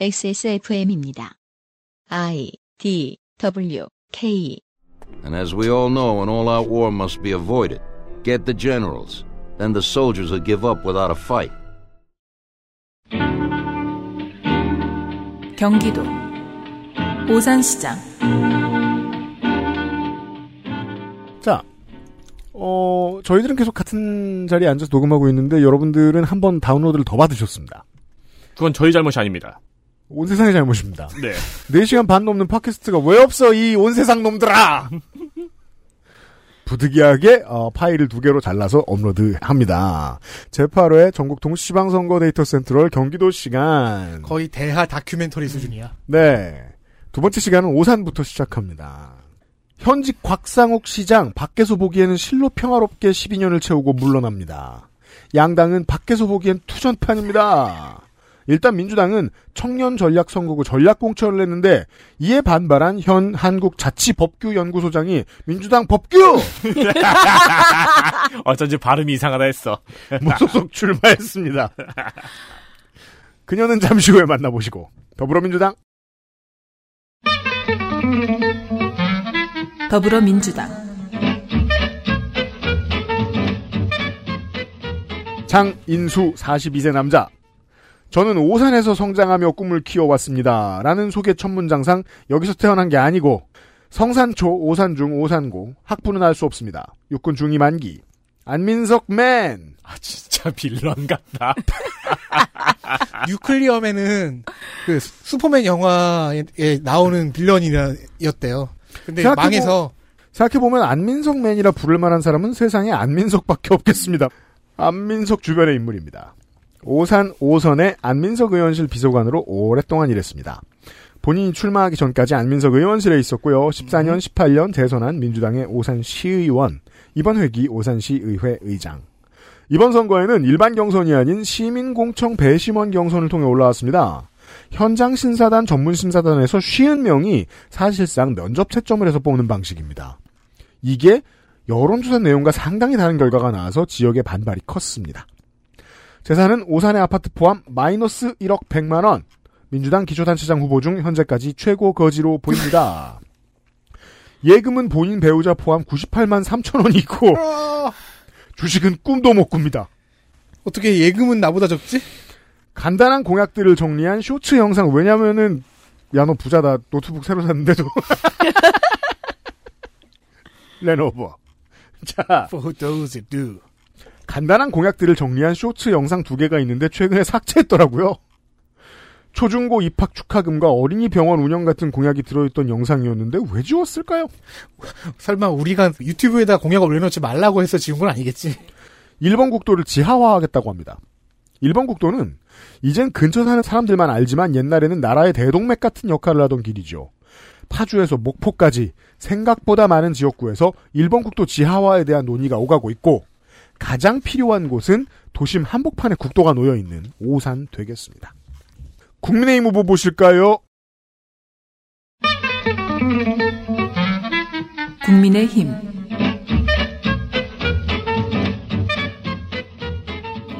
XSFM입니다. I D W K And as we all know, an all-out war must be avoided. Get the generals. Then the soldiers will give up without a fight. 경기도 오산시장 자, 어, 저희들은 계속 같은 자리에 앉아서 녹음하고 있는데 여러분들은 한 번 다운로드를 더 받으셨습니다. 그건 저희 잘못이 아닙니다. 온 세상의 잘못입니다. 네. 4시간 반 넘는 팟캐스트가 왜 없어, 이 온 세상 놈들아! 부득이하게 어, 파일을 두 개로 잘라서 업로드합니다. 제8회 전국 동시지방선거 데이터 센트럴 경기도 시간. 거의 대하 다큐멘터리 수준이야. 네. 두 번째 시간은 오산부터 시작합니다. 현직 곽상욱 시장 밖에서 보기에는 실로 평화롭게 12년을 채우고 물러납니다. 양당은 밖에서 보기엔 투전판입니다. 일단 민주당은 청년 전략 선거구 전략 공천을 했는데 이에 반발한 현 한국 자치법규연구소장이 민주당 법규 어쩐지 발음이 이상하다 했어. 무소속 출마했습니다. 그녀는 잠시 후에 만나보시고 더불어민주당 더불어민주당 장인수 42세 남자. 저는 오산에서 성장하며 꿈을 키워왔습니다. 라는 소개 첫 문장상 여기서 태어난 게 아니고 성산초, 오산중, 오산고 학부는 알 수 없습니다. 육군 중위 만기. 안민석 맨. 아 진짜 빌런 같다. 뉴클리어맨은 그 슈퍼맨 영화에 나오는 빌런이었대요. 근데 생각해보- 망해서 생각해보면 안민석 맨이라 부를 만한 사람은 세상에 안민석밖에 없겠습니다. 안민석 주변의 인물입니다. 오산 오선의 안민석 의원실 비서관으로 오랫동안 일했습니다. 본인이 출마하기 전까지 안민석 의원실에 있었고요. 14년, 18년 대선한 민주당의 오산 시의원, 이번 회기 오산시 의회 의장. 이번 선거에는 일반 경선이 아닌 시민공청 배심원 경선을 통해 올라왔습니다. 현장 심사단 전문 심사단에서 50명이 사실상 면접 채점을 해서 뽑는 방식입니다. 이게 여론조사 내용과 상당히 다른 결과가 나와서 지역의 반발이 컸습니다. 재산은 오산의 아파트 포함 마이너스 1억 100만 원. 민주당 기초단체장 후보 중 현재까지 최고 거지로 보입니다. 예금은 본인 배우자 포함 98만 3천 원이 있고 주식은 꿈도 못 꿉니다. 어떻게 예금은 나보다 적지? 간단한 공약들을 정리한 쇼츠 영상 왜냐면은 야 너 부자다 노트북 새로 샀는데도 레노버 자 For those who do. 간단한 공약들을 정리한 쇼츠 영상 두 개가 있는데 최근에 삭제했더라고요. 초중고 입학 축하금과 어린이 병원 운영 같은 공약이 들어있던 영상이었는데 왜 지웠을까요? 설마 우리가 유튜브에다 공약을 올려놓지 말라고 해서 지운 건 아니겠지? 일본 국도를 지하화하겠다고 합니다. 일본 국도는 이젠 근처 사는 사람들만 알지만 옛날에는 나라의 대동맥 같은 역할을 하던 길이죠. 파주에서 목포까지 생각보다 많은 지역구에서 일본 국도 지하화에 대한 논의가 오가고 있고 가장 필요한 곳은 도심 한복판에 국도가 놓여 있는 오산 되겠습니다. 국민의힘 후보 보실까요? 국민의힘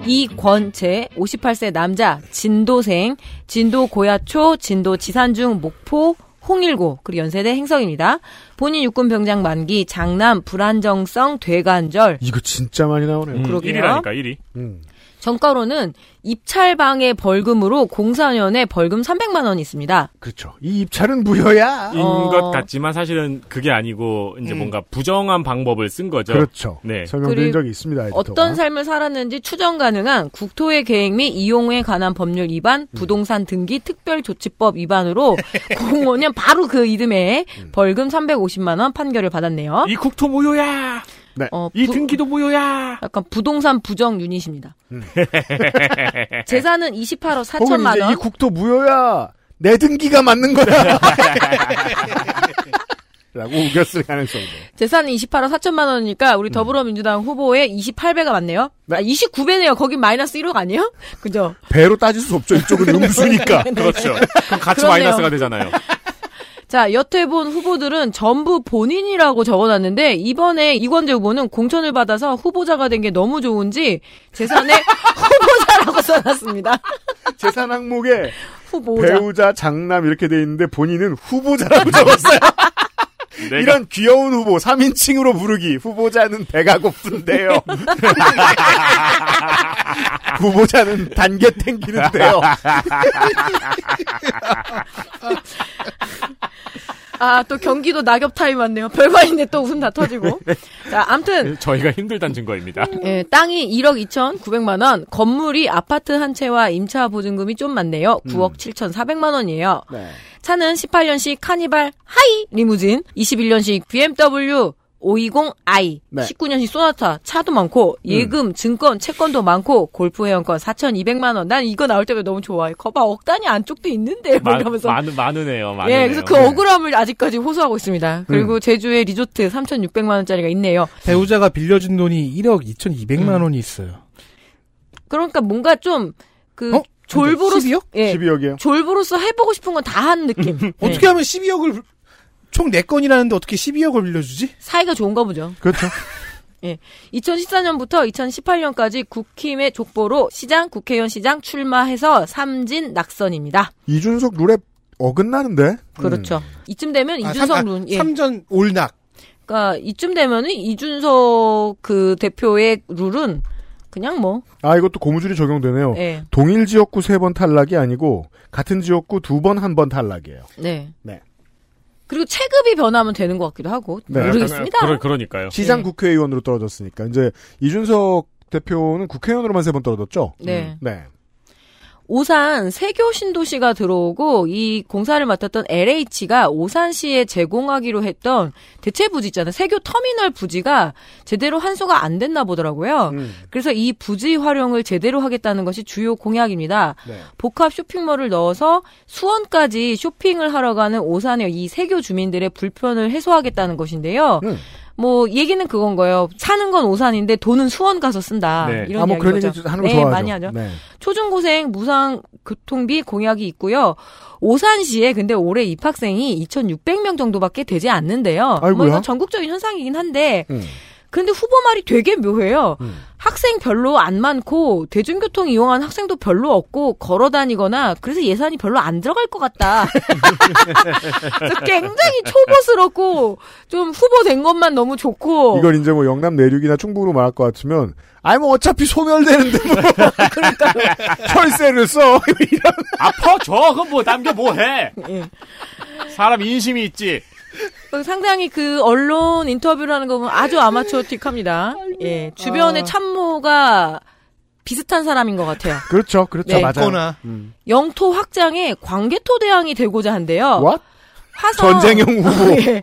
이권재 58세 남자 진도생 진도 고야초 진도 지산중 목포 홍일고 그리고 연세대 행성입니다. 본인 육군 병장 만기 장남 불안정성 되관절 이거 진짜 많이 나오네요. 음, 그러게요. 1위라니까 1위. 음. 정가로는 입찰방해 벌금으로 공사년에 벌금 300만 원이 있습니다. 그렇죠. 이 입찰은 무효야. 인 어. 것 같지만 사실은 그게 아니고 이제 음. 뭔가 부정한 방법을 쓴 거죠. 그렇죠. 네. 설명드린 그리고 적이 있습니다. 에디터가. 어떤 삶을 살았는지 추정 가능한 국토의 계획 및 이용에 관한 법률 위반, 부동산 등기 특별조치법 위반으로 05년 바로 그 이듬해 벌금 350만 원 판결을 받았네요. 이 국토 무효야. 어, 이 부- 등기도 무효야. 약간 부동산 부정 유닛입니다. 재산은 28억 혹은 4천만 이제 원. 이 국토 무효야. 내 등기가 맞는 거야. 라고 우겼을 가능성도. 재산은 28억 4천만 원이니까 우리 더불어민주당 후보의 28배가 맞네요. 아, 29배네요. 거긴 마이너스 1억 아니에요? 그죠? 배로 따질 수 없죠. 이쪽은 음수니까. 그렇죠. 그럼 같이 그렇네요. 마이너스가 되잖아요. 자, 여태 본 후보들은 전부 본인이라고 적어놨는데 이번에 이권재 후보는 공천을 받아서 후보자가 된 게 너무 좋은지 재산에 후보자라고 써놨습니다. 재산 항목에 후보자. 배우자, 장남 이렇게 돼 있는데 본인은 후보자라고 적었어요. 내가 이런 귀여운 후보 3인칭으로 부르기. 후보자는 배가 고픈데요. 후보자는 단 게 땡기는데요. 아, 또 경기도 낙엽 타임 왔네요. 별거 아닌데 또 웃음 다 터지고. 자, 암튼, 저희가 힘들단 증거입니다. 예, 땅이 1억 2,900만 원, 건물이 아파트 한 채와 임차 보증금이 좀 많네요. 9억 7,400만 원이에요. 네. 차는 18년식 카니발 하이 리무진, 21년식 BMW 520i, 네. 19년식 소나타, 차도 많고, 예금, 증권, 채권도 많고, 골프 회원권 4,200만 원. 난 이거 나올 때마다 너무 좋아해. 거봐, 억단이 안쪽도 있는데, 뭐 마, 이러면서. 많은 많으네요. 많으네요. 예, 그래서 그 억울함을 아직까지 호소하고 있습니다. 그리고 제주에 리조트 3,600만 원짜리가 있네요. 배우자가 빌려준 돈이 1억 2,200만 음. 원이 있어요. 그러니까 뭔가 좀, 그, 어? 졸부로, 12억? 예, 12억이요. 졸부로서 해보고 싶은 건 다 한 느낌. 예. 어떻게 하면 12억을 총 4건이라는데 어떻게 12억을 빌려주지? 사이가 좋은가 보죠. 그렇죠. 2014년부터 2018년까지 국힘의 족보로 시장, 국회의원 시장 출마해서 삼진 낙선입니다. 이준석 룰에 어긋나는데? 그렇죠. 이쯤 되면 아, 이준석 삼- 아, 룬, 예. 삼전 올낙. 그러니까 이쯤 되면은 이준석 그 대표의 룰은 그냥 뭐, 아, 이것도 고무줄이 적용되네요. 예, 동일 지역구 세 번 탈락이 아니고 같은 지역구 두 번 한 번 탈락이에요. 네. 네. 그리고 체급이 변하면 되는 것 같기도 하고 네. 모르겠습니다. 그러, 그러니까요. 시장 네. 국회의원으로 떨어졌으니까 이제 이준석 대표는 국회의원으로만 세 번 떨어졌죠. 네. 네. 오산 세교 신도시가 들어오고 이 공사를 맡았던 LH가 오산시에 제공하기로 했던 대체 부지 있잖아요. 세교 터미널 부지가 제대로 환수가 안 됐나 보더라고요. 음. 그래서 이 부지 활용을 제대로 하겠다는 것이 주요 공약입니다. 네. 복합 쇼핑몰을 넣어서 수원까지 쇼핑을 하러 가는 오산의 이 세교 주민들의 불편을 해소하겠다는 것인데요. 음. 뭐 얘기는 그건 거예요. 사는 건 오산인데 돈은 수원 가서 쓴다. 네. 이런 아, 뭐 그런. 얘기 하는 거 네, 좋아하죠. 많이 하죠. 네. 초중고생 무상 교통비 공약이 있고요. 오산시에 근데 올해 입학생이 2,600명 정도밖에 되지 않는데요. 뭐 아이고야. 이건 전국적인 현상이긴 한데 음. 근데 후보 말이 되게 묘해요. 음. 학생 별로 안 많고 대중교통 이용한 학생도 별로 없고 걸어 다니거나 그래서 예산이 별로 안 들어갈 것 같다. 굉장히 초보스럽고 좀 후보 된 것만 너무 좋고 이걸 이제 뭐 영남 내륙이나 충북으로 말할 것 같으면 아니 뭐 어차피 소멸되는데 뭐 혈세를 써 이런 아파 줘. 그럼 뭐 남겨 뭐 해. 예. 사람 인심이 있지. 상당히 그 언론 인터뷰를 하는 거 보면 아주 아마추어틱합니다. 예, 주변의 참모가 비슷한 사람인 것 같아요. 그렇죠 그렇죠 네. 맞아요 거나 영토 확장에 광개토 대왕이 되고자 한대요. What? 화성 전쟁형 후보 예.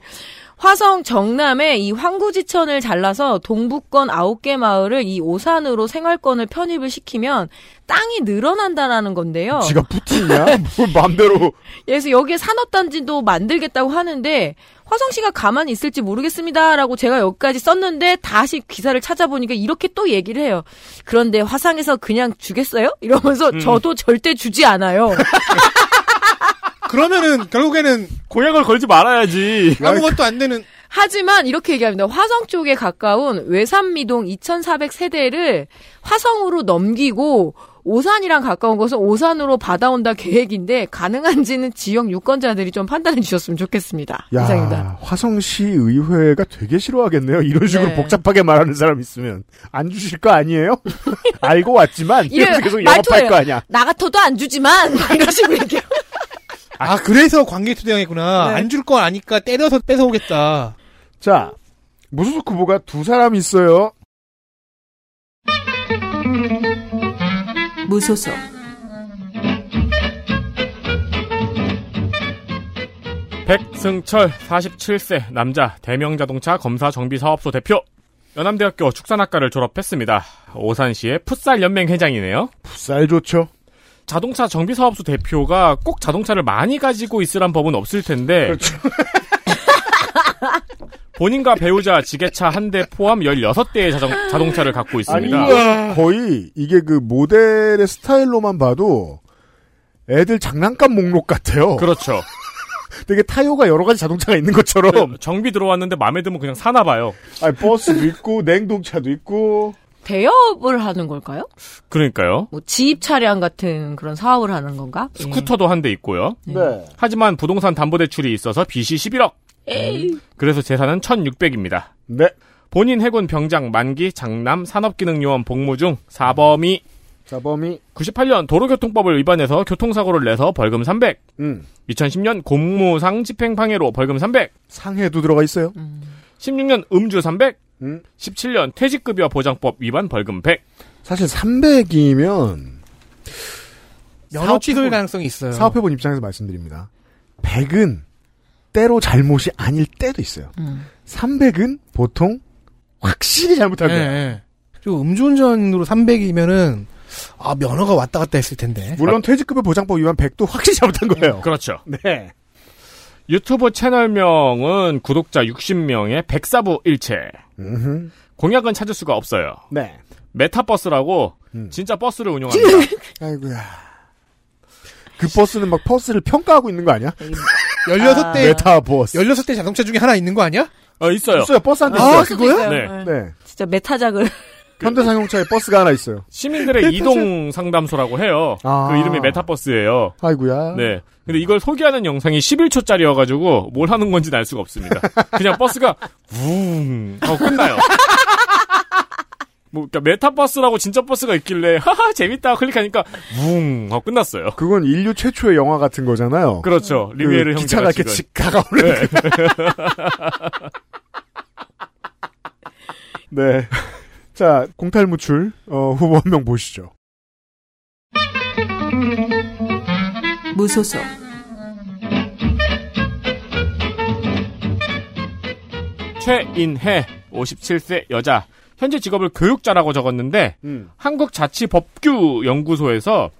화성 정남에 이 황구지천을 잘라서 동북권 9개 마을을 이 오산으로 생활권을 편입을 시키면 땅이 늘어난다라는 건데요. 지가 푸틴이야 뭘 마음대로 그래서 여기에 산업단지도 만들겠다고 하는데 화성시가 가만히 있을지 모르겠습니다라고 제가 여기까지 썼는데 다시 기사를 찾아보니까 이렇게 또 얘기를 해요. 그런데 화성에서 그냥 주겠어요? 이러면서 저도 절대 주지 않아요. 그러면은 결국에는 공약을 걸지 말아야지. 아무것도 안 되는 하지만 이렇게 얘기합니다. 화성 쪽에 가까운 외산미동 2,400 세대를 화성으로 넘기고 오산이랑 가까운 것은 오산으로 받아온다 계획인데 가능한지는 지역 유권자들이 좀 판단해 주셨으면 좋겠습니다. 이상입니다. 야 화성시 의회가 되게 싫어하겠네요 이런 식으로 네. 복잡하게 말하는 사람 있으면 안 주실 거 아니에요 알고 왔지만 이래, 이러면서 계속 말투예요. 영업할 거 아니야 나 같아도 안 주지만 이런 식으로 얘기해요. 아 그래서 관계 투쟁이구나 네. 안줄 거 아니까 때려서 뺏어오겠다 자 무소속 후보가 두 사람 있어요 무소속 백승철 47세 남자 대명자동차 검사 정비사업소 대표 연암대학교 축산학과를 졸업했습니다. 오산시의 풋살 연맹 회장이네요. 풋살 좋죠 자동차 정비 사업소 대표가 꼭 자동차를 많이 가지고 있으란 법은 없을 텐데 본인과 배우자 지게차 한 대 포함 16대의 자동, 자동차를 갖고 있습니다. 아니, 거의 이게 그 모델의 스타일로만 봐도 애들 장난감 목록 같아요. 그렇죠. 되게 타요가 여러 가지 자동차가 있는 것처럼. 정비 들어왔는데 마음에 들면 그냥 사나 봐요. 아니, 버스도 있고 냉동차도 있고. 대업을 하는 걸까요? 그러니까요. 뭐 지입 차량 같은 그런 사업을 하는 건가? 예. 스쿠터도 한 대 있고요. 네. 하지만 부동산 담보대출이 있어서 빚이 11억. 그래서 재산은 1600입니다. 네. 본인 해군 병장 만기 장남 산업기능요원 복무 중 사범이 자범이 98년 도로교통법을 위반해서 교통사고를 내서 벌금 300. 음. 2010년 공무상 집행방해로 벌금 300. 상해도 들어가 있어요. 16년 음주 300. 음. 17년 퇴직급여 보장법 위반 벌금 100. 사실 300이면 면허 사업 취소의 해본- 가능성이 있어요. 사업해본 입장에서 말씀드립니다. 100은 때로 잘못이 아닐 때도 있어요. 음. 300은 보통 확실히 잘못한 예, 거예요. 예. 그리고 음주운전으로 300이면은 아 면허가 왔다 갔다 했을 텐데. 물론 퇴직급여 보장법 위반 100도 확실히 잘못한 거예요. 그렇죠. 네. 유튜브 채널명은 구독자 60명의 백사부 일체. 음흠. 공약은 찾을 수가 없어요. 네. 메타버스라고 음. 진짜 버스를 운영합니다. 아이고야. 그 버스는 막 버스를 평가하고 있는 거 아니야? 16대 메타버스. 16대 자동차 중에 하나 있는 거 아니야? 어, 있어요. 있어요. 버스 한 대 아, 있어요. 그거야? 네. 네. 진짜 메타작을 현대상용차에 버스가 하나 있어요. 시민들의 이동 상담소라고 해요. 아. 그 이름이 메타버스예요. 아이고야. 네. 근데 이걸 소개하는 영상이 11초짜리여가지고 뭘 하는 건지는 알 수가 없습니다. 그냥 버스가 웅 하고 끝나요. 뭐, 그러니까 메타버스라고 진짜 버스가 있길래 하하 재밌다 클릭하니까 웅 하고 끝났어요. 그건 인류 최초의 영화 같은 거잖아요. 그렇죠. 그 리미에르 기차가 형제가 이렇게 찍은. 직 다가오는. 네. 자, 공탈무출 어, 후보 한 명 보시죠. 무소속 최인혜 57세 여자 현재 직업을 교육자라고 적었는데 음. 한국자치법규연구소에서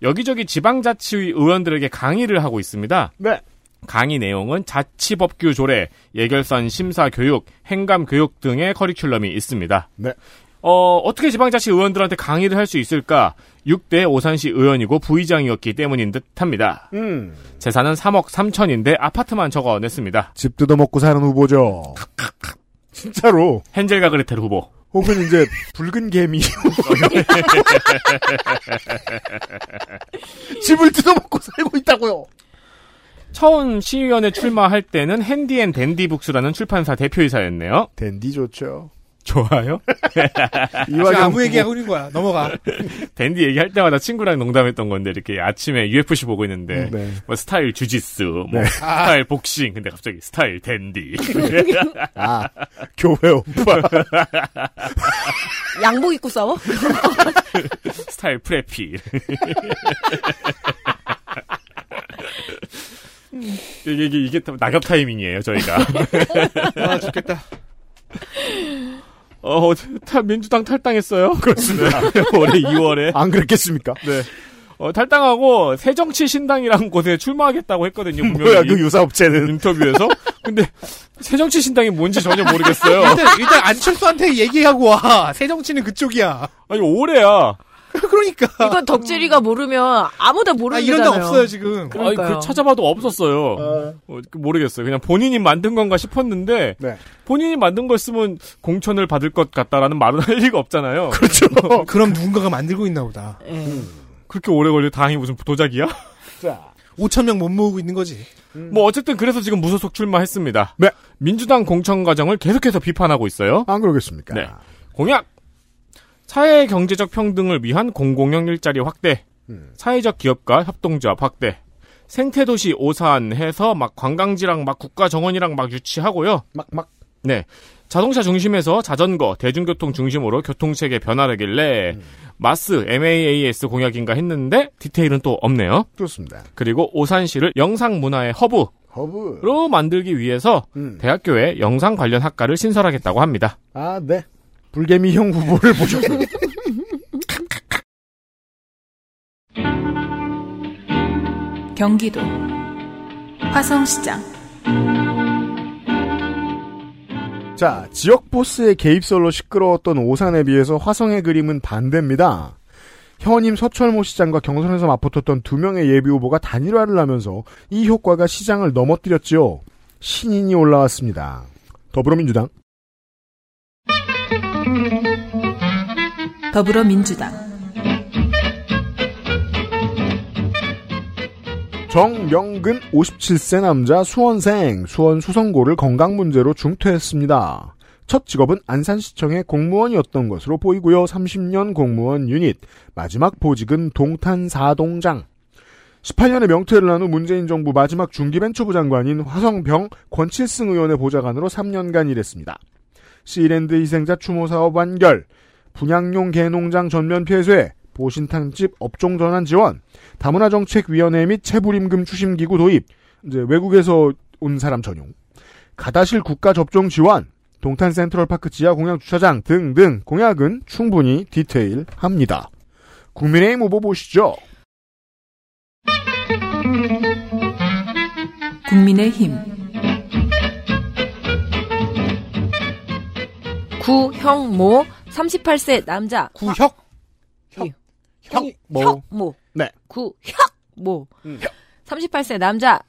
여기저기 지방자치의 의원들에게 강의를 하고 있습니다. 네. 강의 내용은 자치법규 조례, 예결선 심사 교육, 행감 교육 등의 커리큘럼이 있습니다. 네. 어, 어떻게 지방자치 의원들한테 강의를 할 수 있을까? 6대 오산시 의원이고 부의장이었기 때문인 듯 합니다. 음. 재산은 3억 3천인데 아파트만 적어 냈습니다. 집 뜯어먹고 사는 후보죠. 진짜로. 헨젤과 그레텔 후보. 혹은 이제 붉은 개미. 집을 뜯어먹고 살고 있다고요. 처음 시의원에 출마할 때는 핸디앤 댄디북스라는 출판사 대표이사였네요. 댄디 좋죠. 좋아요? 지금 아무 얘기하고 있는 거야. 넘어가. 댄디 얘기할 때마다 친구랑 농담했던 건데 이렇게 아침에 UFC 보고 있는데 네. 뭐 스타일 주짓수, 뭐 네. 스타일 복싱, 근데 갑자기 스타일 댄디. 아, 교회 오빠. 양복 입고 싸워? 스타일 프레피. 이게, 이게, 이게 다 낙엽 타이밍이에요, 저희가. 아 죽겠다. 어, 탈, 민주당 탈당했어요. 그렇습니다. 올해 2월에. 안 그랬겠습니까? 네. 어, 탈당하고 새정치신당이라는 곳에 출마하겠다고 했거든요, 분명히. 뭐야, 그 유사업체는. 인터뷰에서. 근데 새정치신당이 뭔지 전혀 모르겠어요. 일단, 일단 안철수한테 얘기하고 와. 새정치는 그쪽이야. 아니, 올해야. 그러니까. 이건 덕질이가 모르면 아무도 아, 모르는 이런 데. 없어요 지금. 아니, 그러니까요. 그 찾아봐도 없었어요. 어, 그 모르겠어요. 그냥 본인이 만든 건가 싶었는데 네. 본인이 만든 걸 쓰면 공천을 받을 것 같다라는 말은 할 리가 없잖아요. 그렇죠. 그럼 누군가가 만들고 있나 보다. 예. 그렇게 오래 걸려 다행히 무슨 도자기야? 자. 5천 명 못 모으고 있는 거지. 뭐 어쨌든 그래서 지금 무소속 출마했습니다. 네. 민주당 공천 과정을 계속해서 비판하고 있어요. 안 그러겠습니까? 네. 공약 사회 경제적 평등을 위한 공공형 일자리 확대, 음. 사회적 기업과 협동조합 확대, 생태도시 오산해서 막 관광지랑 막 국가 정원이랑 막 유치하고요. 막, 막. 네. 자동차 중심에서 자전거, 대중교통 중심으로 교통체계 변화하길래 MaaS, MaaS 공약인가 했는데 디테일은 또 없네요. 좋습니다. 그리고 오산시를 영상 문화의 허브로 허브. 만들기 위해서 음. 대학교에 영상 관련 학과를 신설하겠다고 합니다. 아, 네. 불개미형 후보를 보셨군요. 경기도 화성시장 자, 지역 보스의 개입설로 시끄러웠던 오산에 비해서 화성의 그림은 반대입니다. 현임 서철모 시장과 경선에서 맞붙었던 두 명의 예비 후보가 단일화를 하면서 이 효과가 시장을 넘어뜨렸지요. 신인이 올라왔습니다. 더불어민주당. 더불어민주당 정명근 57세 남자 수원생 수원 수성고를 건강 문제로 중퇴했습니다. 첫 직업은 안산시청의 공무원이었던 것으로 보이고요. 30년 공무원 유닛 마지막 보직은 동탄 사동장 18년의 명퇴를 한 후 문재인 정부 마지막 중기벤처부 장관인 화성병 권칠승 의원의 보좌관으로 3년간 일했습니다. 시랜드 희생자 추모 사업 완결, 분양용 개농장 전면 폐쇄, 보신탕집 업종 전환 지원, 다문화 정책 위원회 및 체불임금 추심 기구 도입, 이제 외국에서 온 사람 전용, 가다실 국가 접종 지원, 동탄 센트럴파크 지하 공약 주차장 등등 공약은 충분히 디테일합니다. 국민의힘 후보 보시죠. 국민의힘 구형모 38세 남자. 구혁? 혁, 혁 모. 혁 모 네. 구혁모 38세 남자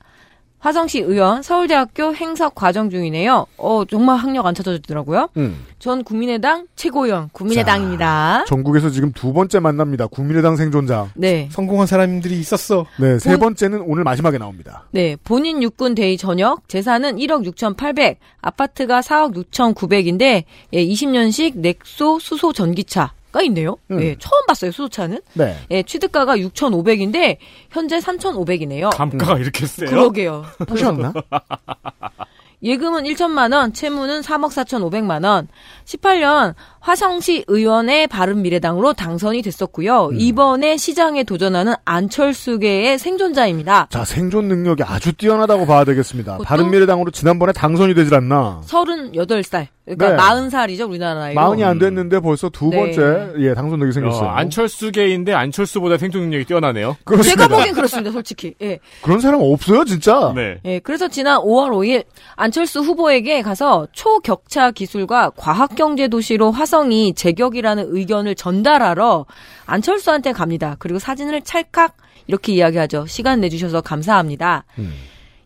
화성시 의원 서울대학교 행석 과정 중이네요. 어 정말 학력 안 찾아주더라고요. 음. 전 국민의당 최고위원 국민의당입니다. 전국에서 지금 두 번째 만납니다. 국민의당 생존자. 네. 성공한 사람들이 있었어. 네, 세 본- 번째는 오늘 마지막에 나옵니다. 네, 본인 육군 대위 전역, 재산은 1억 6,800, 아파트가 4억 6,900인데, 예, 20년식 넥소 수소 전기차 가 있네요. 음. 예, 처음 봤어요, 수소차는. 네. 예, 취득가가 6,500인데, 현재 3,500이네요. 감가가 이렇게 세요? 그러게요. 보셨나? 예금은 1천만 원, 채무는 3억 4,500만 원. 18년 화성시 의원의 바른미래당으로 당선이 됐었고요. 음. 이번에 시장에 도전하는 안철수계의 생존자입니다. 자, 생존 능력이 아주 뛰어나다고 봐야 되겠습니다. 바른미래당으로 지난번에 당선이 되질 않나. 38살. 그러니까 네. 40살이죠, 우리나라 나이로. 마흔이 안 됐는데 벌써 두 네. 번째 예 당선되게 생겼어요. 어, 안철수계인데 안철수보다 생존 능력이 뛰어나네요. 그렇습니다. 제가 보기엔 그렇습니다, 솔직히. 예. 그런 사람 없어요, 진짜. 네. 예, 그래서 지난 5월 5일 안철수 후보에게 가서 초격차 기술과 과학경제 도시로 화성 이 제격이라는 의견을 전달하러 안철수한테 갑니다. 그리고 사진을 찰칵 이렇게 이야기하죠. 시간 내주셔서 감사합니다. 음.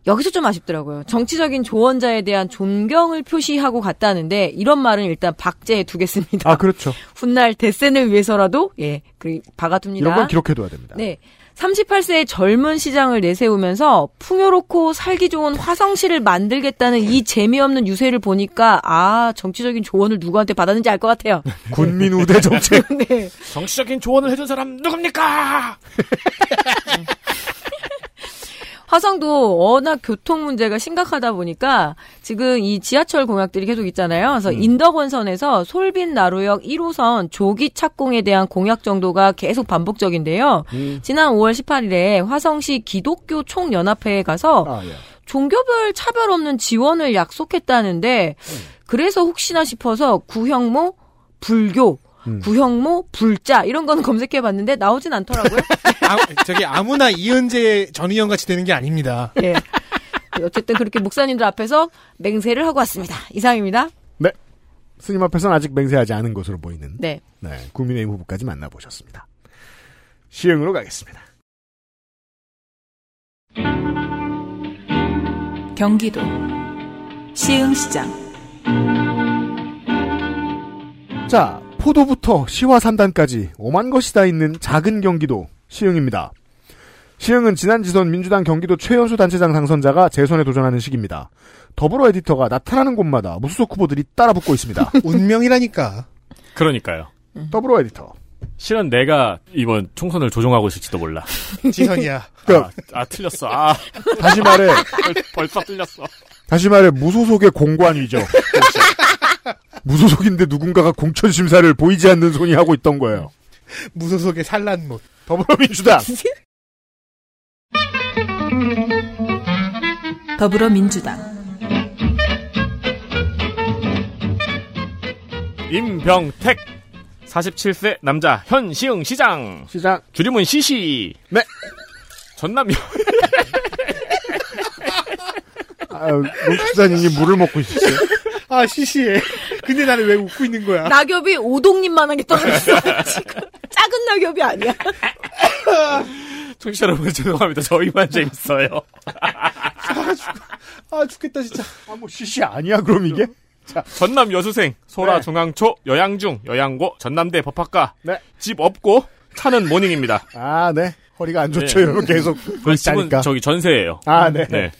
여기서 좀 아쉽더라고요. 정치적인 조언자에 대한 존경을 표시하고 갔다는데 이런 말은 일단 박제해 두겠습니다. 아 그렇죠. 훗날 대센을 위해서라도 예, 그 박아둡니다. 이런 건 기록해둬야 됩니다. 네. 38세의 젊은 시장을 내세우면서 풍요롭고 살기 좋은 화성시를 만들겠다는 이 재미없는 유세를 보니까 아 정치적인 조언을 누구한테 받았는지 알 것 같아요. 군민 우대 정책. 네. 정치적인 조언을 해준 사람 누굽니까? 화성도 워낙 교통 문제가 심각하다 보니까 지금 이 지하철 공약들이 계속 있잖아요. 그래서 인덕원선에서 솔빈 나루역 1호선 조기 착공에 대한 공약 정도가 계속 반복적인데요. 지난 5월 18일에 화성시 기독교 총연합회에 가서 아 예. 종교별 차별 없는 지원을 약속했다는데 그래서 혹시나 싶어서 구형모 불교 음. 구형모 불자 이런 거는 검색해 봤는데 나오진 않더라고요. 아, 저기 아무나 이은재 전 의원 같이 되는 게 아닙니다. 예. 어쨌든 그렇게 목사님들 앞에서 맹세를 하고 왔습니다. 이상입니다. 스님 앞에서는 아직 맹세하지 않은 것으로 보이는 네. 네, 국민의힘 후보까지 만나보셨습니다. 시흥으로 가겠습니다. 경기도 시흥시장 자, 포도부터 시와 산단까지 오만 것이 다 있는 작은 경기도 시흥입니다. 시흥은 지난 지선 민주당 경기도 최연소 단체장 당선자가 재선에 도전하는 시기입니다. 더불어 에디터가 나타나는 곳마다 무소속 후보들이 따라 붙고 있습니다. 운명이라니까. 그러니까요. 더불어 에디터. 실은 내가 이번 총선을 조종하고 있을지도 몰라. 지선이야. 그, 아, 아, 틀렸어. 아, 다시 말해, 벌, 벌써 틀렸어. 다시 말해 무소속의 공관위죠. 무소속인데 누군가가 공천 심사를 보이지 않는 손이 하고 있던 거예요. 무소속의 산란못. 더불어민주당. 더불어민주당 임병택. 47세 남자 현 시흥 시장. 시장. 줄임은 시시. 네. 전남이 아, 농축산인이 물을 먹고 있었어요. 아, 시시해. 근데 나는 왜 웃고 있는 거야? 낙엽이 오동님만하게 떨어졌어. 지금 작은 낙엽이 아니야. 청취자 여러분 죄송합니다. 저희만 재밌어요. 아, 죽겠다, 진짜. 아, 뭐, 시시 아니야, 그럼 이게? 전남 여수생, 소라 네. 중앙초, 여양중, 여양고, 전남대 법학과. 네. 집 없고 차는 모닝입니다. 아, 네. 허리가 안 좋죠. 네. 이러면 계속 그 집은. 저기 전세예요. 아, 네. 네.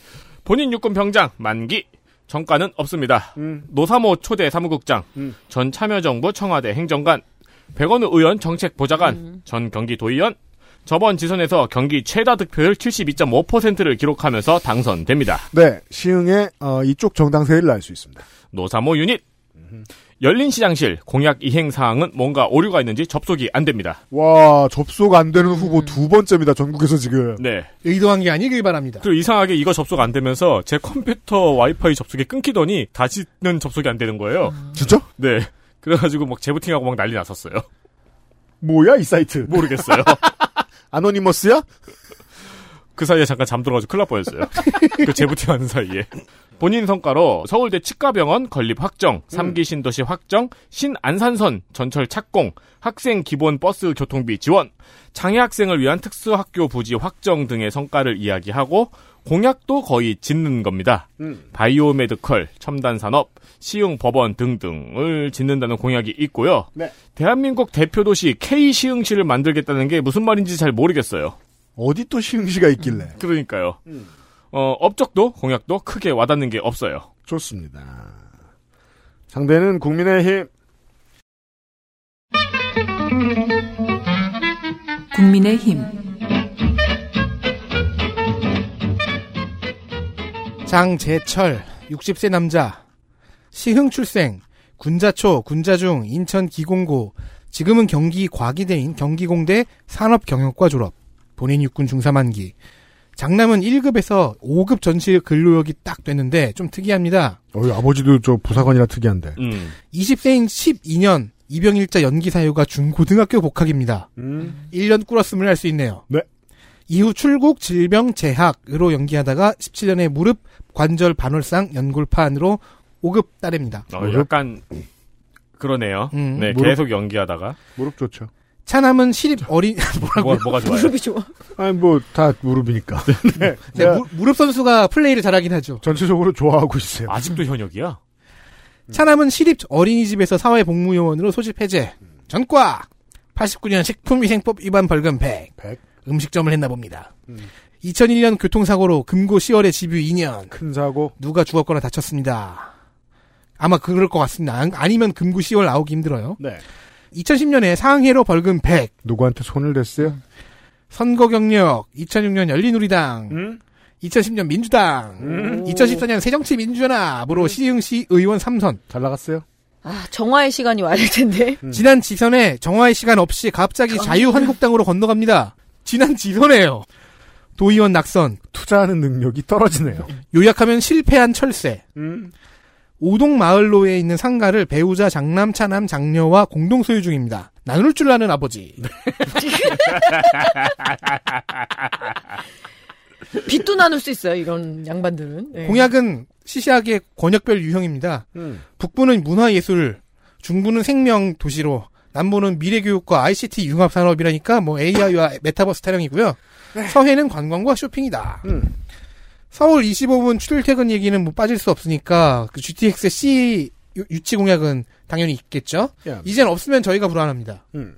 본인 육군 병장 만기 전과는 없습니다. 음. 노사모 초대 사무국장, 음. 전 참여정부 청와대 행정관, 백원우 의원 정책보좌관, 전 경기도의원, 저번 지선에서 경기 최다 득표율 72.5%를 기록하면서 당선됩니다. 네. 시흥의 어, 이쪽 정당 세일을 알수 있습니다. 노사모 유닛. 열린 시장실 공약 이행 사항은 뭔가 오류가 있는지 접속이 안 됩니다. 와, 접속 안 되는 후보 두 번째입니다. 전국에서 지금. 네. 의도한 게 아니길 바랍니다. 그리고 이상하게 이거 접속 안 되면서 제 컴퓨터 와이파이 접속이 끊기더니 다시는 접속이 안 되는 거예요. 진짜? 네. 그래가지고 막 재부팅하고 막 난리 났었어요. 뭐야, 이 사이트? 모르겠어요. 아노니머스야? 그 사이에 잠깐 잠들어가지고 큰일 날 뻔했어요. 그 재부팅하는 사이에. 본인 성과로 서울대 치과병원 건립 확정, 3기 신도시 확정, 신안산선 전철 착공, 학생 기본 버스 교통비 지원, 장애 학생을 위한 특수학교 부지 확정 등의 성과를 이야기하고 공약도 거의 짓는 겁니다. 바이오 medical, 첨단 산업, 시흥 법원 등등을 짓는다는 공약이 있고요. 네. 대한민국 대표 도시 K 시흥시를 만들겠다는 게 무슨 말인지 잘 모르겠어요. 어디 또 시흥시가 있길래. 그러니까요. 어, 업적도 공약도 크게 와닿는 게 없어요. 좋습니다. 상대는 국민의힘. 국민의힘 장재철 60세 남자 시흥 출생 군자초 군자중 인천 기공고 지금은 경기 과기대인 경기공대 산업경영과 졸업 본인 육군 중사만기 장남은 1급에서 5급 전시 근로역이 딱 됐는데 좀 특이합니다. 어, 아버지도 저 부사관이라 특이한데. 음. 20세인 12년 입영일자 연기 사유가 중고등학교 복학입니다. 음. 1년 꿇었음을 알수 있네요. 네. 이후 출국 질병 재학으로 연기하다가 17년에 무릎 관절 반월상 연골판으로 5급 따냅니다. 어? 약간 그러네요. 음, 네, 무릎- 계속 연기하다가 무릎 좋죠. 차남은 시립 어린 뭐, 뭐가 좋아요? 무릎이 좋아. 아니, 뭐, 다 무릎이니까. 네. 네, 무, 무릎 선수가 플레이를 잘하긴 하죠. 전체적으로 좋아하고 있어요. 아직도 현역이야? 차남은 시립 어린이집에서 사회복무요원으로 소집 해제. 전과 89년 식품위생법 위반 벌금 100. 100. 음식점을 했나 봅니다. 2001년 교통사고로 금고 10월에 집유 2년. 큰 사고. 누가 죽었거나 다쳤습니다. 아마 그럴 것 같습니다. 안- 아니면 금고 10월 나오기 힘들어요. 네. 2010년에 상해로 벌금 100. 누구한테 손을 댔어요? 선거 경력 2006년 열린우리당. 음? 2010년 민주당. 음. 2014년 새정치민주연합으로 시흥시 의원 3선. 잘 나갔어요? 아, 정화의 시간이 와야 될 텐데. 지난 지선에 정화의 시간 없이 갑자기 자유한국당으로 건너갑니다. 지난 지선에요. 도의원 낙선. 투자하는 능력이 떨어지네요. 요약하면 실패한 철새. 음. 오동 마을로에 있는 상가를 배우자 장남, 차남, 장녀와 공동 소유 중입니다. 나눌 줄 아는 아버지. 빚도 나눌 수 있어요, 이런 양반들은. 네. 공약은 시시하게 권역별 유형입니다. 음. 북부는 문화예술, 중부는 생명 도시로, 남부는 미래교육과 ICT 융합 산업이라니까 뭐 AI와 메타버스 타령이고요. 서해는 관광과 쇼핑이다. 음. 서울 25분 출퇴근 얘기는 뭐 빠질 수 없으니까 그 GTX C 유- 유치 공약은 당연히 있겠죠. 야. 이젠 없으면 저희가 불안합니다. 음.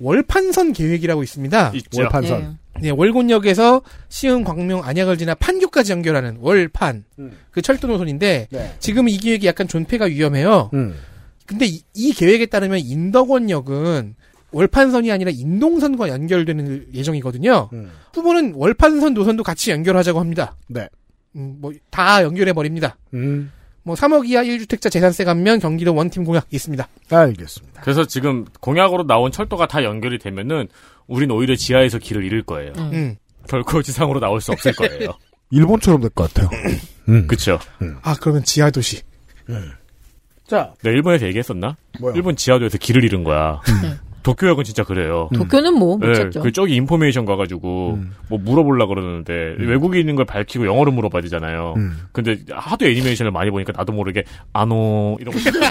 월판선 계획이라고 있습니다. 있죠. 월판선. 네, 월곤역에서 시흥, 광명, 안약을 지나 판교까지 연결하는 월판 음. 그 철도 노선인데 네. 지금 이 계획이 약간 존폐가 위험해요. 음. 근데 이, 이 계획에 따르면 인덕원역은 월판선이 아니라 인동선과 연결되는 예정이거든요. 음. 후보는 월판선 노선도 같이 연결하자고 합니다. 네. 음, 뭐 다 연결해 버립니다. 음. 뭐 3억 이하 1주택자 재산세 감면 경기도 원팀 공약 있습니다. 알겠습니다. 그래서 지금 공약으로 나온 철도가 다 연결이 되면은 우린 오히려 지하에서 길을 잃을 거예요. 음. 결코 지상으로 나올 수 없을 거예요. 일본처럼 될 것 같아요. 음. 그쵸? 아 그러면 지하 도시. 자, 내가 일본에서 얘기했었나? 뭐요? 일본 지하도에서 길을 잃은 거야. 도쿄역은 진짜 그래요. 도쿄는 뭐, 못 네, 찾죠. 그 저기 인포메이션 가가지고 음. 뭐 물어보려 그러는데 외국인인 걸 밝히고 영어로 물어봐야 되잖아요. 음. 근데 하도 애니메이션을 많이 보니까 나도 모르게 아노 이런 거 있는 거야.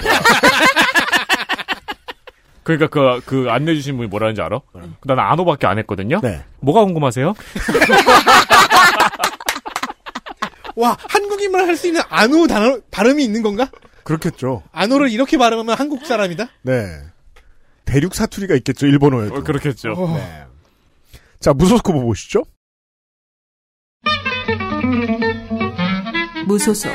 그러니까 그, 그 안내 주신 분이 뭐라는지 알아? 나는 아노밖에 안 했거든요. 네. 뭐가 궁금하세요? 와 한국인만 할 수 있는 안우 단어 발음이 있는 건가? 그렇겠죠. 안호를 이렇게 발음하면 한국 사람이다? 네. 대륙 사투리가 있겠죠, 일본어에도. 어, 그렇겠죠. 네. 자, 무소속 후보 보시죠. 무소속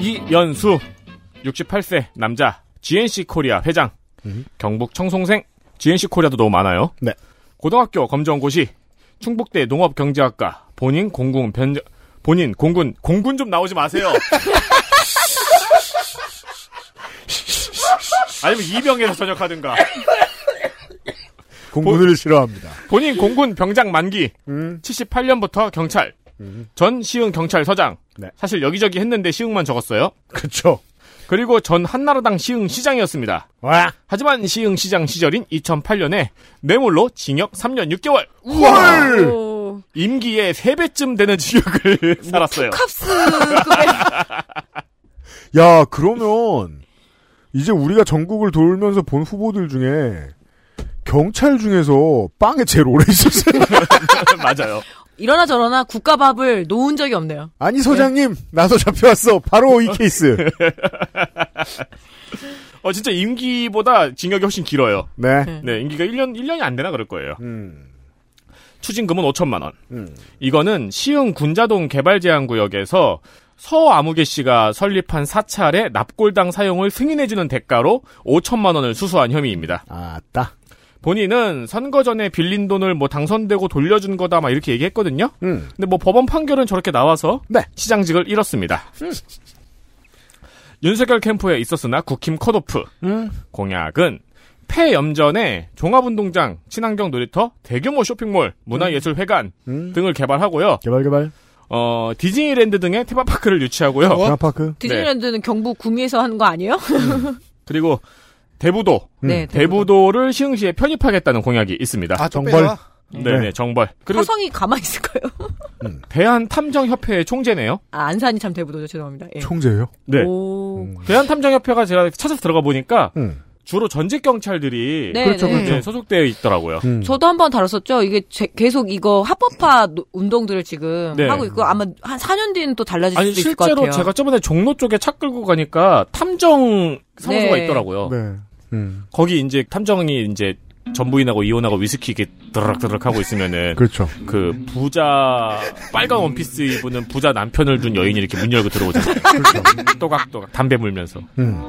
이연수 68세 남자 GNC 코리아 회장 음. 경북 청송생 GNC 코리아도 너무 많아요. 네. 고등학교 검정고시 충북대 농업경제학과 본인 공군 변 본인 공군 공군 좀 나오지 마세요. 아니면 이병에서 전역하든가. 공군을 싫어합니다. 본인 공군 병장 만기 음. 78년부터 경찰 음. 전 시흥 경찰서장 네. 사실 여기저기 했는데 시흥만 적었어요. 그쵸. 그리고 전 한나라당 시흥 시장이었습니다. 와. 하지만 시흥 시장 시절인 2008년에 뇌물로 징역 3년 6개월 헐! 오, 임기의 3배쯤 되는 징역을 살았어요. 캅스 급의 야, 그러면, 이제 우리가 전국을 돌면서 본 후보들 중에, 경찰 중에서 빵에 제일 오래 있었어요. 맞아요. 이러나 저러나 국가밥을 놓은 적이 없네요. 아니, 서장님, 나도 잡혀왔어. 바로 이 케이스. 어 진짜 임기보다 징역이 훨씬 길어요. 네. 네, 임기가 1년 1년이 안 되나 그럴 거예요. 음, 추징금은 5천만 원. 음. 이거는 시흥 군자동 개발 제한 구역에서 서아무개 씨가 설립한 사찰의 납골당 사용을 승인해주는 대가로 5천만 원을 수수한 혐의입니다. 아따. 본인은 선거 전에 빌린 돈을 뭐 당선되고 돌려준 거다 막 이렇게 얘기했거든요. 음. 근데 뭐 법원 판결은 저렇게 나와서 네. 시장직을 잃었습니다. 윤석열 캠프에 있었으나 국힘 컷오프 음. 공약은 폐염전에 종합운동장, 친환경 놀이터, 대규모 쇼핑몰, 문화예술회관 음. 등을 개발하고요. 개발, 개발. 어, 디즈니랜드 등의 테마파크를 유치하고요. 어? 테마파크. 디즈니랜드는 경북 구미에서 하는 거 아니에요? 그리고 대부도, 음. 네, 대부도 를 시흥시에 편입하겠다는 공약이 있습니다. 아, 좀 정벌. 빼와. 네네, 네. 정벌. 그리고 화성이 가만히 있을까요? 대한탐정협회의 총재네요. 아, 안산이 참 대부도죠. 죄송합니다. 예. 총재예요 네. 오. 음. 대한탐정협회가 제가 찾아서 들어가 보니까 음. 주로 전직 경찰들이 네, 그렇죠, 네. 그렇죠. 네, 소속되어 있더라고요. 음. 저도 한번 다뤘었죠. 이게 제- 계속 이거 합법화 노- 운동들을 지금 네. 하고 있고 아마 한 4년 뒤는 또 달라질 아니 수도 있을 것 실제로 같아요. 제가 저번에 종로 쪽에 차 끌고 가니까 탐정 사무소가 네. 있더라고요. 네. 음. 거기 이제 탐정이 이제 전부인하고 이혼하고 위스키 이렇게 드럭드럭 하고 있으면은 그렇죠. 그 부자 빨간 원피스 입은 부자 남편을 둔 여인이 이렇게 문 열고 들어오잖아요. 그렇죠. 또각또각 담배 물면서 음.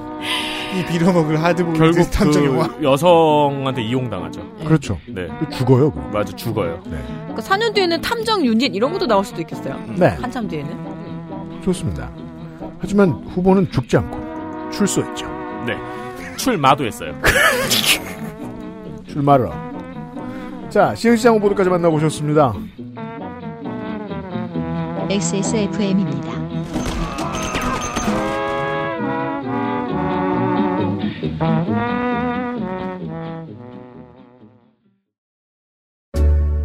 이 빌어먹을 하드보일 결국. 그 여성한테 이용당하죠. 그렇죠. 네, 죽어요, 그럼. 맞아 죽어요. 그러니까 4년 뒤에는 탐정 유닛 이런 것도 나올 수도 있겠어요. 네. 한참 뒤에는. 좋습니다. 하지만 후보는 죽지 않고 출소했죠. 네, 출마도 했어요. 출마를 하고. 자, 시흥시장 후보들까지 만나보셨습니다. XSFM입니다.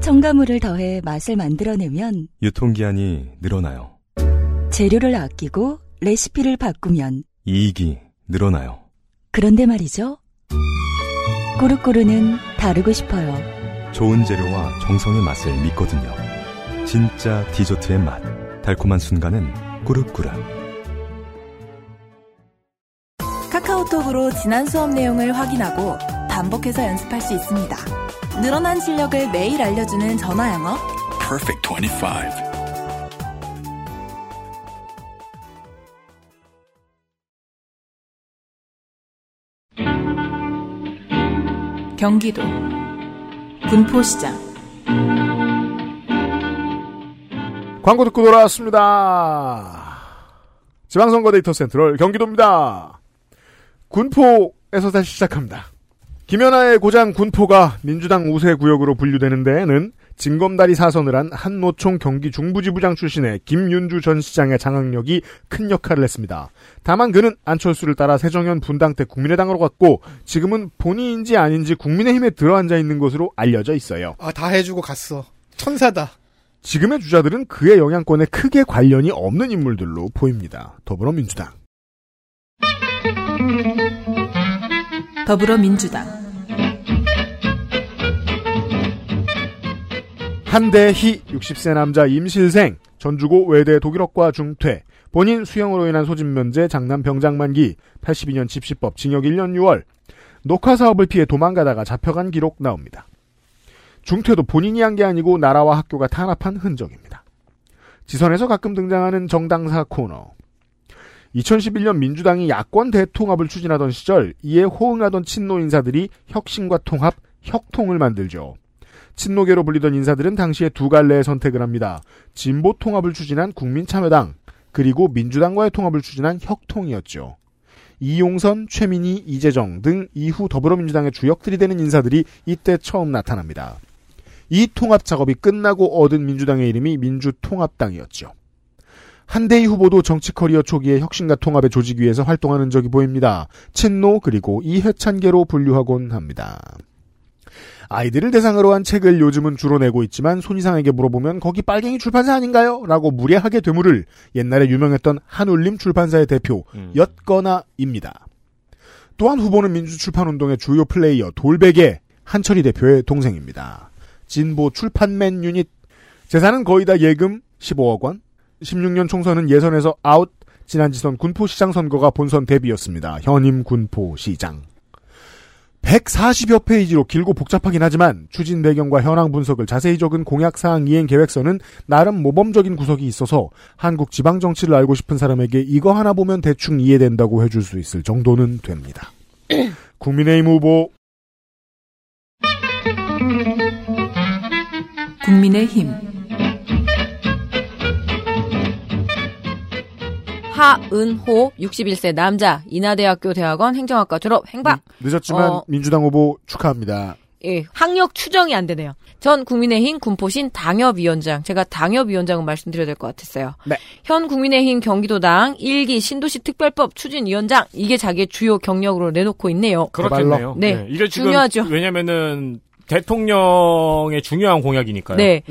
첨가물을 더해 맛을 만들어내면 유통기한이 늘어나요. 재료를 아끼고 레시피를 바꾸면 이익이 늘어나요. 그런데 말이죠. 꾸르꾸르는 다르고 싶어요. 좋은 재료와 정성의 맛을 믿거든요. 진짜 디저트의 맛. 달콤한 순간은 꾸르꾸르. 카카오톡으로 지난 수업 내용을 확인하고 반복해서 연습할 수 있습니다. 늘어난 실력을 매일 알려주는 전화 영어. Perfect 25. 경기도 군포시장 광고 듣고 돌아왔습니다. 지방선거 데이터 센트럴 경기도입니다. 군포에서 다시 시작합니다. 김연아의 고장 군포가 민주당 우세 구역으로 분류되는 데에는 징검다리 사선을 한 한노총 경기 중부지부장 출신의 김윤주 전 시장의 장악력이 큰 역할을 했습니다. 다만 그는 안철수를 따라 새정연 분당 때 국민의당으로 갔고 지금은 본인인지 아닌지 국민의힘에 들어앉아 있는 것으로 알려져 있어요. 아, 다 해주고 갔어. 천사다. 지금의 주자들은 그의 영향권에 크게 관련이 없는 인물들로 보입니다. 더불어민주당. 더불어민주당 한대희 60세 남자 임실생 전주고 외대 독일어과 중퇴, 본인 수형으로 인한 소집 면제, 장남 병장 만기, 82년 집시법 징역 1년 6월, 녹화 사업을 피해 도망가다가 잡혀간 기록 나옵니다. 중퇴도 본인이 한 게 아니고 나라와 학교가 탄압한 흔적입니다. 지선에서 가끔 등장하는 정당사 코너. 2011년 민주당이 야권 대통합을 추진하던 시절 이에 호응하던 친노 인사들이 혁신과 통합, 혁통을 만들죠. 친노계로 불리던 인사들은 당시에 두 갈래의 선택을 합니다. 진보 통합을 추진한 국민참여당, 그리고 민주당과의 통합을 추진한 혁통이었죠. 이용선, 최민희, 이재정 등 이후 더불어민주당의 주역들이 되는 인사들이 이때 처음 나타납니다. 이 통합 작업이 끝나고 얻은 민주당의 이름이 민주통합당이었죠. 한대희 후보도 정치 커리어 초기에 혁신과 통합의 조직 위에서 활동하는 적이 보입니다. 친노 그리고 이해찬계로 분류하곤 합니다. 아이들을 대상으로 한 책을 요즘은 주로 내고 있지만 손이상에게 물어보면 거기 빨갱이 출판사 아닌가요? 라고 무례하게 되물을 옛날에 유명했던 한울림 출판사의 대표 였거나입니다. 또한 후보는 민주출판운동의 주요 플레이어 돌베개 한철희 대표의 동생입니다. 진보 출판man 유닛 재산은 거의 다 예금 15억 원 16년 총선은 예선에서 아웃 지난 지선 군포시장 선거가 본선 데뷔였습니다. 현임 군포시장 140여 페이지로 길고 복잡하긴 하지만 추진 배경과 현황 분석을 자세히 적은 공약사항 이행 계획서는 나름 모범적인 구석이 있어서 한국 지방 정치를 알고 싶은 사람에게 이거 하나 보면 대충 이해된다고 해줄 수 있을 정도는 됩니다. 국민의힘 후보 국민의힘 하은호 61세 남자 인하대학교 대학원 행정학과 졸업 행박 늦었지만 어. 민주당 후보 축하합니다. 예, 학력 추정이 안 되네요. 전 국민의힘 군포신 당협위원장. 제가 당협위원장은 말씀드려야 될 것 같았어요. 네. 현 국민의힘 경기도당 1기 신도시 특별법 추진위원장. 이게 자기의 주요 경력으로 내놓고 있네요. 그렇겠네요. 네. 이게 지금 중요하죠. 왜냐면은 대통령의 중요한 공약이니까요. 네.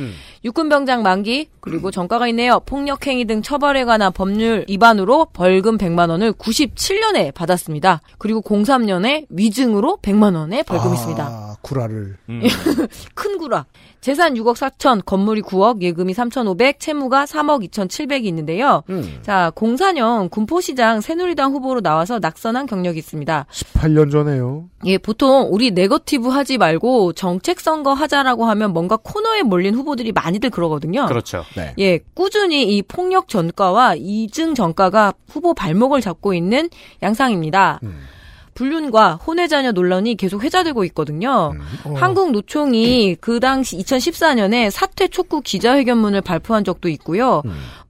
육군병장 만기 그리고 전과가 있네요. 폭력행위 등 처벌에 관한 법률 위반으로 벌금 100만 원을 97년에 받았습니다. 그리고 03년에 위증으로 100만 원의 벌금이 있습니다. 아, 구라를. 큰 구라. 재산 6억 4천, 건물이 9억, 예금이 3,500, 채무가 3억 2,700이 있는데요. 음. 자, 04년 군포시장 새누리당 후보로 나와서 낙선한 경력이 있습니다. 8년 전에요. 예, 보통 우리 네거티브 하지 말고 정책 선거 하자라고 하면 뭔가 코너에 몰린 후보들이 많이들 그러거든요. 그렇죠. 네. 예, 꾸준히 이 폭력 전과와 이증 전과가 후보 발목을 잡고 있는 양상입니다. 불륜과 혼외 자녀 논란이 계속 회자되고 있거든요. 한국 노총이 그 당시 2014년에 사퇴 촉구 기자회견문을 발표한 적도 있고요.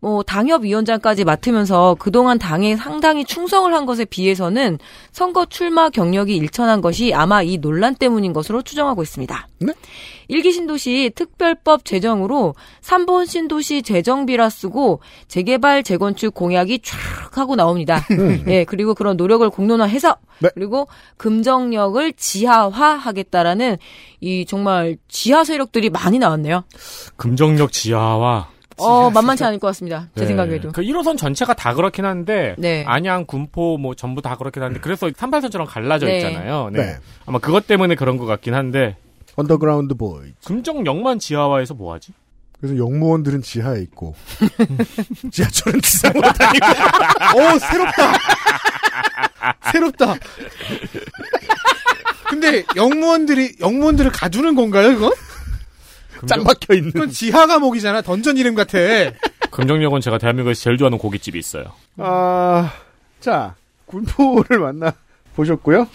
뭐 당협위원장까지 맡으면서 그동안 당에 상당히 충성을 한 것에 비해서는 선거 출마 경력이 일천한 것이 아마 이 논란 때문인 것으로 추정하고 있습니다. 네? 일기 신도시 특별법 제정으로 3번 신도시 재정비라 쓰고 재개발 재건축 공약이 쫙 하고 나옵니다. 예, 그리고 그런 노력을 공론화해서 네. 그리고 금정력을 지하화하겠다라는 이 정말 지하 세력들이 많이 나왔네요. 금정력 지하와 어, 만만치 않을 것 같습니다. 제 네. 생각에도. 그 1호선 전체가 다 그렇긴 한데 네. 안양, 군포 뭐 전부 다 그렇긴 한데 그래서 38선처럼 갈라져 네. 있잖아요. 네. 네. 아마 그것 때문에 그런 것 같긴 한데 underground boy. 금정역만 지하화해서 뭐 하지? 그래서 역무원들은 지하에 있고 지하철은 지상으로 다니고. 오 새롭다. 새롭다. 근데 역무원들이 역무원들을 가두는 건가요, 이건? 짱 박혀 있는. 그건 지하 감옥이잖아. 던전 이름 같아. 금정력은 제가 대한민국에서 제일 좋아하는 고깃집이 있어요. 아, 자, 군포를 만나 보셨고요.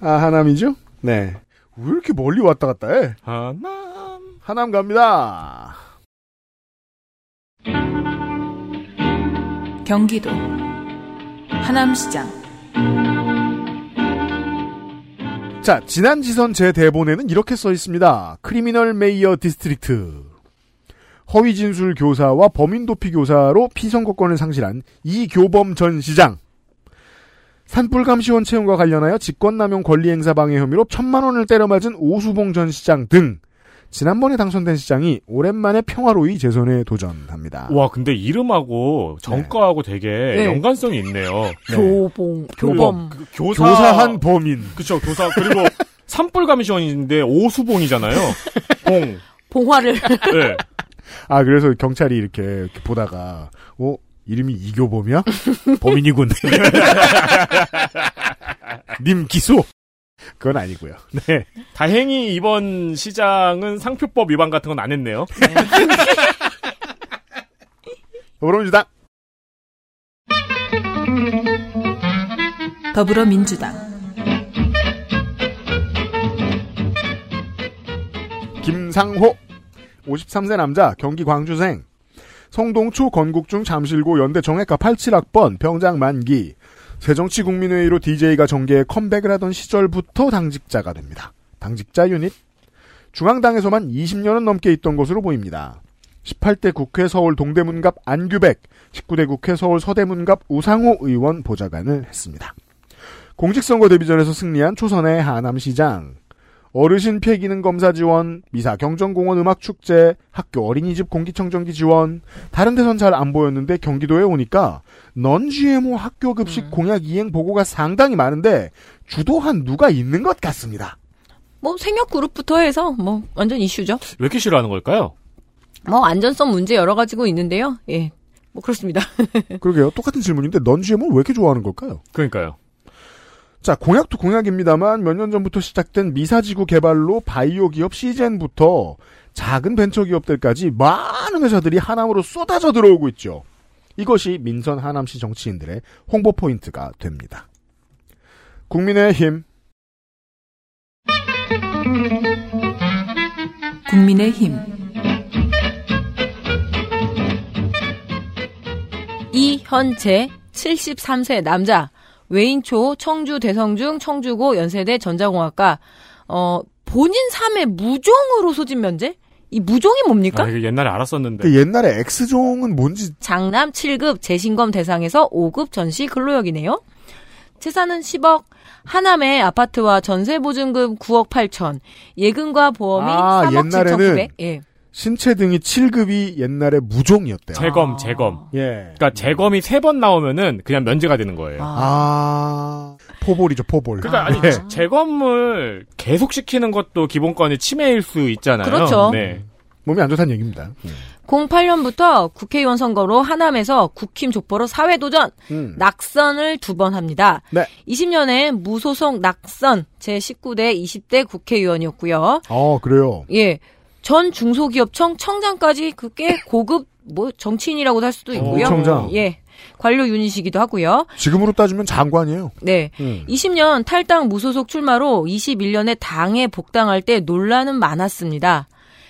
아, 하남이죠? 네. 왜 이렇게 멀리 왔다 갔다 해? 하남. 하남 갑니다. 경기도 하남시장 자, 지난 지선 제 대본에는 이렇게 써 있습니다. criminal mayor district. 허위 진술 교사와 범인 도피 교사로 피선거권을 상실한 이교범 전 시장. 산불감시원 채용과 관련하여 직권남용 권리행사 방해 혐의로 천만 원을 때려맞은 오수봉 전 시장 등 지난번에 당선된 시장이 오랜만에 평화로이 재선에 도전합니다. 와, 근데 이름하고 전과하고 되게 네. 연관성이 있네요. 교봉, 교범. 그 교사, 교사한 범인. 그쵸, 교사. 그리고 산불 감시원인데 오수봉이잖아요. 봉. 봉화를. 네. 아 그래서 경찰이 이렇게, 이렇게 보다가 어 이름이 이교범이야? 범인이군. 님 기소. 그건 아니고요. 네. 다행히 이번 시장은 상표법 위반 같은 건 안 했네요. 더불어민주당 더불어민주당 김상호 53세 남자 경기 광주생 성동초 건국중 잠실고 연대 정외과 87학번 병장 만기 새정치국민회의로 DJ가 정계에 컴백을 하던 시절부터 당직자가 됩니다. 당직자 유닛 중앙당에서만 20년은 넘게 있던 것으로 보입니다. 18대 국회 서울 동대문갑 안규백, 19대 국회 서울 서대문갑 우상호 의원 보좌관을 했습니다. 공직선거 데뷔전에서 승리한 초선의 하남시장, 어르신 폐기능 검사 지원, 미사 경정공원 음악 축제, 학교 어린이집 공기청정기 지원, 다른 데선 잘 안 보였는데 경기도에 오니까 넌 GMO 학교 급식 공약 이행 보고가 상당히 많은데 주도한 누가 있는 것 같습니다. 뭐 생협 그룹부터 해서 뭐 완전 이슈죠. 왜 이렇게 싫어하는 걸까요? 뭐 안전성 문제 여러 가지고 있는데요. 예. 뭐 그렇습니다. 그러게요. 똑같은 질문인데 넌 GMO를 왜 이렇게 좋아하는 걸까요? 그러니까요. 자, 공약도 공약입니다만 몇 년 전부터 시작된 미사지구 개발로 바이오 기업 시젠부터 작은 벤처 기업들까지 많은 회사들이 하남으로 쏟아져 들어오고 있죠. 이것이 민선 하남시 정치인들의 홍보 포인트가 됩니다. 국민의힘 국민의힘 이현재 73세 남자 외인초 청주 대성중 청주고 연세대 전자공학과 어 본인 삶의 무종으로 소집 면제? 이 무종이 뭡니까? 아, 이거 옛날에 알았었는데. 그 옛날에 X종은 뭔지 장남 7급 재신검 대상에서 5급 전시 근로역이네요. 재산은 10억, 하남의 아파트와 전세 보증금 9억 8천, 예금과 보험이 아, 3억 옛날에는 7천 9백. 예. 신체 등이 7급이 옛날에 무종이었대요. 재검, 재검. 예. 그러니까 재검이 세 번 나오면은 그냥 면제가 되는 거예요. 아, 포볼이죠, 포볼. 그러니까 아니 예. 재검을 계속 시키는 것도 기본권의 침해일 수 있잖아요. 그렇죠. 네. 몸이 안 좋다는 얘기입니다. 08년부터 국회의원 선거로 하남에서 국힘 족보로 사회도전, 음. 낙선을 두 번 합니다. 네. 20년에 무소속 낙선 제19대 20대 국회의원이었고요. 어, 그래요. 예. 전 중소기업청 청장까지 그 꽤 고급 뭐 정치인이라고도 할 수도 있고요. 청장. 예. 관료 유닛이기도 하고요. 지금으로 따지면 장관이에요. 네. 음. 20년 탈당 무소속 출마로 21년에 당에 복당할 때 논란은 많았습니다.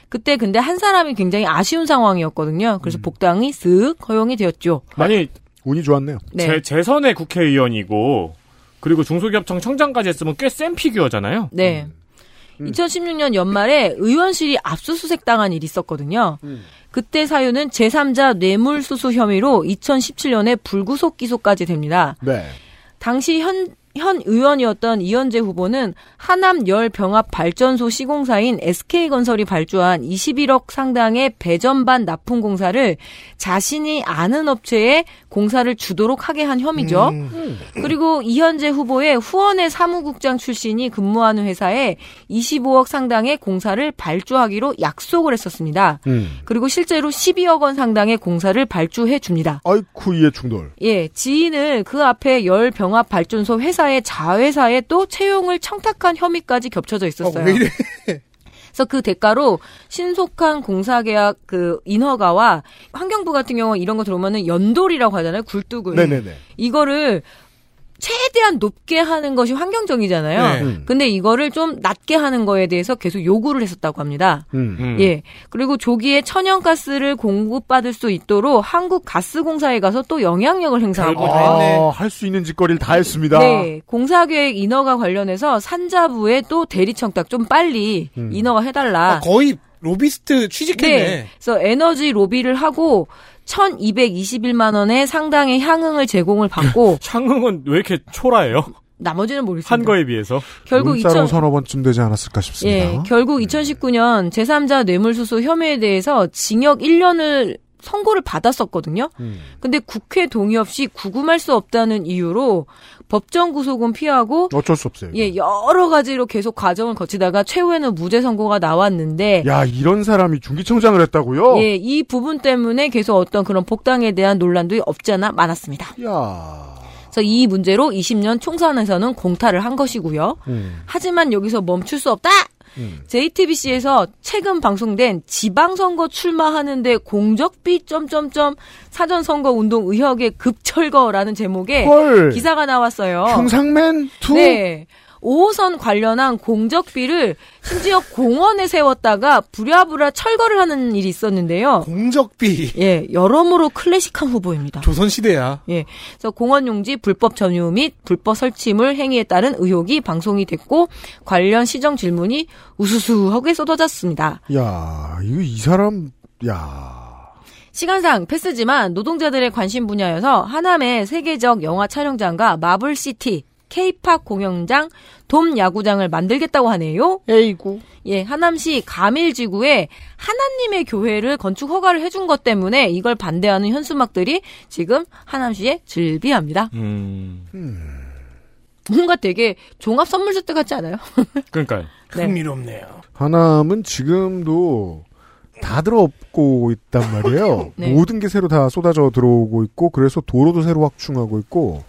그때 근데 한 사람이 굉장히 아쉬운 상황이었거든요. 그래서 복당이 쓱 허용이 되었죠. 아니 운이 좋았네요. 네. 재, 재선의 국회의원이고 그리고 중소기업청 청장까지 했으면 꽤 센 피규어잖아요. 네. 2016년 연말에 의원실이 압수수색 당한 일이 있었거든요. 그때 사유는 제3자 뇌물수수 혐의로 2017년에 불구속 기소까지 됩니다. 네. 당시 현, 현 의원이었던 이현재 후보는 하남 열 병합 발전소 시공사인 SK건설이 발주한 21억 상당의 배전반 납품 공사를 자신이 아는 업체에 공사를 주도록 하게 한 혐의죠. 그리고 이현재 후보의 후원의 사무국장 출신이 근무하는 회사에 25억 상당의 공사를 발주하기로 약속을 했었습니다. 음. 그리고 실제로 12억 원 상당의 공사를 발주해 줍니다. 아이쿠, 이해 충돌. 예, 지인을 그 앞에 열 병합 발전소 회사 의 자회사에 또 채용을 청탁한 혐의까지 겹쳐져 있었어요. 왜 이래? 그래서 그 대가로 신속한 공사계약 그 인허가와 환경부 같은 경우 이런 거 들어오면은 연돌이라고 하잖아요. 굴뚝을. 네네네. 이거를 최대한 높게 하는 것이 환경적이잖아요. 네. 음. 근데 이거를 좀 낮게 하는 거에 대해서 계속 요구를 했었다고 합니다. 음. 음. 예. 그리고 조기에 천연가스를 공급받을 수 있도록 한국가스공사에 가서 또 영향력을 행사하고. 아, 할수 있는 짓거리를 다 했습니다. 네, 공사계획 인허가 관련해서 산자부에 또 대리청탁 좀 빨리 음. 인허가 해달라. 아, 거의 로비스트 취직했네. 네, 그래서 에너지 로비를 하고 1,221만 원의 상당의 향응을 제공을 받고 향응은 왜 이렇게 초라해요? 나머지는 모르겠습니다. 한 거에 비해서. 결국 문자로 2000 서너 번쯤 되지 않았을까 싶습니다. 예, 결국 2019년 제3자 뇌물수수 혐의에 대해서 징역 1년을 선고를 받았었거든요. 근데 국회 동의 없이 구금할 수 없다는 이유로 법정 구속은 피하고 어쩔 수 없어요. 예, 여러 가지로 계속 과정을 거치다가 최후에는 무죄 선고가 나왔는데 야, 이런 사람이 중기청장을 했다고요? 예, 이 부분 때문에 계속 어떤 그런 복당에 대한 논란도 없지 않아 많았습니다. 야. 그래서 이 문제로 20년 총선에서는 공탈을 한 것이고요. 음. 하지만 여기서 멈출 수 없다. JTBC에서 최근 방송된 지방선거 출마하는데 공적비 점점점 사전선거 운동 의혹의 급철거라는 제목의 헐. 기사가 나왔어요. 평상man two. 네. 5호선 관련한 공적비를 심지어 공원에 세웠다가 부랴부랴 철거를 하는 일이 있었는데요. 공적비. 예, 여러모로 클래식한 후보입니다. 조선시대야. 예. 그래서 공원 용지 불법 점유 및 불법 설치물 행위에 따른 의혹이 방송이 됐고 관련 시정 질문이 우수수하게 쏟아졌습니다. 야, 이거 이 사람 야. 시간상 패스지만 노동자들의 관심 분야여서 하남의 세계적 영화 촬영장과 마블시티, K-팝 공연장, 돔 야구장을 만들겠다고 하네요. 에이구. 예, 하남시 가밀지구에 하나님의 교회를 건축 허가를 해준 것 때문에 이걸 반대하는 현수막들이 지금 하남시에 즐비합니다. 음. 뭔가 되게 종합 선물 세트 같지 않아요? 그러니까요. 네. 흥미롭네요. 하남은 지금도 다 들어엎고 있단 말이에요. 네. 모든 게 새로 다 쏟아져 들어오고 있고 그래서 도로도 새로 확충하고 있고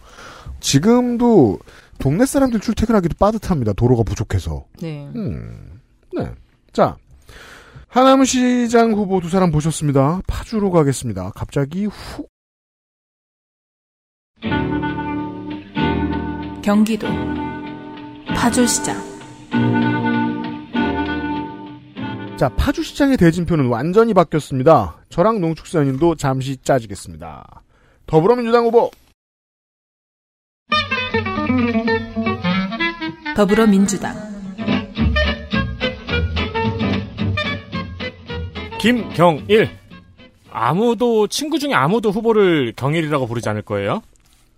지금도 동네 사람들 출퇴근하기도 빠듯합니다. 도로가 부족해서. 네. 음, 네. 자, 하남시장 후보 두 사람 보셨습니다. 파주로 가겠습니다. 갑자기 훅. 경기도 파주시장 자, 파주시장의 대진표는 완전히 바뀌었습니다. 저랑 농축산인도 잠시 짜지겠습니다. 더불어민주당 후보. 더불어민주당 김경일. 아무도 친구 중에 아무도 후보를 경일이라고 부르지 않을 거예요.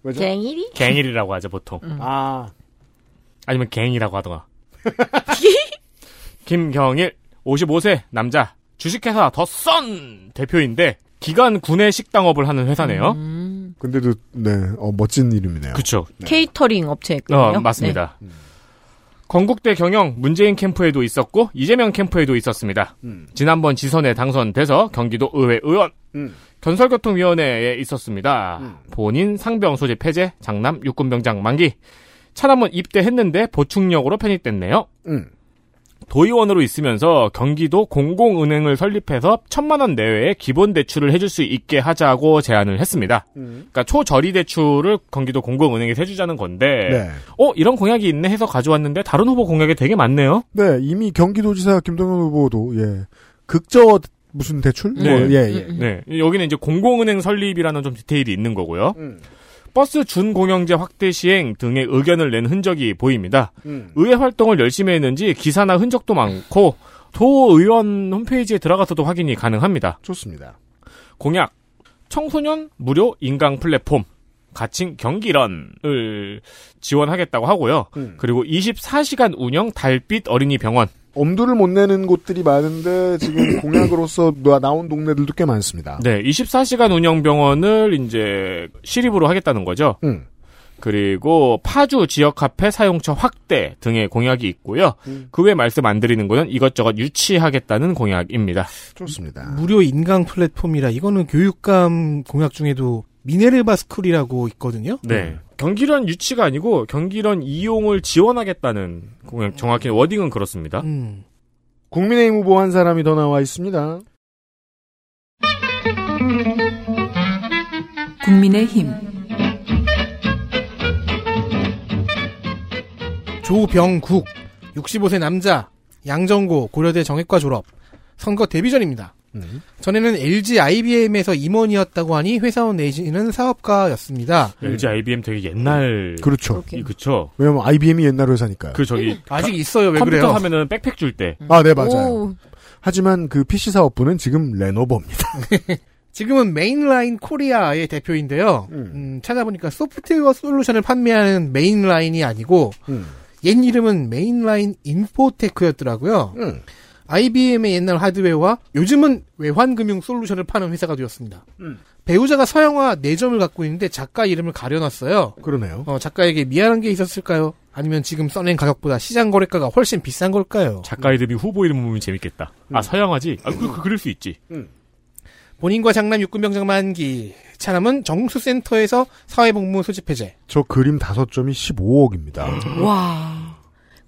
왜죠? 갱일이? 갱일이라고 하죠 보통. 아, 아니면 갱이라고 하더라. 김경일 55세 남자 주식회사 더 썬 대표인데 기간 구내 식당업을 하는 회사네요. 음, 근데도 네, 어, 멋진 이름이네요. 그렇죠. 케이터링 업체거든요. 어, 맞습니다. 건국대 경영 문재인 캠프에도 있었고 이재명 캠프에도 있었습니다. 음. 지난번 지선에 당선돼서 경기도 의회 의원, 음. 건설교통위원회에 있었습니다. 음. 본인 상병 소집 해제, 장남 육군병장 만기. 차남은 입대했는데 보충력으로 편입됐네요. 음. 도의원으로 있으면서 경기도 공공은행을 설립해서 천만 원 내외의 기본 대출을 해줄 수 있게 하자고 제안을 했습니다. 음. 그러니까 초저리 대출을 경기도 공공은행에 해주자는 건데, 네. 어 이런 공약이 있네 해서 가져왔는데 다른 후보 공약이 되게 많네요. 네, 이미 경기도지사 김동연 후보도 예. 극저 무슨 대출? 네. 뭐, 예, 예. 네 여기는 이제 공공은행 설립이라는 좀 디테일이 있는 거고요. 음. 버스 준공영제 확대 시행 등의 의견을 낸 흔적이 보입니다. 음. 의회 활동을 열심히 했는지 기사나 흔적도 많고 도의원 홈페이지에 들어가서도 확인이 가능합니다. 좋습니다. 공약 청소년 무료 인강 플랫폼 가칭 경기런을 지원하겠다고 하고요. 음. 그리고 24시간 운영 달빛 어린이 병원 엄두를 못 내는 곳들이 많은데 지금 공약으로서 나- 나온 동네들도 꽤 많습니다. 네, 24시간 운영 병원을 이제 시립으로 하겠다는 거죠. 음. 그리고 파주 지역 카페 사용처 확대 등의 공약이 있고요. 음. 그외 말씀 안 드리는 거는 이것저것 유치하겠다는 공약입니다. 좋습니다. 무료 인강 플랫폼이라 이거는 교육감 공약 중에도 미네르바 스쿨이라고 있거든요. 네. 경기런 유치가 아니고 경기런 이용을 지원하겠다는 정확히 wording은 그렇습니다. 음. 국민의힘 후보 한 사람이 더 나와 있습니다. 국민의힘 조병국 65세 남자 양정고 고려대 정외과 졸업 선거 데뷔전입니다. 음. 전에는 LG IBM에서 임원이었다고 하니 회사원 내지는 사업가였습니다. LG IBM 되게 옛날 그렇죠. 이 그쵸? 왜냐면 IBM이 옛날 회사니까요. 그 저기 아직 있어요. 왜 컴퓨터 그래요? 하면은 백팩 줄 때. 아, 네, 맞아요. 오, 하지만 그 PC 사업부는 지금 레노버입니다. 지금은 메인라인 코리아의 대표인데요. 음. 음, 찾아보니까 소프트웨어 솔루션을 판매하는 메인라인이 아니고 음. 옛 이름은 메인라인 인포테크였더라고요. 음. IBM의 옛날 하드웨어와 요즘은 외환금융 솔루션을 파는 회사가 되었습니다. 음. 배우자가 서양화 4점을 갖고 있는데 작가 이름을 가려놨어요. 그러네요. 어, 작가에게 미안한 게 있었을까요? 아니면 지금 써낸 가격보다 시장 거래가가 훨씬 비싼 걸까요? 작가 이름이 후보 이름 보면 재밌겠다. 아 서양하지? 아 그, 그, 그럴 수 있지. 본인과 장남 육군병장 만기. 차남은 정수센터에서 사회복무 소집 해제. 저 그림 다섯 점이 15억입니다. 와.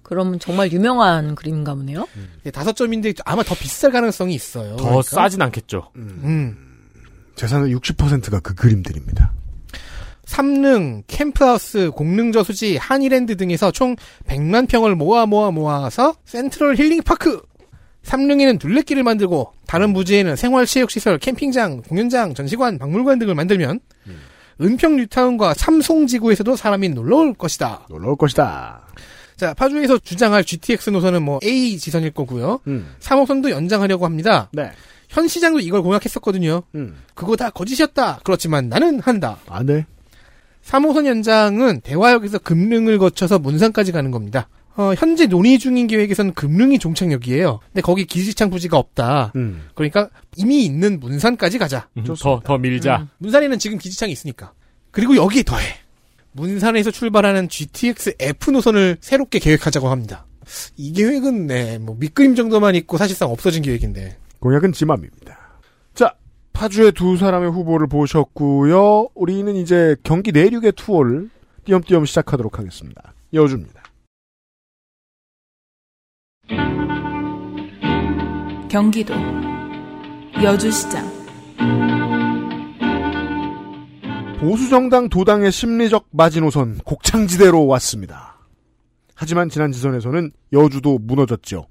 그러면 정말 유명한 그림인가 보네요. 예, 다섯 점인데 아마 더 비쌀 가능성이 있어요. 더 그러니까. 싸진 않겠죠. 음. 재산의 60%가 그 그림들입니다. 삼릉, 캠프하우스, 공릉저수지, 한일랜드 등에서 총 100만 평을 모아 모아 모아서 센트럴 힐링파크! 삼릉에는 둘레길을 만들고 다른 부지에는 생활체육시설, 캠핑장, 공연장, 전시관, 박물관 등을 만들면 은평 뉴타운과 삼송지구에서도 사람이 놀러올 것이다. 놀라울 것이다. 자, 파주에서 주장할 GTX 노선은 뭐 A 지선일 거고요. 음. 3호선도 연장하려고 합니다. 네. 현 시장도 이걸 공약했었거든요. 음. 그거 다 거짓이었다. 그렇지만 나는 한다. 안 돼. 3호선 연장은 대화역에서 금릉을 거쳐서 문산까지 가는 겁니다. 어, 현재 논의 중인 계획에서는 금릉이 종착역이에요. 근데 거기 기지창 부지가 없다. 음. 그러니까 이미 있는 문산까지 가자. 음, 더, 더 밀자. 문산에는 지금 기지창이 있으니까. 그리고 여기에 더해. 문산에서 출발하는 GTX F 노선을 새롭게 계획하자고 합니다. 이 계획은 네, 뭐 밑그림 정도만 있고 사실상 없어진 계획인데. 공약은 지맘입니다. 자, 파주의 두 사람의 후보를 보셨고요. 우리는 이제 경기 내륙의 투어를 띄엄띄엄 시작하도록 하겠습니다. 여주입니다. 경기도 여주시장 보수정당 도당의 심리적 마지노선 곡창지대로 왔습니다. 하지만 지난 지선에서는 여주도 무너졌죠.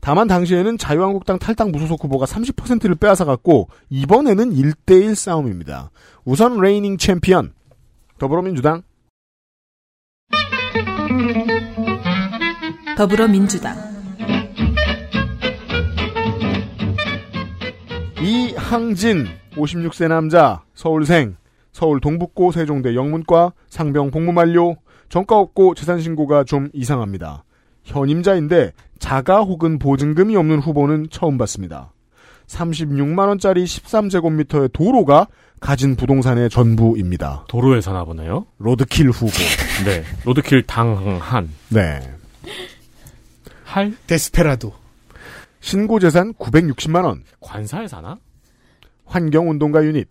다만 당시에는 자유한국당 탈당 무소속 후보가 30%를 빼앗아갔고 이번에는 1대1 싸움입니다. 우선 reigning champion 더불어민주당 더불어민주당 이항진 56세 남자 서울생 서울 동북고 세종대 영문과 상병 복무 만료 정가 없고 재산 신고가 좀 이상합니다. 현임자인데 자가 혹은 보증금이 없는 후보는 처음 봤습니다. 36만 원짜리 13제곱미터의 도로가 가진 부동산의 전부입니다. 도로에 사나 보네요. 로드킬 후보. 네. 로드킬 당한. 네. 헐? desperado. 신고 재산 960만 원. 관사에 사나? 환경운동가 유닛.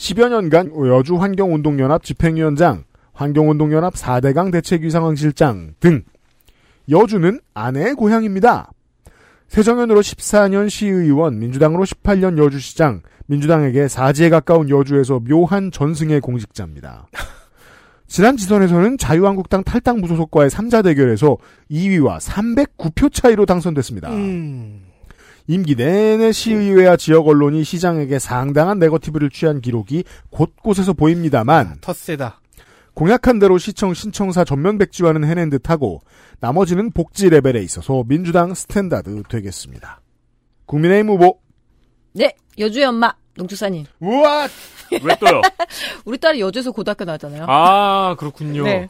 10여 년간 여주 환경운동연합 집행위원장, 환경운동연합 4대강 대책위상황실장 등 여주는 아내의 고향입니다. 새정연으로 14년 시의원, 민주당으로 18년 여주시장, 민주당에게 사지에 가까운 여주에서 묘한 전승의 공직자입니다. 지난 지선에서는 자유한국당 탈당 무소속과의 3자 대결에서 2위와 309표 차이로 당선됐습니다. 음. 임기 내내 시의회와 지역 언론이 시장에게 상당한 네거티브를 취한 기록이 곳곳에서 보입니다만 텃세다. 공약한 대로 시청 신청사 전면 백지화는 해낸 듯하고 나머지는 복지 레벨에 있어서 민주당 standard 되겠습니다. 국민의힘 후보 네, 여주의 엄마 농축산인. 우와 왜 또요? 우리 딸이 여주에서 고등학교 나왔잖아요. 아, 그렇군요. 네.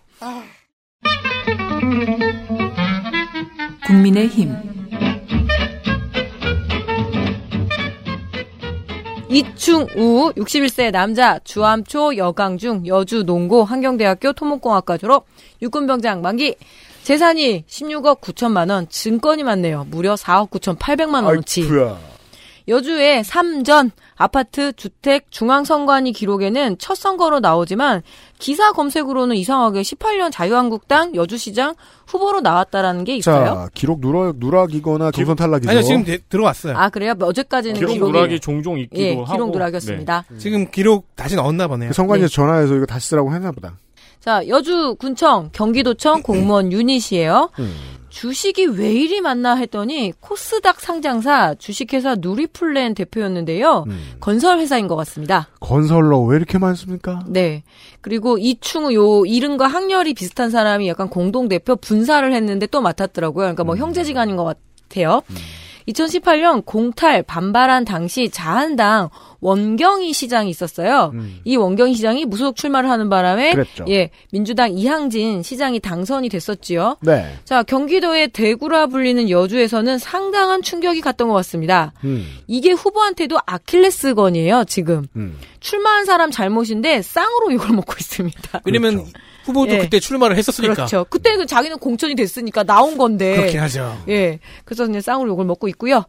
국민의힘 이충우 61세 남자 주암초 여강중 여주 농고 환경대학교 토목공학과 졸업 육군병장 만기 재산이 16억 9천만 원 증권이 많네요. 무려 4억 9천 8백만 원어치. 아이쿠야. 여주의 삼전 아파트 주택 중앙선관위 기록에는 첫 선거로 나오지만 기사 검색으로는 이상하게 18년 자유한국당 여주시장 후보로 나왔다라는 게 있어요. 자 기록 누락 누락이거나 경선 탈락이죠. 아니요, 지금 데- 들어왔어요. 아 그래요? 어제까지는 기록 기록이 누락이 종종 있기도 예, 하고. 기록 누락이었습니다. 지금 기록 다시 넣었나 보네요. 그 선관위에 서 전화해서 이거 다시 쓰라고 했나 보다. 자, 여주 군청 경기도청 공무원 유닛이에요. 음. 주식이 왜 이리 많나 했더니 코스닥 상장사 주식회사 누리플랜 대표였는데요. 음. 건설 회사인 것 같습니다. 건설로 왜 이렇게 많습니까? 네. 그리고 이충 요 이름과 학렬이 비슷한 사람이 약간 공동 대표 분사를 했는데 또 맡았더라고요. 그러니까 뭐 형제지간인 것 같아요. 2018년 공탈 반발한 당시 자한당 원경희 시장이 있었어요. 이 원경희 시장이 무소속 출마를 하는 바람에 그랬죠. 예 민주당 이항진 시장이 당선이 됐었지요. 네. 자 경기도의 대구라 불리는 여주에서는 상당한 충격이 갔던 것 같습니다. 음. 이게 후보한테도 아킬레스건이에요. 지금 음. 출마한 사람 잘못인데 쌍으로 욕을 먹고 있습니다. 왜냐면 후보도 예. 그때 출마를 했었으니까. 그렇죠. 그때는 자기는 공천이 됐으니까 나온 건데. 그렇긴 하죠. 예. 그래서 그냥 쌍으로 욕을 먹고 있고요.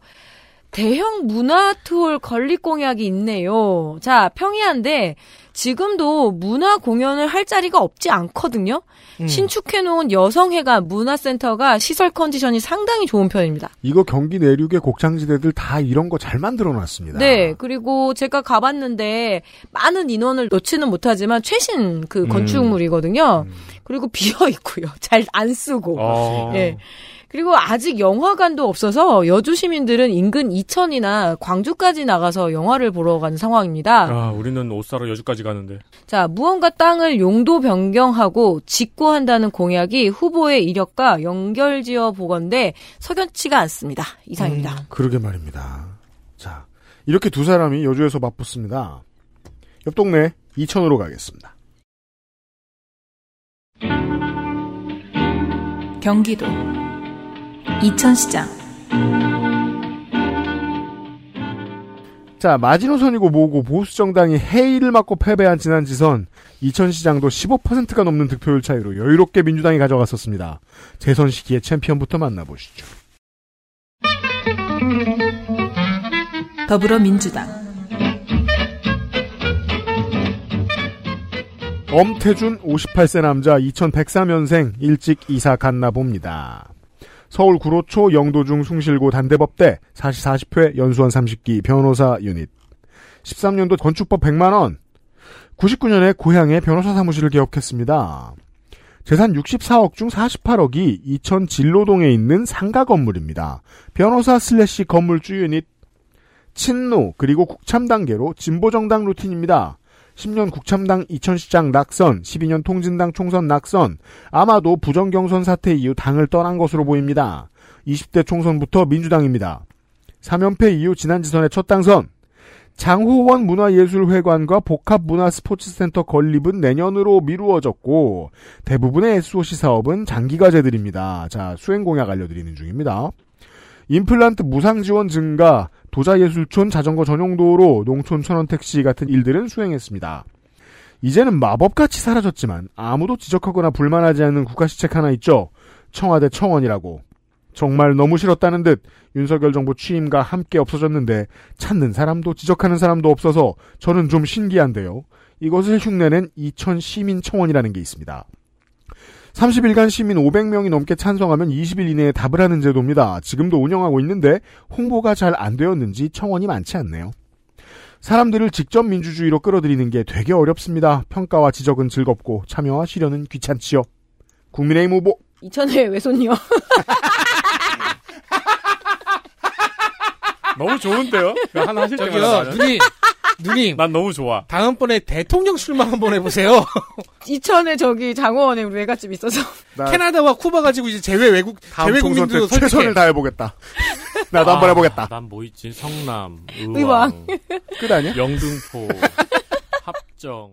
대형 문화 투어 건립 공약이 있네요. 자, 평이한데 지금도 문화 공연을 할 자리가 없지 않거든요. 음. 신축해 놓은 여성회관 문화센터가 시설 컨디션이 상당히 좋은 편입니다. 이거 경기 내륙의 곡창지대들 다 이런 거 잘 만들어 놨습니다. 네, 그리고 제가 가봤는데 많은 인원을 넣지는 못하지만 최신 그 음. 건축물이거든요. 그리고 비어 있고요. 잘 안 쓰고. 어. 예. 그리고 아직 영화관도 없어서 여주 시민들은 인근 이천이나 광주까지 나가서 영화를 보러 가는 상황입니다. 아, 우리는 옷 사러 여주까지 가는데. 자, 무언가 땅을 용도 변경하고 직구한다는 공약이 후보의 이력과 연결지어 보건데 석연치가 않습니다. 이상입니다. 그러게 말입니다. 자, 이렇게 두 사람이 여주에서 맞붙습니다. 옆 동네 이천으로 가겠습니다. 경기도 이천시장 자, 마지노선이고 뭐고 보수 정당이 해이를 맞고 패배한 지난 지선 이천시장도 15%가 넘는 득표율 차이로 여유롭게 민주당이 가져갔었습니다. 재선 시기의 챔피언부터 만나보시죠. 더불어민주당 엄태준 58세 남자 2103년생 일찍 이사 갔나 봅니다. 서울 구로초 영도중 숭실고 단대법대 40, 40회 연수원 30기 변호사 유닛 13년도 건축법 100만원 99년에 고향에 변호사 사무실을 개업했습니다. 재산 64억 중 48억이 이천 진리동에 있는 상가 건물입니다. 변호사 slash 건물주 유닛 친노 그리고 국참 단계로 진보정당 루틴입니다. 10년 국참당 이천시장 낙선, 12년 통진당 총선 낙선, 아마도 부정경선 사태 이후 당을 떠난 것으로 보입니다. 20대 총선부터 민주당입니다. 3연패 이후 지난 지선의 첫 당선, 장호원 문화예술회관과 복합문화스포츠센터 건립은 내년으로 미루어졌고 대부분의 SOC 사업은 장기 과제들입니다. 자, 수행 공약 알려드리는 중입니다. 임플란트 무상 지원 증가, 도자예술촌 자전거 전용도로, 농촌 천원택시 같은 일들은 수행했습니다. 이제는 마법같이 사라졌지만 아무도 지적하거나 불만하지 않는 국가시책 하나 있죠. 청와대 청원이라고. 정말 너무 싫었다는 듯 윤석열 정부 취임과 함께 없어졌는데 찾는 사람도 지적하는 사람도 없어서 저는 좀 신기한데요. 이것을 흉내낸 이천 시민 청원이라는 게 있습니다. 30일간 시민 500명이 넘게 찬성하면 20일 이내에 답을 하는 제도입니다. 지금도 운영하고 있는데 홍보가 잘 안 되었는지 청원이 많지 않네요. 사람들을 직접 민주주의로 끌어들이는 게 되게 어렵습니다. 평가와 지적은 즐겁고 참여와 실현은 귀찮지요. 국민의힘 후보 이천의 외손이요. 너무 좋은데요? 하나 하실 때마다. 저기요. 누님, 누님. 난 너무 좋아. 다음번에 대통령 출마 한번 해보세요. 이천에 저기 장호원에 우리 외갓집 있어서. 캐나다와 쿠바 가지고 이제 제외 외국, 제외 국민들도 설득해. 최선을 다해보겠다. 나도 한번 해보겠다. 난 뭐 있지? 성남, 의왕, 의왕. 끝 아니야? 영등포, 합정.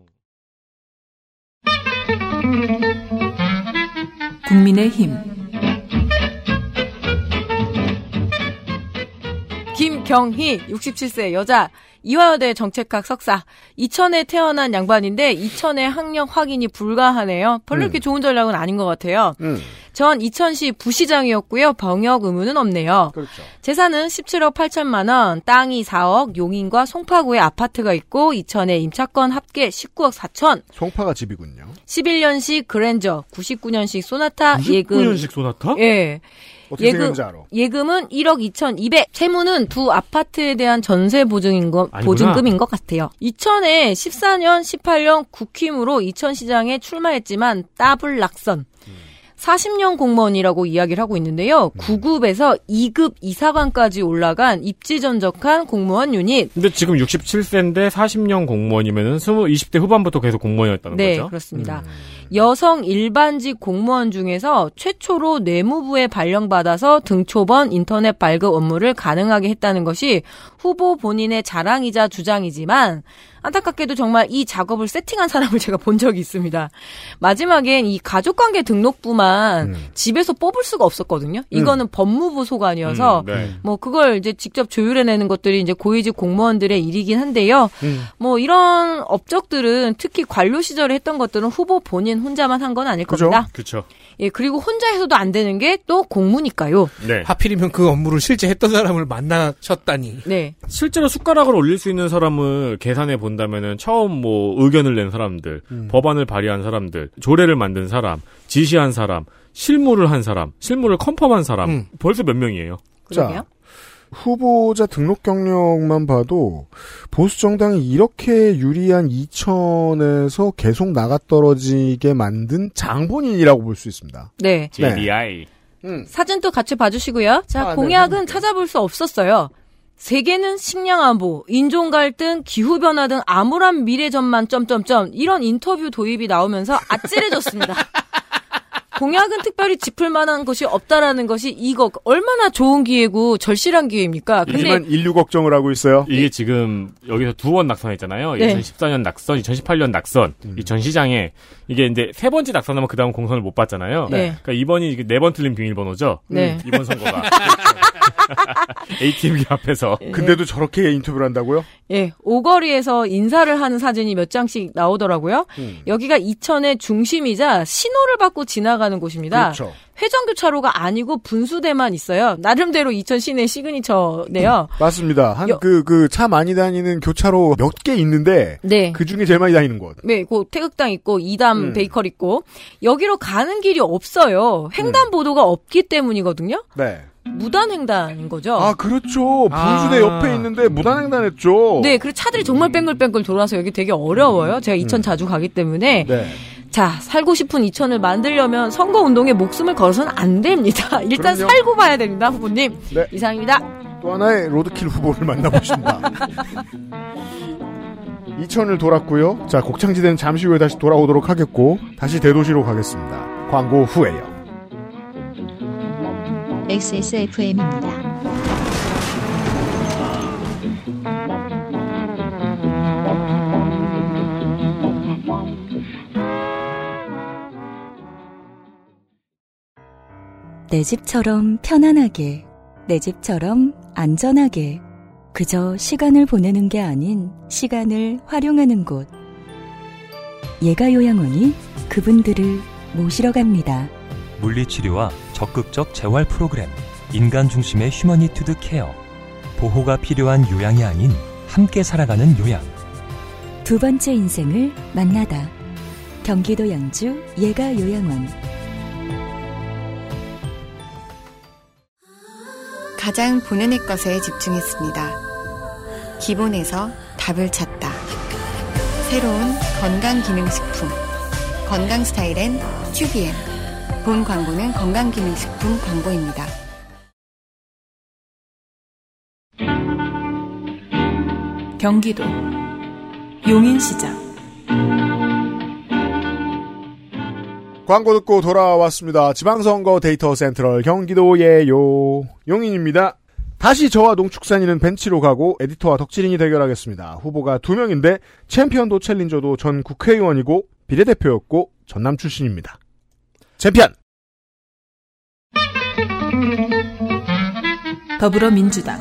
국민의 힘 김경희 67세 여자 이화여대 정책학 석사 이천에 태어난 양반인데 이천의 학력 확인이 불가하네요. 별로 이렇게 좋은 전략은 아닌 것 같아요. 음, 전 이천시 부시장이었고요. 병역 의무는 없네요. 그렇죠. 재산은 17억 8천만 원, 땅이 4억, 용인과 송파구에 아파트가 있고 이천에 임차권 합계 19억 4천, 송파가 집이군요. 11년식 그랜저, 99년식 소나타, 예금 99년식 소나타? 예. 어떻게 예금. 예금은 1억 2,200. 채무는 두 아파트에 대한 전세 보증인 거, 아니구나. 보증금인 것 같아요. 이천에 14년, 18년 국힘으로 이천 시장에 출마했지만 더블 낙선. 40년 공무원이라고 이야기를 하고 있는데요. 9급에서 2급 이사관까지 올라간 입지전적한 공무원 유닛. 근데 지금 67세인데 40년 공무원이면은 20, 20대 후반부터 계속 공무원이었다는 네, 거죠? 그렇습니다. 여성 일반직 공무원 중에서 최초로 내무부에 발령받아서 등초번 인터넷 발급 업무를 가능하게 했다는 것이 후보 본인의 자랑이자 주장이지만 안타깝게도 정말 이 작업을 세팅한 사람을 제가 본 적이 있습니다. 마지막엔 이 가족관계 등록부만 집에서 뽑을 수가 없었거든요. 이거는 법무부 소관이어서 음, 네. 뭐 그걸 이제 직접 조율해내는 것들이 이제 고위직 공무원들의 일이긴 한데요. 음. 뭐 이런 업적들은 특히 관료 시절에 했던 것들은 후보 본인 혼자만 한 건 아닐 그죠? 겁니다. 그쵸. 예, 그리고 혼자 해서도 안 되는 게 또 공무니까요. 네. 하필이면 그 업무를 실제 했던 사람을 만나셨다니. 네. 실제로 숟가락을 올릴 수 있는 사람을 계산해 본다면은 처음 뭐 의견을 낸 사람들, 음. 법안을 발의한 사람들, 조례를 만든 사람, 지시한 사람, 실무를 한 사람, 실무를 컨펌한 사람, 음. 벌써 몇 명이에요? 그러게요. 후보자 등록 경력만 봐도 보수 정당이 이렇게 유리한 이천에서 계속 나가 떨어지게 만든 장본인이라고 볼 수 있습니다. 네. JDI. 사진도 같이 봐주시고요. 자, 아, 네, 공약은 해볼게요. 찾아볼 수 없었어요. 세계는 식량 안보, 인종 갈등, 기후 변화 등 암울한 미래 전만 점점점 이런 인터뷰 도입이 나오면서 아찔해졌습니다. 공약은 특별히 짚을 만한 것이 없다라는 것이 이거 얼마나 좋은 기회고 절실한 기회입니까? 하지만 인류 걱정을 하고 있어요. 이게 지금 여기서 두 번 낙선했잖아요. 네. 2014년 낙선, 2018년 낙선. 이전 시장에 이게 이제 세 번째 낙선하면 그 다음 공선을 못 받잖아요. 네. 그러니까 이번이 네 번 틀린 비밀번호죠. 네. 이번 선거가. ATM기 앞에서. 근데도 저렇게 인터뷰를 한다고요? 예, 오거리에서 인사를 하는 사진이 몇 장씩 나오더라고요. 음. 여기가 이천의 중심이자 신호를 받고 지나가는 곳입니다. 그렇죠. 회전교차로가 아니고 분수대만 있어요. 나름대로 이천 시내 시그니처네요. 맞습니다. 한 여- 그그 차 많이 다니는 교차로 몇 개 있는데 네. 그 중에 제일 많이 다니는 곳. 네, 그 태극당 있고 이담 음. 베이커리 있고 여기로 가는 길이 없어요. 횡단보도가 없기 때문이거든요. 네. 무단횡단인 거죠. 아 그렇죠. 분수대 아. 옆에 있는데 무단횡단했죠. 네, 그리고 차들이 정말 뺑글뺑글 돌아서 여기 되게 어려워요. 제가 이천 자주 가기 때문에. 네. 자, 살고 싶은 이천을 만들려면 선거 운동에 목숨을 걸어서는 안 됩니다. 일단 그럼요. 살고 봐야 됩니다, 후보님. 네. 이상입니다. 또 하나의 로드킬 후보를 만나보신다. 이천을 돌았고요. 자, 곡창지대는 잠시 후에 다시 돌아오도록 하겠고, 다시 대도시로 가겠습니다. 광고 후에요. XSFM입니다. 내 집처럼 편안하게, 내 집처럼 안전하게, 그저 시간을 보내는 게 아닌 시간을 활용하는 곳. 예가 요양원이 그분들을 모시러 갑니다. 물리치료와 적극적 재활 프로그램, 인간 중심의 휴머니투드 케어, 보호가 필요한 요양이 아닌 함께 살아가는 요양. 두 번째 인생을 만나다. 경기도 양주 예가 요양원. 가장 본연의 것에 집중했습니다. 기본에서 답을 찾다. 새로운 건강기능식품. 건강 스타일엔 튜비엔. 본 광고는 건강기능식품 광고입니다. 경기도 용인시장 광고 듣고 돌아왔습니다. 지방선거 데이터 Central 경기도예요. 용인입니다. 다시 저와 농축산인은 벤치로 가고 에디터와 덕질인이 대결하겠습니다. 후보가 두 명인데 챔피언도 챌린저도 전 국회의원이고 비례대표였고 전남 출신입니다. 챔피언 더불어민주당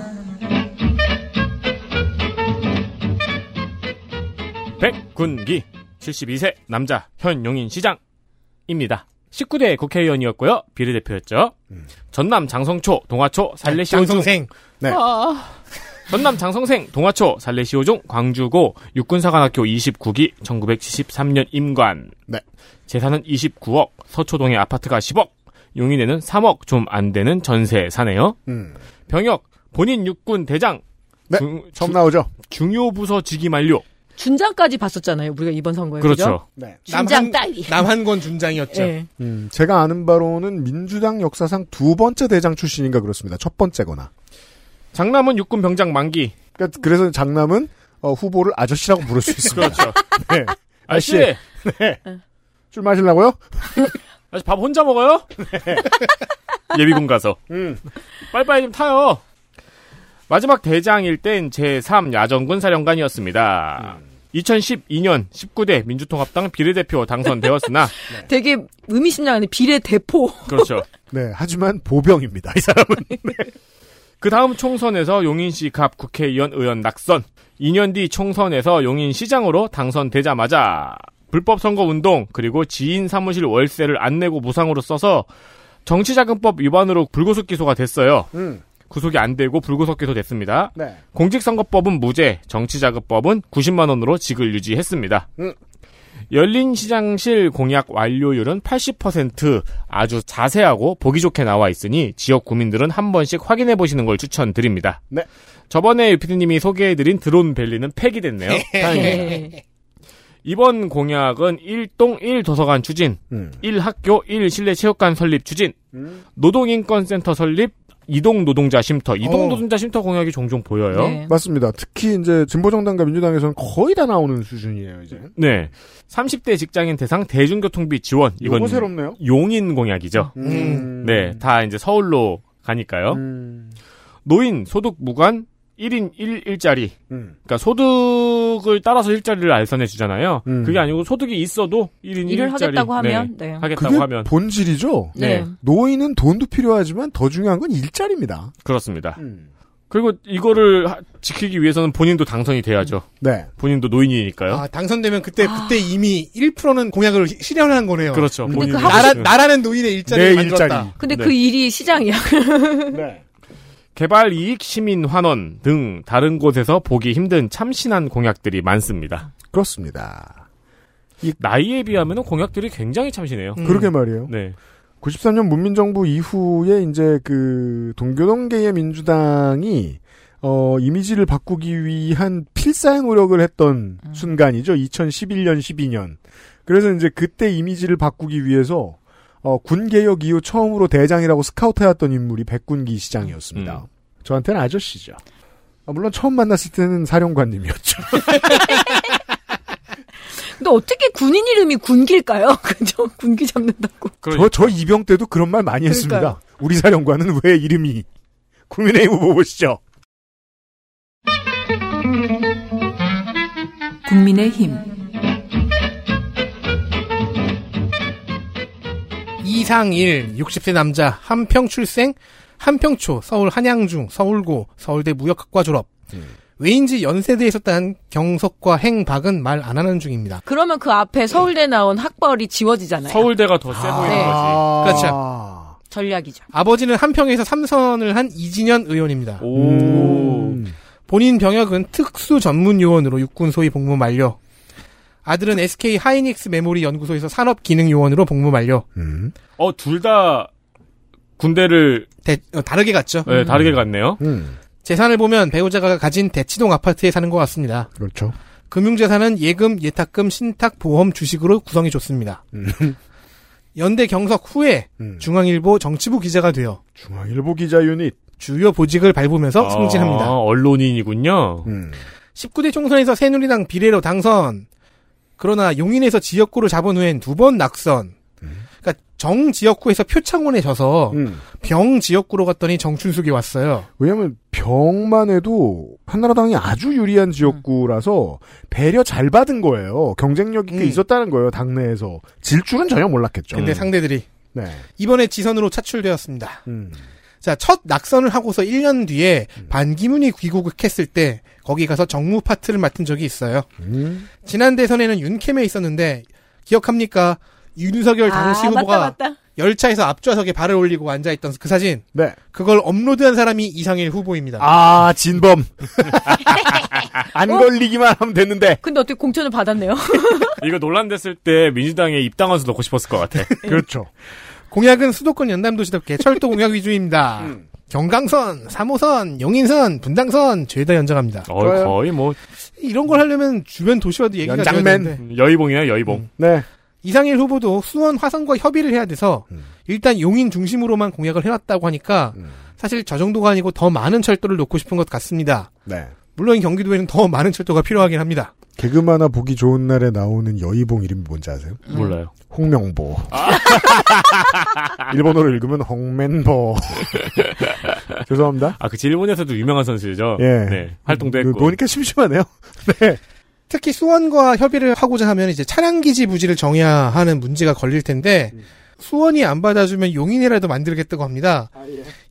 백군기 72세 남자 현 용인 시장입니다. 19대 국회의원이었고요. 비례대표였죠. 전남 장성초, 동화초, 살레시오중 장성생. 네. 아. 전남 장성생, 동화초, 살레시오중, 광주고, 육군사관학교 29기, 1973년 임관. 네. 재산은 29억, 서초동에 아파트가 10억, 용인에는 3억 좀 안 되는 전세 사네요. 음. 병역, 본인 육군 대장. 네, 중, 처음 나오죠. 중요 부서 직위 만료. 준장까지 봤었잖아요. 우리가 이번 선거에. 그렇죠. 네. 준장 따위. 남한권 준장이었죠. 예. 음, 제가 아는 바로는 민주당 역사상 두 번째 대장 출신인가 그렇습니다. 첫 번째거나. 장남은 육군 병장 만기. 그러니까 그래서 장남은 어, 후보를 아저씨라고 부를 수 있습니다. 그렇죠. 네. 아저씨, 네. 술 마시려고요? 아저씨 밥 혼자 먹어요? 예비군 가서. 음. 빨리빨리 좀 타요. 마지막 대장일 땐 제3 야전군 사령관이었습니다. 2012년 19대 민주통합당 비례대표 당선되었으나 되게 의미심장한데 비례 대포. 그렇죠. 네. 하지만 보병입니다. 이 사람은. 그 다음 총선에서 용인시 갑 국회의원 의원 낙선. 2년 뒤 총선에서 용인시장으로 당선되자마자 불법 선거 운동 그리고 지인 사무실 월세를 안 내고 무상으로 써서 정치자금법 위반으로 불구속 기소가 됐어요. 음. 구속이 안 되고 불구속 기소됐습니다. 네. 공직선거법은 무죄, 정치자금법은 90만 원으로 직을 유지했습니다. 음. 열린 시장실 공약 완료율은 80% 아주 자세하고 보기 좋게 나와 있으니 지역 구민들은 한 번씩 확인해 보시는 걸 추천드립니다. 네. 저번에 유피디님이 소개해드린 드론 밸리는 폐기됐네요. 다행입니다. 이번 공약은 1동 1도서관 추진, 음. 1학교 1실내체육관 설립 추진, 노동인권센터 설립, 이동 노동자 쉼터, 이동 어. 노동자 쉼터 공약이 종종 보여요. 네. 맞습니다. 특히 이제 진보정당과 민주당에서는 거의 다 나오는 수준이에요, 이제. 네. 30대 직장인 대상 대중교통비 지원. 이건 새롭네요. 용인 공약이죠. 음. 네. 다 이제 서울로 가니까요. 음. 노인 소득 무관 1인 1 일자리. 음. 그러니까 소득을 따라서 일자리를 알선해 주잖아요. 음. 그게 아니고 소득이 있어도 1인 일을 1일자리. 하겠다고 하면, 네. 하겠다고 그게 하면. 본질이죠. 네. 노인은 돈도 필요하지만 더 중요한 건 일자리입니다. 그렇습니다. 음. 그리고 이거를 하- 지키기 위해서는 본인도 당선이 돼야죠. 네. 본인도 노인이니까요. 아, 당선되면 그때 그때 이미 1%는 공약을 시- 실현한 거네요. 그렇죠. 근데 본인이 그 나라 싶- 나라는 노인의 일자리를 내 만들었다. 일자리. 근데 네. 그 일이 시장이야. 네. 개발 이익 시민 환원 등 다른 곳에서 보기 힘든 참신한 공약들이 많습니다. 그렇습니다. 나이에 비하면 공약들이 굉장히 참신해요. 음. 그러게 말이에요. 네. 93년 문민정부 이후에 이제 그 동교동계의 민주당이 어 이미지를 바꾸기 위한 필사의 노력을 했던 순간이죠. 2011년, 12년. 그래서 이제 그때 이미지를 바꾸기 위해서 어, 군 개혁 이후 처음으로 대장이라고 스카우트해왔던 인물이 백군기 시장이었습니다. 저한테는 아저씨죠. 아, 물론 처음 만났을 때는 사령관님이었죠. 근데 어떻게 군인 이름이 군기일까요? 그죠? 군기 잡는다고. 저, 저 이병 때도 그런 말 많이 했습니다. 그러니까요. 우리 사령관은 왜 이름이 국민의힘 후보 보시죠. 국민의힘 이상일 60세 남자 한평 출생 한평초 서울 한양중 서울고 서울대 무역학과 졸업 왜인지 연세대에서 딴 경석과 행박은 말 안 하는 중입니다. 그러면 그 앞에 서울대 나온 학벌이 지워지잖아요. 서울대가 더세 보이는 네. 거지. 그렇죠. 전략이죠. 아버지는 한평에서 삼선을 한 이진현 의원입니다. 오. 음. 본인 병역은 특수 전문 요원으로 육군 소위 복무 만료. 아들은 SK 하이닉스 메모리 연구소에서 산업 기능 요원으로 복무 만료. 음. 어, 둘 다 군대를 대- 어, 다르게 갔죠. 네, 다르게 갔네요. 음. 재산을 보면 배우자가 가진 대치동 아파트에 사는 것 같습니다. 그렇죠. 금융재산은 예금, 예탁금, 신탁, 보험, 주식으로 구성이 좋습니다. 연대 경석 후에 음. 중앙일보 정치부 기자가 되어 중앙일보 기자 유닛. 주요 보직을 밟으면서 승진합니다. 아, 언론인이군요. 음. 19대 총선에서 새누리당 비례로 당선. 그러나 용인에서 지역구를 잡은 후엔 두 번 낙선. 정 지역구에서 표창원에 져서 음. 병 지역구로 갔더니 정춘숙이 왔어요. 왜냐면 병만 해도 한나라당이 아주 유리한 지역구라서 배려 잘 받은 거예요. 경쟁력이 꽤 음. 있었다는 거예요. 당내에서. 질 줄은 전혀 몰랐겠죠. 근데 상대들이 네. 이번에 지선으로 차출되었습니다. 음. 자, 첫 낙선을 하고서 1년 뒤에 반기문이 귀국했을 때 거기 가서 정무 파트를 맡은 적이 있어요. 음. 지난 대선에는 윤캠에 있었는데 기억합니까? 윤석열 당시 아, 후보가 맞다, 맞다. 열차에서 앞좌석에 발을 올리고 앉아있던 그 사진. 네. 그걸 업로드한 사람이 이상일 후보입니다. 아, 진범. 안 걸리기만 하면 됐는데. 근데 어떻게 공천을 받았네요. 이거 논란됐을 때 민주당에 입당원수 넣고 싶었을 것 같아. 그렇죠. 공약은 수도권 연남도시답게 철도 공약 위주입니다. 음. 경강선, 3호선, 용인선, 분당선 죄다 연장합니다. 어. 거의 뭐 이런 걸 하려면 주변 도시와도 얘기가 연장맨. 음, 여의봉이야 여의봉. 네. 이상일 후보도 수원 화성과 협의를 해야 돼서 음. 일단 용인 중심으로만 공약을 해놨다고 하니까 음. 사실 저 정도가 아니고 더 많은 철도를 놓고 싶은 것 같습니다. 네. 물론 경기도에는 더 많은 철도가 필요하긴 합니다. 개그마나 보기 좋은 날에 나오는 여의봉 이름이 뭔지 아세요? 몰라요. 홍명보. 일본어로 읽으면 홍맨보. 죄송합니다. 아, 그치, 일본에서도 유명한 선수죠. 예. 네. 활동도 그, 했고. 보니까 심심하네요. 네. 특히 수원과 협의를 하고자 하면 이제 차량 기지 부지를 정해야 하는 문제가 걸릴 텐데 수원이 안 받아주면 용인이라도 만들겠다고 합니다.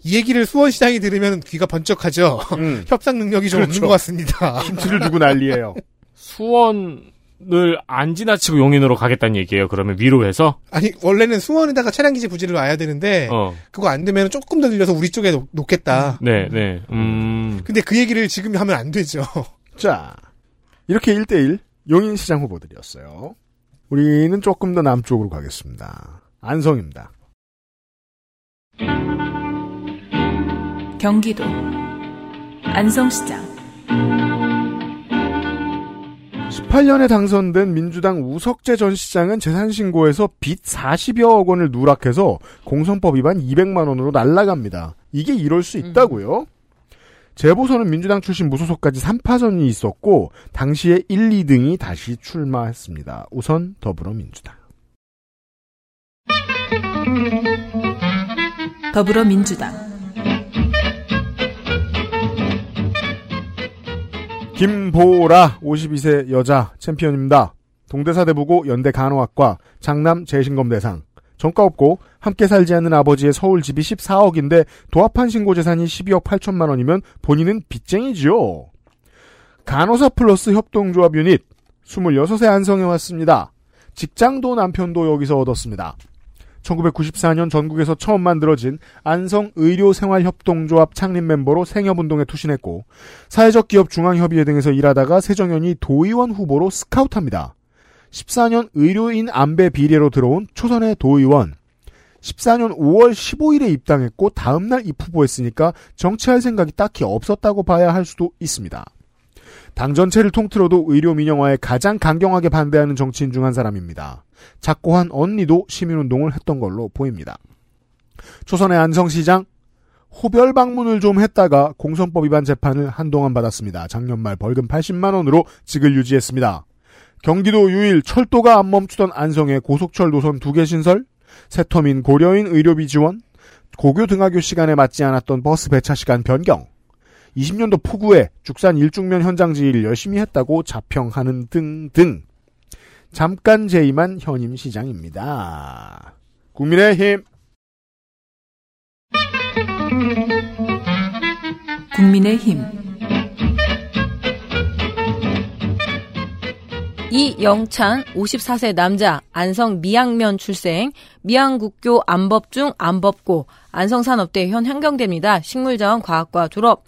이 얘기를 수원시장이 들으면 귀가 번쩍하죠. 음. 협상 능력이 좀 그렇죠. 없는 것 같습니다. 김치를 주고 난리예요. 수원을 안 지나치고 용인으로 가겠다는 얘기예요. 그러면 위로 해서? 아니 원래는 수원에다가 차량 기지 부지를 놔야 되는데 어. 그거 안 되면 조금 더 늘려서 우리 쪽에 놓, 놓겠다. 네, 네. 음. 근데 그 얘기를 지금 하면 안 되죠. 자, 이렇게 1대1 용인시장 후보들이었어요. 우리는 조금 더 남쪽으로 가겠습니다. 안성입니다. 경기도 안성시장 18년에 당선된 민주당 우석재 전 시장은 재산신고에서 빚 40여억 원을 누락해서 공선법 위반 200만 원으로 날라갑니다. 이게 이럴 수 있다고요? 재보선은 민주당 출신 무소속까지 3파전이 있었고 당시에 1, 2등이 다시 출마했습니다. 우선 더불어민주당. 더불어민주당 김보라 52세 여자 챔피언입니다. 동대사대부고 연대 간호학과 장남 재신검 대상 전과 없고 함께 살지 않는 아버지의 서울 집이 14억인데 도합한 신고 재산이 12억 8천만 원이면 본인은 빚쟁이지요. 간호사 플러스 협동조합 유닛 26세 안성에 왔습니다. 직장도 남편도 여기서 얻었습니다. 1994년 전국에서 처음 만들어진 안성 의료생활협동조합 창립 멤버로 생협운동에 투신했고 사회적 기업 중앙협의회 등에서 일하다가 새정연이 도의원 후보로 스카우트합니다. 14년 의료인 안배 비례로 들어온 초선의 도의원. 14년 5월 15일에 입당했고 다음날 입후보했으니까 정치할 생각이 딱히 없었다고 봐야 할 수도 있습니다. 당 전체를 통틀어도 의료 민영화에 가장 강경하게 반대하는 정치인 중 한 사람입니다. 작고한 언니도 시민운동을 했던 걸로 보입니다. 초선의 안성시장 호별 방문을 좀 했다가 공선법 위반 재판을 한동안 받았습니다. 작년 말 벌금 80만 원으로 직을 유지했습니다. 경기도 유일 철도가 안 멈추던 안성의 고속철 노선 두 개 신설, 새터민 고려인 의료비 지원, 고교 등하교 시간에 맞지 않았던 버스 배차 시간 변경, 20년도 폭우에 죽산 일중면 현장 지휘를 열심히 했다고 자평하는 등등. 잠깐 재임한 현임 시장입니다. 국민의힘 국민의힘 이영찬 54세 남자 안성 미양면 출생 미양국교 안법중 안법고 안성산업대 현 향경대입니다. 식물자원 과학과 졸업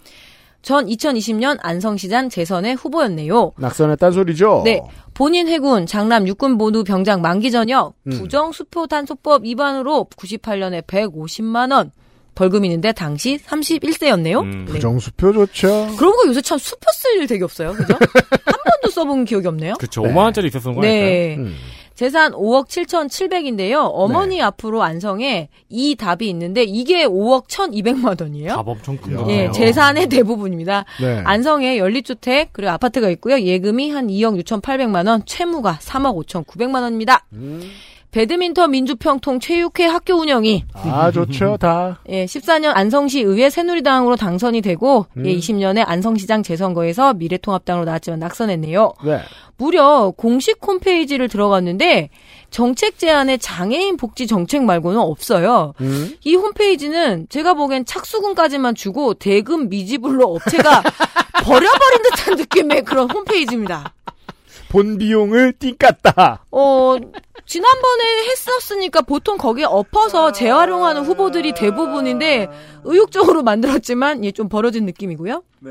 전 2020년 안성시장 재선의 후보였네요. 낙선의 딴소리죠? 네. 본인 해군, 장남 육군 모두 병장 만기 전역, 음. 부정수표 단속법 위반으로 98년에 150만 원 벌금 있는데 당시 31세였네요. 음. 부정수표 좋죠. 그러고 보니까 요새 참 수표 쓸 일 되게 없어요. 그죠? 한 번도 써본 기억이 없네요. 그쵸. 5만 원짜리 있었던 거 아닐까요? 네. 음. 재산 5억 7,700인데요. 어머니 네. 앞으로 안성에 이 답이 있는데 이게 5억 1,200만 원이에요. 답 엄청 큰 야. 거네요. 예, 재산의 대부분입니다. 네. 안성에 연립주택 그리고 아파트가 있고요. 예금이 한 2억 6,800만 원, 채무가 3억 5,900만 원입니다. 음. 배드민턴 민주평통 체육회 학교 운영이 아, 좋죠, 다. 예, 14년 안성시 의회 새누리당으로 당선이 되고 음. 예, 20년에 안성시장 재선거에서 미래통합당으로 나왔지만 낙선했네요. 네. 무려 공식 홈페이지를 들어갔는데 정책 제안에 장애인 복지 정책 말고는 없어요. 음. 이 홈페이지는 제가 보기엔 착수금까지만 주고 대금 미지불로 업체가 버려버린 듯한 느낌의 그런 홈페이지입니다. 본 비용을 띵깠다. 어, 지난번에 했었으니까 보통 거기에 엎어서 재활용하는 후보들이 대부분인데 의욕적으로 만들었지만 예, 좀 벌어진 느낌이고요. 네.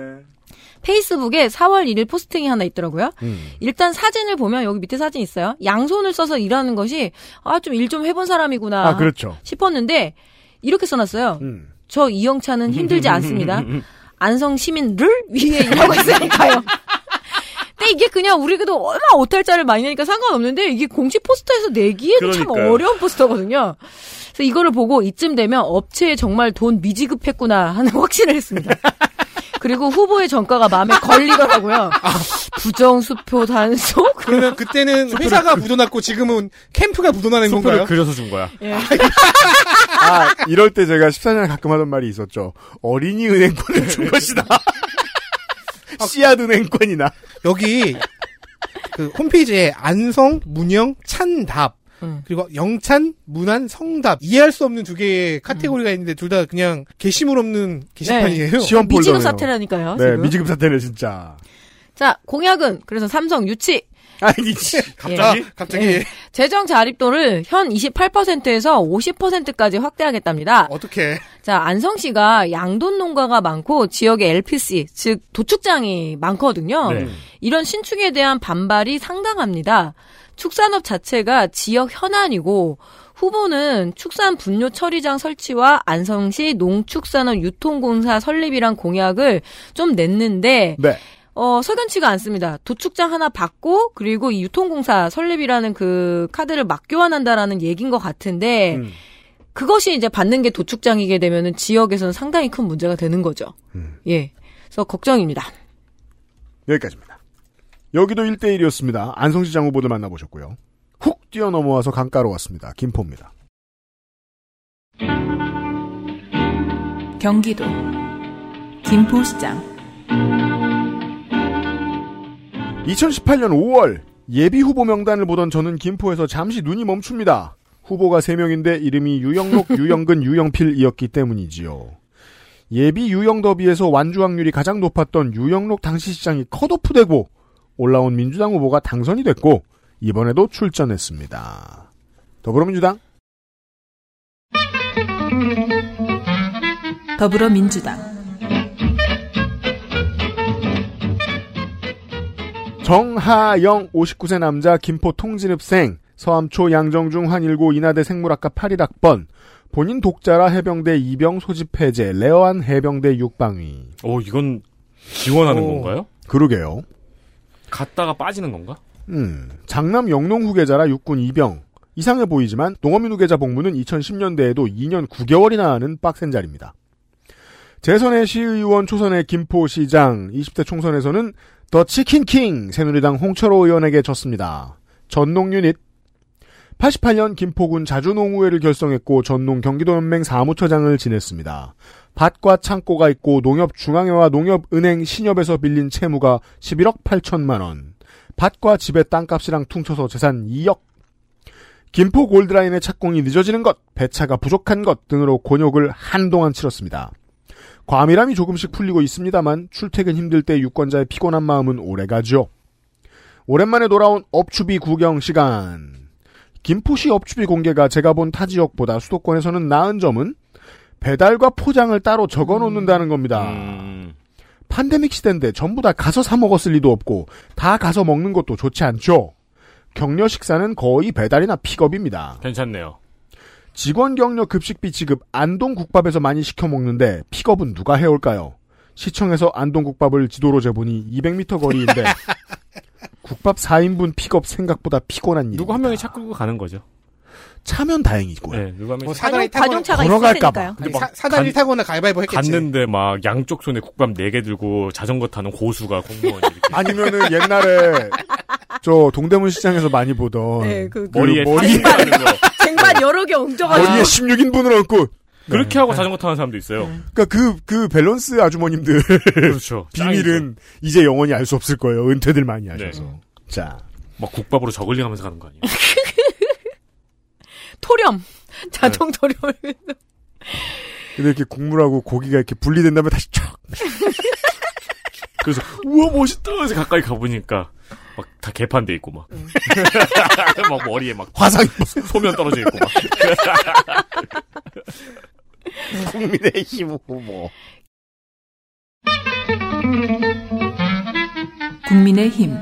페이스북에 4월 1일 포스팅이 하나 있더라고요. 음. 일단 사진을 보면 여기 밑에 사진 있어요. 양손을 써서 일하는 것이 아 좀 일 좀 해본 사람이구나 아, 그렇죠. 싶었는데 이렇게 써놨어요. 음. 저 이영찬은 힘들지 않습니다. 안성 시민을 위해 일하고 있으니까요. 근데 이게 그냥 우리 그래도 얼마 오탈자를 많이 내니까 상관없는데 이게 공식 포스터에서 내기에도 참 그러니까요. 어려운 포스터거든요. 그래서 이거를 보고 이쯤 되면 업체에 정말 돈 미지급했구나 하는 확신을 했습니다. 그리고 후보의 전가가 마음에 걸리더라고요. 부정수표 단속? 그러면 그때는 회사가 묻어났고 지금은 캠프가 묻어나는 수표를 건가요? 그려서 준 거야. 예. 아, 이럴 때 제가 14년에 가끔 하던 말이 있었죠. 어린이 은행권을 준 것이다. 씨앗 은행권이나. 여기 그 홈페이지에 안성, 문영, 찬답 음. 그리고 영찬, 문안, 성답 이해할 수 없는 두 개의 카테고리가 있는데 둘 다 그냥 게시물 없는 게시판이에요. 시험 미지급. 사태라니까요. 네, 지금. 미지급 사태네, 진짜. 자, 공약은 그래서 삼성 유치. 아니, 씨. 갑자기? 갑자기? 예. 재정 자립도를 현 28%에서 50%까지 확대하겠답니다. 어떻게? 자, 안성시가 양돈 농가가 많고 지역에 LPC, 즉 도축장이 많거든요. 네. 이런 신축에 대한 반발이 상당합니다. 축산업 자체가 지역 현안이고 후보는 축산 분뇨 처리장 설치와 안성시 농축산업 유통공사 설립이란 공약을 좀 냈는데 네. 어, 석연치가 않습니다. 도축장 하나 받고 그리고 이 유통공사 설립이라는 그 카드를 막 교환한다라는 얘기인 것 같은데 음. 그것이 이제 받는 게 도축장이게 되면은 지역에서는 상당히 큰 문제가 되는 거죠. 음. 예. 그래서 걱정입니다. 여기까지입니다. 여기도 1대1이었습니다. 안성시장 후보들 만나보셨고요. 훅 뛰어넘어와서 강가로 왔습니다. 김포입니다. 경기도 김포시장 2018년 5월 예비 후보 명단을 보던 저는 김포에서 잠시 눈이 멈춥니다. 후보가 3명인데 이름이 유영록, 유영근, 유영필이었기 때문이지요. 예비 유영 더비에서 완주 확률이 가장 높았던 유영록 당시 시장이 컷오프되고 올라온 민주당 후보가 당선이 됐고 이번에도 출전했습니다. 더불어민주당 더불어민주당 정하영 59세 남자 김포 통진읍생 서암초 양정중 한일고 인하대 생물학과 81학번 본인 독자라 해병대 이병 소집 해제 rare한 해병대 육방위 오, 이건 지원하는 오. 건가요? 그러게요. 갔다가 빠지는 건가? 음, 장남 영농 후계자라 육군 이병 이상해 보이지만 농어민 후계자 복무는 2010년대에도 2년 9개월이나 하는 빡센 자리입니다. 재선의 시의원 초선의 김포시장 20대 총선에서는 더 치킨킹 새누리당 홍철호 의원에게 졌습니다. 전농 유닛 88년 김포군 자주농우회를 결성했고 전농 경기도연맹 사무처장을 지냈습니다. 밭과 창고가 있고 농협중앙회와 농협은행 신협에서 빌린 채무가 11억 8천만 원. 밭과 집의 땅값이랑 퉁쳐서 재산 2억. 김포 골드라인의 착공이 늦어지는 것, 배차가 부족한 것 등으로 곤욕을 한동안 치렀습니다. 과밀함이 조금씩 풀리고 있습니다만 출퇴근 힘들 때 유권자의 피곤한 마음은 오래가죠. 오랜만에 돌아온 업추비 구경 시간. 김포시 업추비 공개가 제가 본 타 지역보다 수도권에서는 나은 점은 배달과 포장을 따로 적어 놓는다는 겁니다. 음, 판데믹 시대인데 전부 다 가서 사 먹었을 리도 없고 다 가서 먹는 것도 좋지 않죠. 격려 식사는 거의 배달이나 픽업입니다. 괜찮네요. 직원 격려 급식비 지급 안동국밥에서 많이 시켜 먹는데 픽업은 누가 해올까요? 시청에서 안동국밥을 지도로 재보니 200m 거리인데 국밥 4인분 픽업 생각보다 피곤한 일. 누구 한 명이 차 끌고 가는 거죠. 차면 다행이고요. 네, 누가 한뭐 사다리 타거나 관용차가 걸어갈까봐. 사, 사다리 간- 타거나 가위바위보 했겠지. 갔는데 막 양쪽 손에 국밥 4개 들고 자전거 타는 고수가 공무원이 이렇게 아니면은 옛날에 저 동대문 시장에서 많이 보던 네, 그, 그 머리에 머리- 머리 하는 거. 쟁반 여러 개 엉져가지고. 머리에 16인분을 얹고 그렇게 하고 자전거 타는 사람도 있어요. 그러니까 그, 그 밸런스 아주머님들 그렇죠. 비밀은 이제 영원히 알 수 없을 거예요. 은퇴들 많이 하셔서. 네. 자. 막 국밥으로 저글링 하면서 가는 거 아니에요? 토렴. 자동 토렴. 근데 이렇게 국물하고 고기가 이렇게 분리된 다음에 다시 촥. 그래서 우와 멋있다 해서 가까이 가보니까 막 다 개판돼 있고 막. 막 머리에 막 화상 소면 떨어져 있고 막. 국민의힘 후보. 국민의힘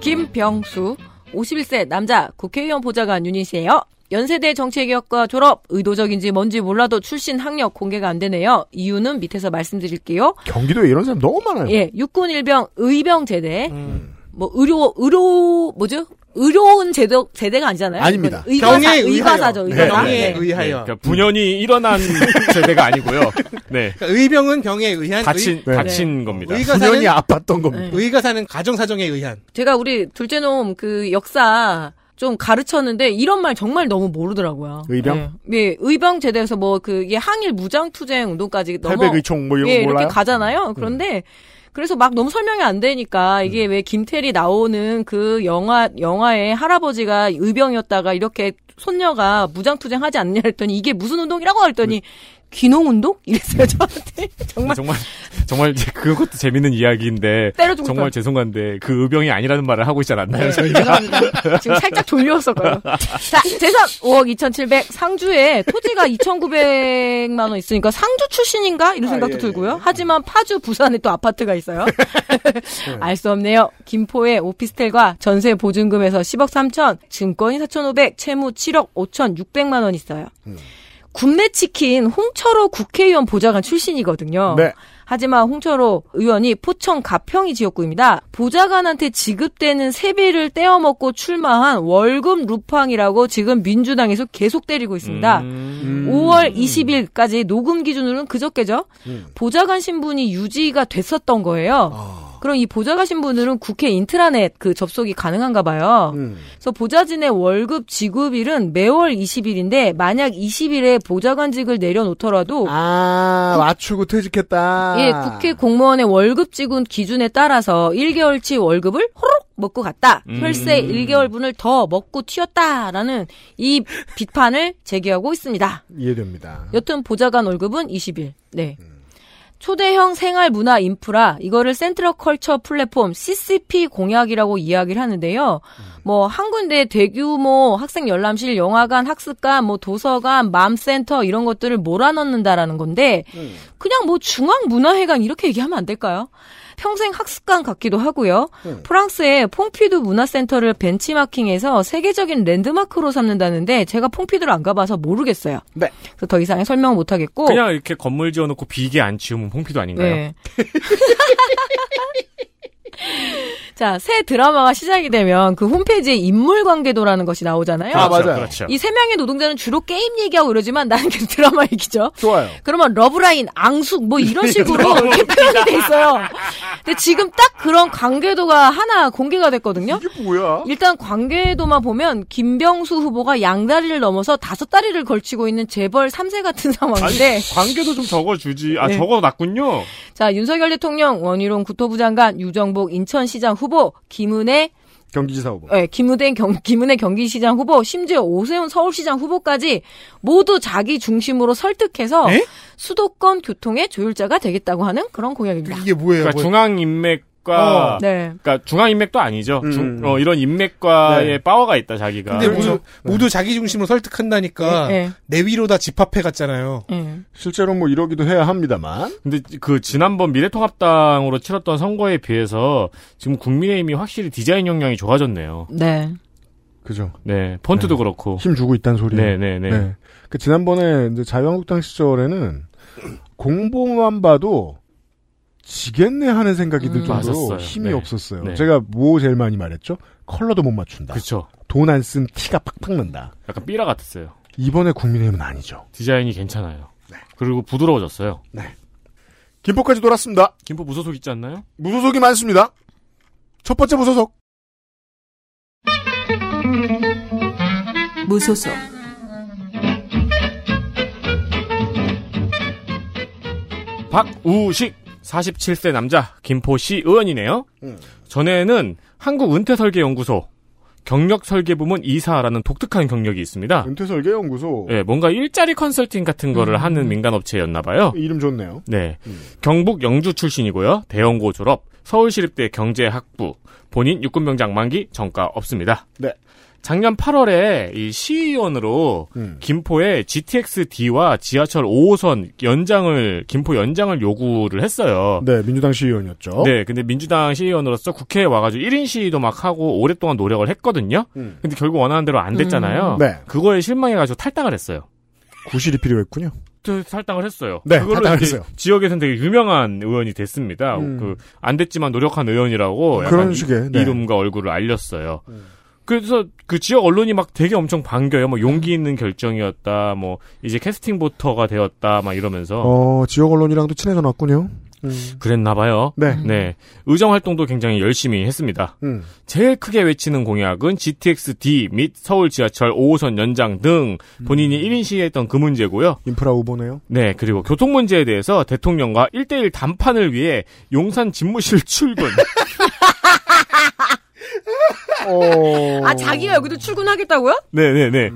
김병수. 51세 남자 국회의원 보좌관 유닛이에요. 연세대 정치개혁과 졸업. 의도적인지 뭔지 몰라도 출신 학력 공개가 안 되네요. 이유는 밑에서 말씀드릴게요. 경기도에 이런 사람 너무 많아요. 예, 육군 일병 의병 제대. 음. 뭐 의료 의료 뭐죠? 의료원 제대 제대가 아니잖아요. 아닙니다. 의과사. 의과사죠. 네, 의과사. 경에 네. 의하여. 그러니까 분연이 일어난 제대가 아니고요. 네. 그러니까 의병은 경에 의한. 다친 네. 다친 겁니다. 의가사는 분연이 아팠던 겁니다. 네. 의가사는 가정 사정에 의한. 제가 우리 둘째 놈 그 역사 좀 가르쳤는데 이런 말 정말 너무 모르더라고요. 의병? 네, 예, 의병 제대에서 뭐 그게 항일 무장 투쟁 운동까지 넘어 탈백의총 뭐 이런 예? 음. 이렇게 가잖아요. 그런데 그래서 막 너무 설명이 안 되니까 이게 왜 김태리 나오는 그 영화 영화에 할아버지가 의병이었다가 이렇게 손녀가 무장 투쟁하지 않느냐 했더니 이게 무슨 운동이라고 했더니 귀농 운동 이랬어요 저한테 정말 정말 정말 이제 그것도 재밌는 이야기인데 때려주고 정말 싶어요. 죄송한데 그 의병이 아니라는 말을 하고 있지 않았나요? 네, 저희가? 죄송합니다. 지금 살짝 졸렸었거든요. 자, 재산 5억 2,700, 상주에 토지가 2,900만 원 있으니까 상주 출신인가? 이런 생각도 예, 들고요. 하지만 파주, 부산에 또 아파트가 있어요. 알 수 없네요. 김포의 오피스텔과 전세 보증금에서 10억 3천, 증권이 4,500, 채무 7억 5,600만 원 있어요. 굽네 치킨 홍철호 국회의원 보좌관 출신이거든요. 네. 하지만 홍철호 의원이 포천 가평이 지역구입니다. 보좌관한테 지급되는 세비를 떼어먹고 출마한 월급 루팡이라고 지금 민주당에서 계속 때리고 있습니다. 음. 5월 20일까지 녹음 기준으로는 그저께죠. 음. 보좌관 신분이 유지가 됐었던 거예요. 아. 그럼 이 보좌관 신분들은 국회 인트라넷 그 접속이 가능한가 봐요. 음. 그래서 보좌진의 월급 지급일은 매월 20일인데 만약 20일에 보좌관직을 내려놓더라도 아, 맞추고 퇴직했다. 예, 국회 공무원의 월급 지급 기준에 따라서 1개월치 월급을 호록 먹고 갔다. 음. 혈세 1개월분을 더 먹고 튀었다라는 이 비판을 제기하고 있습니다. 이해됩니다. 여튼 보좌관 월급은 20일. 네. 초대형 생활 문화 인프라 이거를 센트럴 컬처 플랫폼 CCP 공약이라고 이야기를 하는데요. 뭐 한 군데 대규모 학생 열람실, 영화관, 학습관, 뭐 도서관, 맘센터 이런 것들을 몰아넣는다라는 건데 그냥 뭐 중앙 문화회관 이렇게 얘기하면 안 될까요? 평생 학습관 같기도 하고요. 프랑스의 퐁피두 문화센터를 벤치마킹해서 세계적인 랜드마크로 삼는다는데 제가 퐁피두를 안 가봐서 모르겠어요. 네. 그래서 더 이상의 설명 못 하겠고. 그냥 이렇게 건물 지어놓고 비계 안 치우면 퐁피두 아닌가요? 네. 자, 새 드라마가 시작이 되면 그 홈페이지에 인물 관계도라는 것이 나오잖아요. 아, 맞아요. 그렇죠. 이 세 명의 노동자는 주로 게임 얘기하고 이러지만 나는 계속 드라마 얘기죠. 좋아요. 그러면 러브라인, 앙숙 뭐 이런 식으로 이렇게 표현이 돼 있어요. 근데 지금 딱 그런 관계도가 하나 공개가 됐거든요. 이게 뭐야? 일단 관계도만 보면 김병수 후보가 양다리를 넘어서 다섯 다리를 걸치고 있는 재벌 3세 같은 상황인데 관계도 좀 적어주지. 아, 네. 적어놨군요. 자 윤석열 대통령 원희룡 국토부 장관 유정 복 인천시장 후보 김은혜 경기지사 후보. 예, 김은혜 경 김은혜 경기시장 후보 심지어 오세훈 서울시장 후보까지 모두 자기 중심으로 설득해서 에? 수도권 교통의 조율자가 되겠다고 하는 그런 공약입니다. 이게 뭐예요? 그러니까 뭐- 중앙 인맥 과 어. 네. 그러니까 중앙 인맥도 아니죠. 음. 중- 어, 이런 인맥과의 네. 파워가 있다 자기가. 근데 그렇죠. 모두, 모두 자기 중심으로 설득한다니까 예, 내 위로 다 집합해 갔잖아요. 예. 실제로 뭐 이러기도 해야 합니다만. 근데 그 지난번 미래통합당으로 치렀던 선거에 비해서 지금 국민의힘이 확실히 디자인 역량이 좋아졌네요. 네. 그죠. 네, 폰트도 네. 그렇고. 힘 주고 있다는 소리. 네, 네, 네. 그 지난번에 이제 자유한국당 시절에는 공보만 봐도 지겠네 하는 생각이 들 음. 정도로 맞았어요. 힘이 네. 없었어요. 네. 제가 뭐 제일 많이 말했죠? 컬러도 못 맞춘다. 그렇죠. 돈 안 쓴 티가 팍팍 난다. 약간 삐라 같았어요. 이번에 국민의힘은 아니죠. 디자인이 괜찮아요. 그리고 부드러워졌어요. 김포까지 돌았습니다. 김포 무소속 있지 않나요? 무소속이 많습니다. 첫 번째 무소속. 무소속 박우식 47세 남자 김포시 의원이네요. 음. 전에는 한국 은퇴설계연구소 경력설계부문 이사라는 독특한 경력이 있습니다. 은퇴설계연구소. 네, 뭔가 일자리 컨설팅 같은 거를 하는 민간업체였나 봐요. 이름 좋네요. 네. 음. 경북 영주 출신이고요. 대원고 졸업, 서울시립대 경제학부, 본인 육군병장 만기, 정가 없습니다. 네. 작년 8월에 이 시의원으로 음. 김포에 GTX-D와 지하철 5호선 연장을 김포 연장을 요구를 했어요. 네, 민주당 시의원이었죠. 네, 근데 민주당 시의원으로서 국회에 와가지고 1인 시위도 막 하고 오랫동안 노력을 했거든요. 음. 근데 결국 원하는 대로 안 됐잖아요. 음. 네. 그거에 실망해가지고 탈당을 했어요. 구실이 필요했군요. 저 탈당을 했어요. 네, 그걸로 탈당을 이제 했어요. 지역에서는 되게 유명한 의원이 됐습니다. 음. 그안 됐지만 노력한 의원이라고 약간 그런 이- 식의, 네. 이름과 얼굴을 알렸어요. 그래서 그 지역 언론이 막 되게 엄청 반겨요. 뭐 용기 있는 결정이었다. 뭐 이제 캐스팅 보터가 되었다. 막 이러면서 어, 지역 언론이랑도 친해져 놨군요. 그랬나 봐요. 네. 의정 활동도 굉장히 열심히 했습니다. 음. 제일 크게 외치는 공약은 GTX-D 및 서울 지하철 5호선 연장 등 본인이 1인 시위했던 그 문제고요. 인프라 후보네요. 네, 그리고 교통 문제에 대해서 대통령과 1대1 담판을 위해 용산 집무실 출근. 어. 아 자기가 여기도 출근하겠다고요? 네, 네, 네.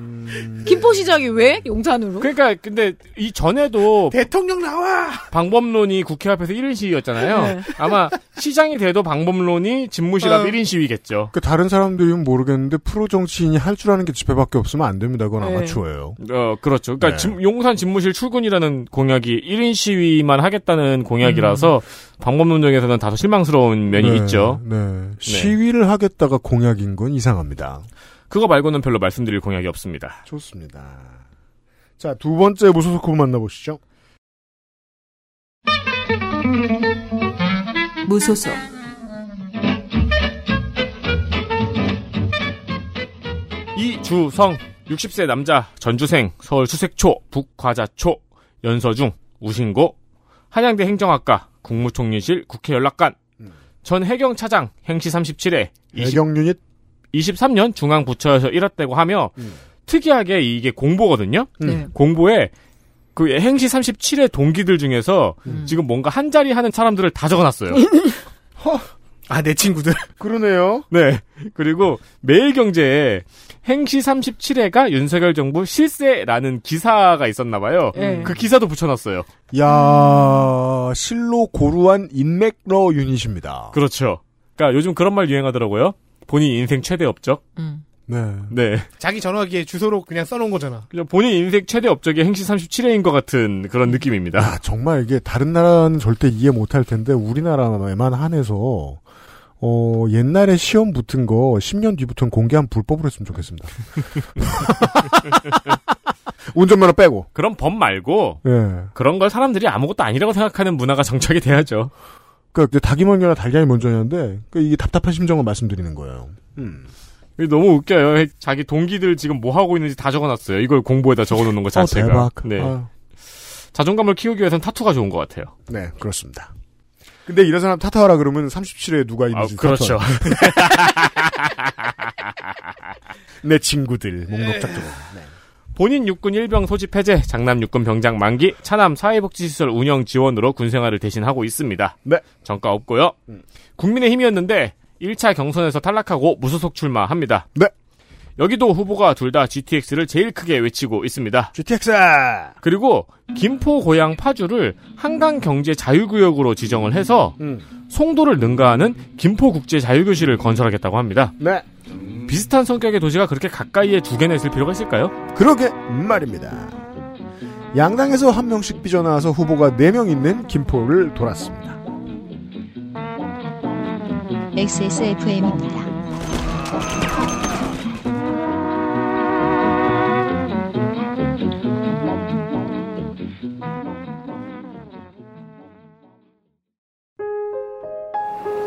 김포시장이 왜 용산으로? 그러니까 근데 이 전에도 대통령 나와. 방법론이 국회 앞에서 1인 시위였잖아요. 네. 아마 시장이 돼도 방법론이 집무실 앞 어. 1인 시위겠죠. 그 다른 사람들이면 모르겠는데 프로 정치인이 할 줄 아는 게 집회밖에 없으면 안 됩니다. 그건 네. 아마추어예요. 어, 그렇죠. 그러니까 네. 집- 용산 집무실 출근이라는 공약이 1인 시위만 하겠다는 공약이라서 방법론적에서는 다소 실망스러운 면이 네, 있죠. 네. 시위를 하겠다가 공약인 건 이상합니다. 그거 말고는 별로 말씀드릴 공약이 없습니다. 좋습니다. 자, 두 번째 무소속 후보 만나보시죠. 무소속 이주성 60세 남자 전주생 서울 수색초 북과자초 연서중 우신고 한양대 행정학과 국무총리실 국회연락관 전 해경 차장 행시 37회 해경 유닛 23년 중앙부처에서 일했다고 하며 특이하게 이게 공보거든요. 네. 공보에 그 행시 37회 동기들 중에서 지금 뭔가 한 자리 하는 사람들을 다 적어놨어요. 아, 내 친구들. 그러네요. 네. 그리고 매일경제에 행시 37회가 윤석열 정부 실세라는 기사가 있었나 봐요. 네. 그 기사도 붙여놨어요. 야 실로 고루한 인맥러 유닛입니다. 그렇죠. 그러니까 요즘 그런 말 유행하더라고요. 본인 인생 최대 업적. 음. 네. 네. 자기 전화기에 주소로 그냥 써놓은 거잖아. 그냥 본인 인생 최대 업적이 행시 37회인 것 같은 그런 느낌입니다. 아, 정말 이게 다른 나라는 절대 이해 못할 텐데 우리나라에만 한해서 어, 옛날에 시험 붙은 거 10년 뒤부터는 공개한 불법으로 했으면 좋겠습니다. 운전면허 빼고. 그런 법 말고 예. 그런 걸 사람들이 아무것도 아니라고 생각하는 문화가 정착이 돼야죠. 그러니까 닭이 먼저나 달걀이 먼저냐인데 그 이게 답답한 심정을 말씀드리는 거예요. 이게 너무 웃겨요. 자기 동기들 지금 뭐 하고 있는지 다 적어놨어요. 이걸 공보에다 적어놓는 것 자체가. 어, 대박. 네. 자존감을 키우기 위해서는 타투가 좋은 것 같아요. 네, 그렇습니다. 근데 이런 사람 타투하라 그러면 37에 누가 아, 있는지 그렇죠. 내 친구들 목록 쫙 적어. 네. 본인 육군 일병 소집 해제, 장남 육군 병장 만기, 차남 사회복지시설 운영 지원으로 군생활을 대신하고 있습니다. 네. 정가 없고요. 국민의 힘이었는데 1차 경선에서 탈락하고 무소속 출마합니다. 네. 여기도 후보가 둘 다 GTX를 제일 크게 외치고 있습니다. GTX! 그리고 김포 고향 파주를 한강 경제 자유구역으로 지정을 해서 음. 송도를 능가하는 김포 국제 자유교실을 건설하겠다고 합니다. 네. 비슷한 성격의 도시가 그렇게 가까이에 두 개나 있을 필요가 있을까요? 그러게 말입니다. 양당에서 한 명씩 삐져나와서 후보가 4명 있는 김포를 돌았습니다. XSFM입니다.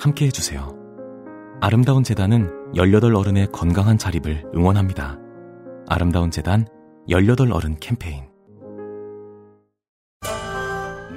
함께 해주세요. 아름다운 재단은 18 어른의 건강한 자립을 응원합니다. 아름다운 재단 18 어른 캠페인.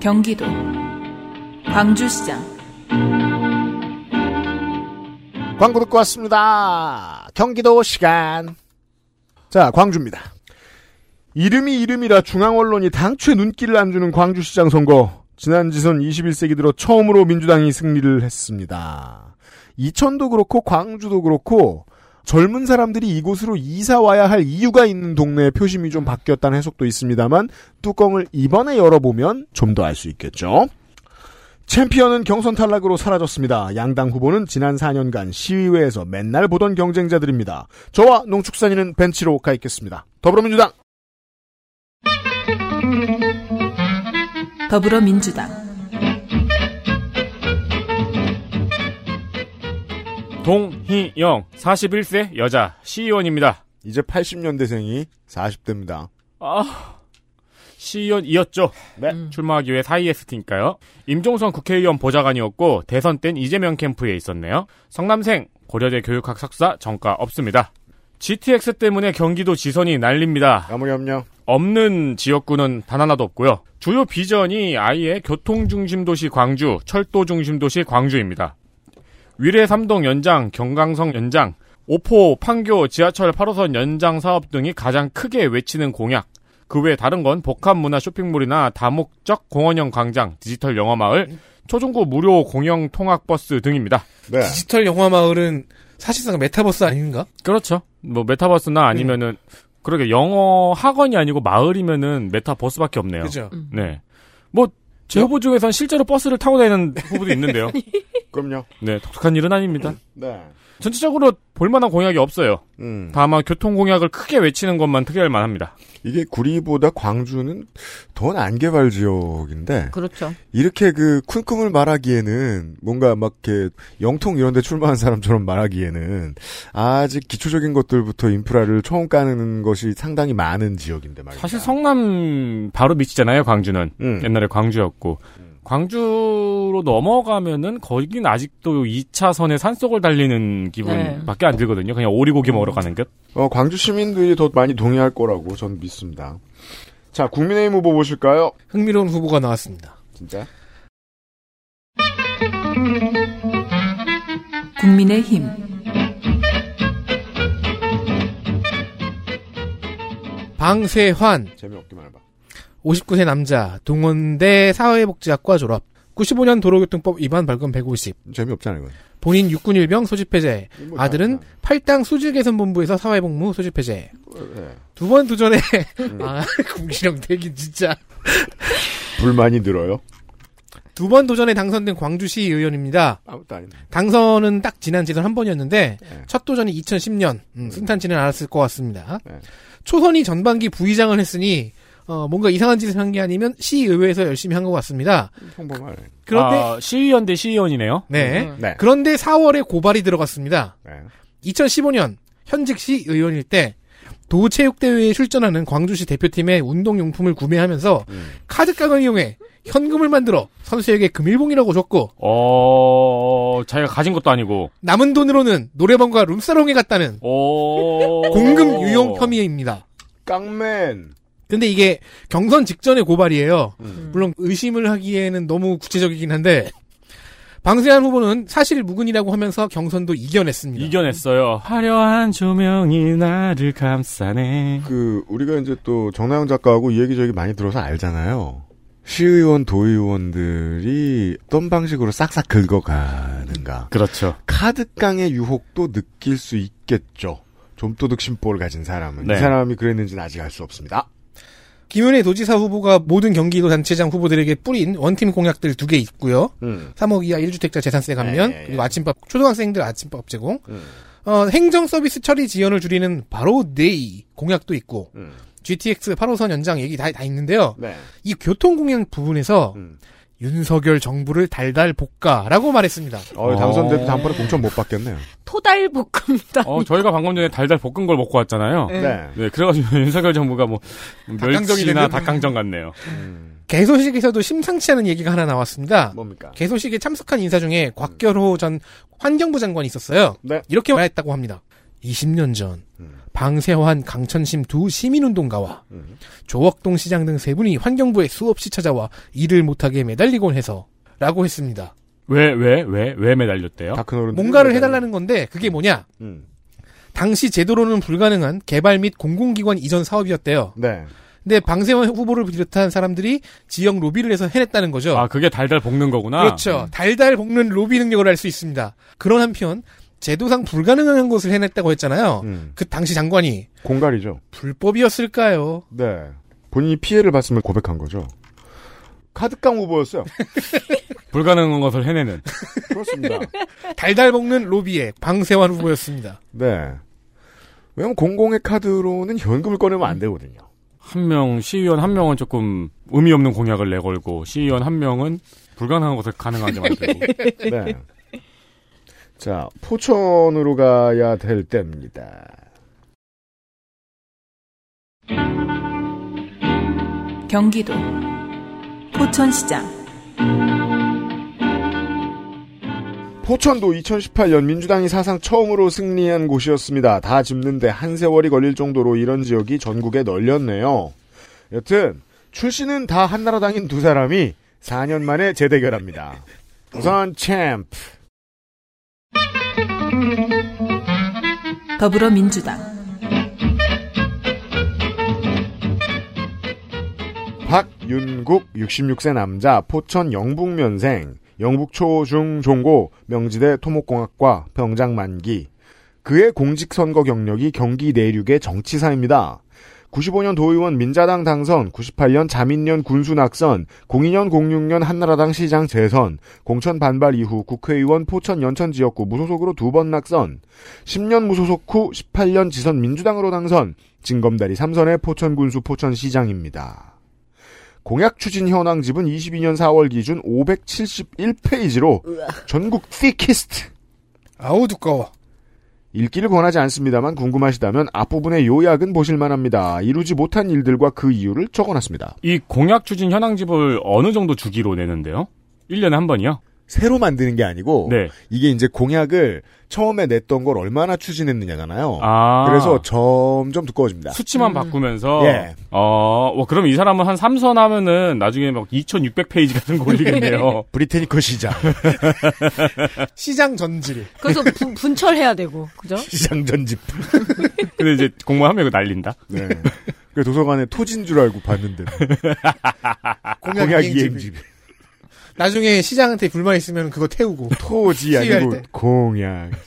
경기도 광주시장 광고 듣고 왔습니다. 경기도 시간. 자, 광주입니다. 이름이 이름이라 중앙 언론이 당초에 눈길을 안 주는 광주시장 선거. 지난 지선 21세기 들어 처음으로 민주당이 승리를 했습니다. 이천도 그렇고 광주도 그렇고 젊은 사람들이 이곳으로 이사 와야 할 이유가 있는 동네의 표심이 좀 바뀌었다는 해석도 있습니다만 뚜껑을 이번에 열어보면 좀 더 알 수 있겠죠. 챔피언은 경선 탈락으로 사라졌습니다. 양당 후보는 지난 4년간 시의회에서 맨날 보던 경쟁자들입니다. 저와 농축산인은 벤치로 가 있겠습니다. 더불어민주당 더불어민주당 동희영 41세 여자 시의원입니다. 이제 80년대생이 40대입니다. 아 시의원이었죠. 네. 출마하기 위해 사이에스티니까요. 임종선 국회의원 보좌관이었고 대선 땐 이재명 캠프에 있었네요. 성남생 고려대 교육학 석사 전과 없습니다. GTX 때문에 경기도 지선이 날립니다. 아무리 없냐? 없는 지역구는 단 하나도 없고요. 주요 비전이 아예 교통 중심 도시 광주, 철도 중심 도시 광주입니다. 위례 삼동 연장, 경강선 연장, 오포, 판교, 지하철 8호선 연장 사업 등이 가장 크게 외치는 공약. 그 외 다른 건 복합문화 쇼핑몰이나 다목적 공원형 광장, 디지털 영어마을, 초중고 무료 공영 통학버스 등입니다. 네. 디지털 영어 마을은 사실상 메타버스 아닌가? 그렇죠. 뭐 메타버스나 아니면은 그러게 영어 학원이 아니고 마을이면은 메타버스밖에 없네요. 그죠. 네. 뭐 제 후보 중에선 실제로 버스를 타고 다니는 후보도 있는데요. 그럼요. 네, 독특한 일은 아닙니다. 네. 전체적으로 볼만한 공약이 없어요. 음. 다만 교통 공약을 크게 외치는 것만 특이할 만합니다. 이게 구리보다 광주는 더 난개발 지역인데 그렇죠. 이렇게 그 쿵쿵을 말하기에는 뭔가 막 이렇게 영통 이런 데 출마한 사람처럼 말하기에는 아직 기초적인 것들부터 인프라를 처음 까는 것이 상당히 많은 지역인데 말이죠. 사실 성남 바로 밑이잖아요, 광주는. 음. 옛날에 광주였고. 광주로 넘어가면은 거긴 아직도 2차선의 산속을 달리는 네. 기분밖에 안 들거든요. 그냥 오리고기 먹으러 가는 것. 어, 광주 시민들이 더 많이 동의할 거라고 저는 믿습니다. 자, 국민의힘 후보 보실까요? 흥미로운 후보가 나왔습니다. 진짜? 국민의힘 방세환 재미없기만 해봐. 59세 남자 동원대 사회복지학과 졸업 95년 도로교통법 위반 벌금 150 재미없잖아요, 이건. 본인 육군 일병 소집 해제 뭐 아들은 팔당 수질개선본부에서 사회복무 소집 해제 네. 두번 도전에 음. 아 국시령 대기 진짜 불만이 늘어요? 두 번 도전에 당선된 광주시 의원입니다. 아무것도 아닌데. 당선은 딱 지난 지선 한 번이었는데 네. 첫 도전이 2010년 음, 순탄치는 않았을 것 같습니다. 네. 초선이 전반기 부의장을 했으니 어, 뭔가 이상한 짓을 한 게 아니면 시의회에서 열심히 한 것 같습니다. 평범하네. 그런데 아, 시의원 대 시의원이네요. 네. 음. 네. 그런데 4월에 고발이 들어갔습니다. 네. 2015년 현직 시의원일 때 도체육대회에 출전하는 광주시 대표팀의 운동용품을 구매하면서 음. 카드깡을 이용해 현금을 만들어 선수에게 금일봉이라고 줬고 어, 자기가 가진 것도 아니고. 남은 돈으로는 노래방과 룸사롱에 갔다는 오. 공금 유용 혐의입니다. 깡맨. 근데 이게 경선 직전의 고발이에요. 음. 물론 의심을 하기에는 너무 구체적이긴 한데 방세한 후보는 사실 무근이라고 하면서 경선도 이겨냈습니다. 이겨냈어요. 화려한 조명이 나를 감싸네. 그, 우리가 이제 또 정나영 작가하고 이 얘기 저기 많이 들어서 알잖아요. 시의원, 도의원들이 어떤 방식으로 싹싹 긁어가는가. 그렇죠. 카드깡의 유혹도 느낄 수 있겠죠. 좀도둑 심보를 가진 사람은. 네. 이 사람이 그랬는지는 아직 알 수 없습니다. 김은혜 도지사 후보가 모든 경기도 단체장 후보들에게 뿌린 원팀 공약들 두 개 있고요. 음. 3억 이하 1주택자 재산세 감면, 네, 네, 그리고 아침밥, 초등학생들 아침밥 제공, 음. 어, 행정 서비스 처리 지연을 줄이는 바로 네이 공약도 있고, 음. GTX 8호선 연장 얘기 다, 다 있는데요. 네. 이 교통 공약 부분에서 음. 윤석열 정부를 달달 볶아라고 말했습니다. 어, 당선돼도 다음번에 공천 못 받겠네요. 토달 볶음다. 어, 저희가 방금 전에 달달 볶은 걸 먹고 왔잖아요. 네. 네. 그래가지고 윤석열 정부가 뭐 멸치나. 닭강정 같네요. 개소식에서도 심상치 않은 얘기가 하나 나왔습니다. 뭡니까? 개소식에 참석한 인사 중에 곽결호 전 환경부 장관이 있었어요. 네. 이렇게 말했다고 합니다. 20년 전 방세환, 강천심 두 시민운동가와 조억동 시장 등 세 분이 환경부에 수없이 찾아와 일을 못하게 매달리곤 해서 라고 했습니다. 왜, 왜, 왜, 왜 매달렸대요? 뭔가를 해달라는 건데 그게 뭐냐? 음. 당시 제도로는 불가능한 개발 및 공공기관 이전 사업이었대요. 네. 근데 방세환 후보를 비롯한 사람들이 지역 로비를 해서 해냈다는 거죠. 아, 그게 달달 볶는 거구나. 그렇죠. 달달 볶는 로비 능력을 알 수 있습니다. 그런 한편 제도상 불가능한 것을 해냈다고 했잖아요. 그 당시 장관이 공갈이죠. 불법이었을까요? 네. 본인이 피해를 봤음을 고백한 거죠. 카드깡 후보였어요. 불가능한 것을 해내는. 그렇습니다. 달달 볶는 로비의 방세환 후보였습니다. 네. 왜냐면 공공의 카드로는 현금을 꺼내면 안 되거든요. 한 명, 시의원 한 명은 조금 의미 없는 공약을 내걸고, 시의원 한 명은 불가능한 것을 가능하게 만들고. 네. 자, 포천으로 가야 될 때입니다. 경기도 포천시장 포천도 2018년 민주당이 사상 처음으로 승리한 곳이었습니다. 다 짚는데 한 세월이 걸릴 정도로 이런 지역이 전국에 널렸네요. 여튼 출신은 다 한나라당인 두 사람이 4년 만에 재대결합니다. 우선 챔프 더불어민주당 박윤국 66세 남자 포천 영북면생 영북초 중종고 명지대 토목공학과 병장 만기 그의 공직선거 경력이 경기 내륙의 정치사입니다. 95년 도의원 민자당 당선, 98년 자민련 군수 낙선, 02년 06년 한나라당 시장 재선, 공천 반발 이후 국회의원 포천 연천 지역구 무소속으로 두 번 낙선, 10년 무소속 후 18년 지선 민주당으로 당선, 진검다리 3선의 포천 군수 포천 시장입니다. 공약 추진 현황 집은 22년 4월 기준 571페이지로 전국 thickest. 아우 두꺼워. 읽기를 권하지 않습니다만 궁금하시다면 앞부분의 요약은 보실만합니다. 이루지 못한 일들과 그 이유를 적어놨습니다. 이 공약 추진 현황집을 어느 정도 주기로 내는데요? 1년에 한 번이요? 새로 만드는 게 아니고 네. 이게 이제 공약을 처음에 냈던 걸 얼마나 추진했느냐잖아요. 아. 그래서 점점 두꺼워집니다. 수치만 바꾸면서 예. 어, 뭐 그럼 이 사람은 한 3선 하면은 나중에 막 2600페이지 같은 거 올리겠네요. 브리테니커 시장. 시장 전질. 그래서 분, 분철해야 되고, 그죠? 시장 전집. 근데 이제 한 명이 날린다. 네. 그 도서관에 토진 줄 알고 봤는데. 공약, 공약 이행집. 이행집. 나중에 시장한테 불만 있으면 그거 태우고. 토지 아니고 때. 공약.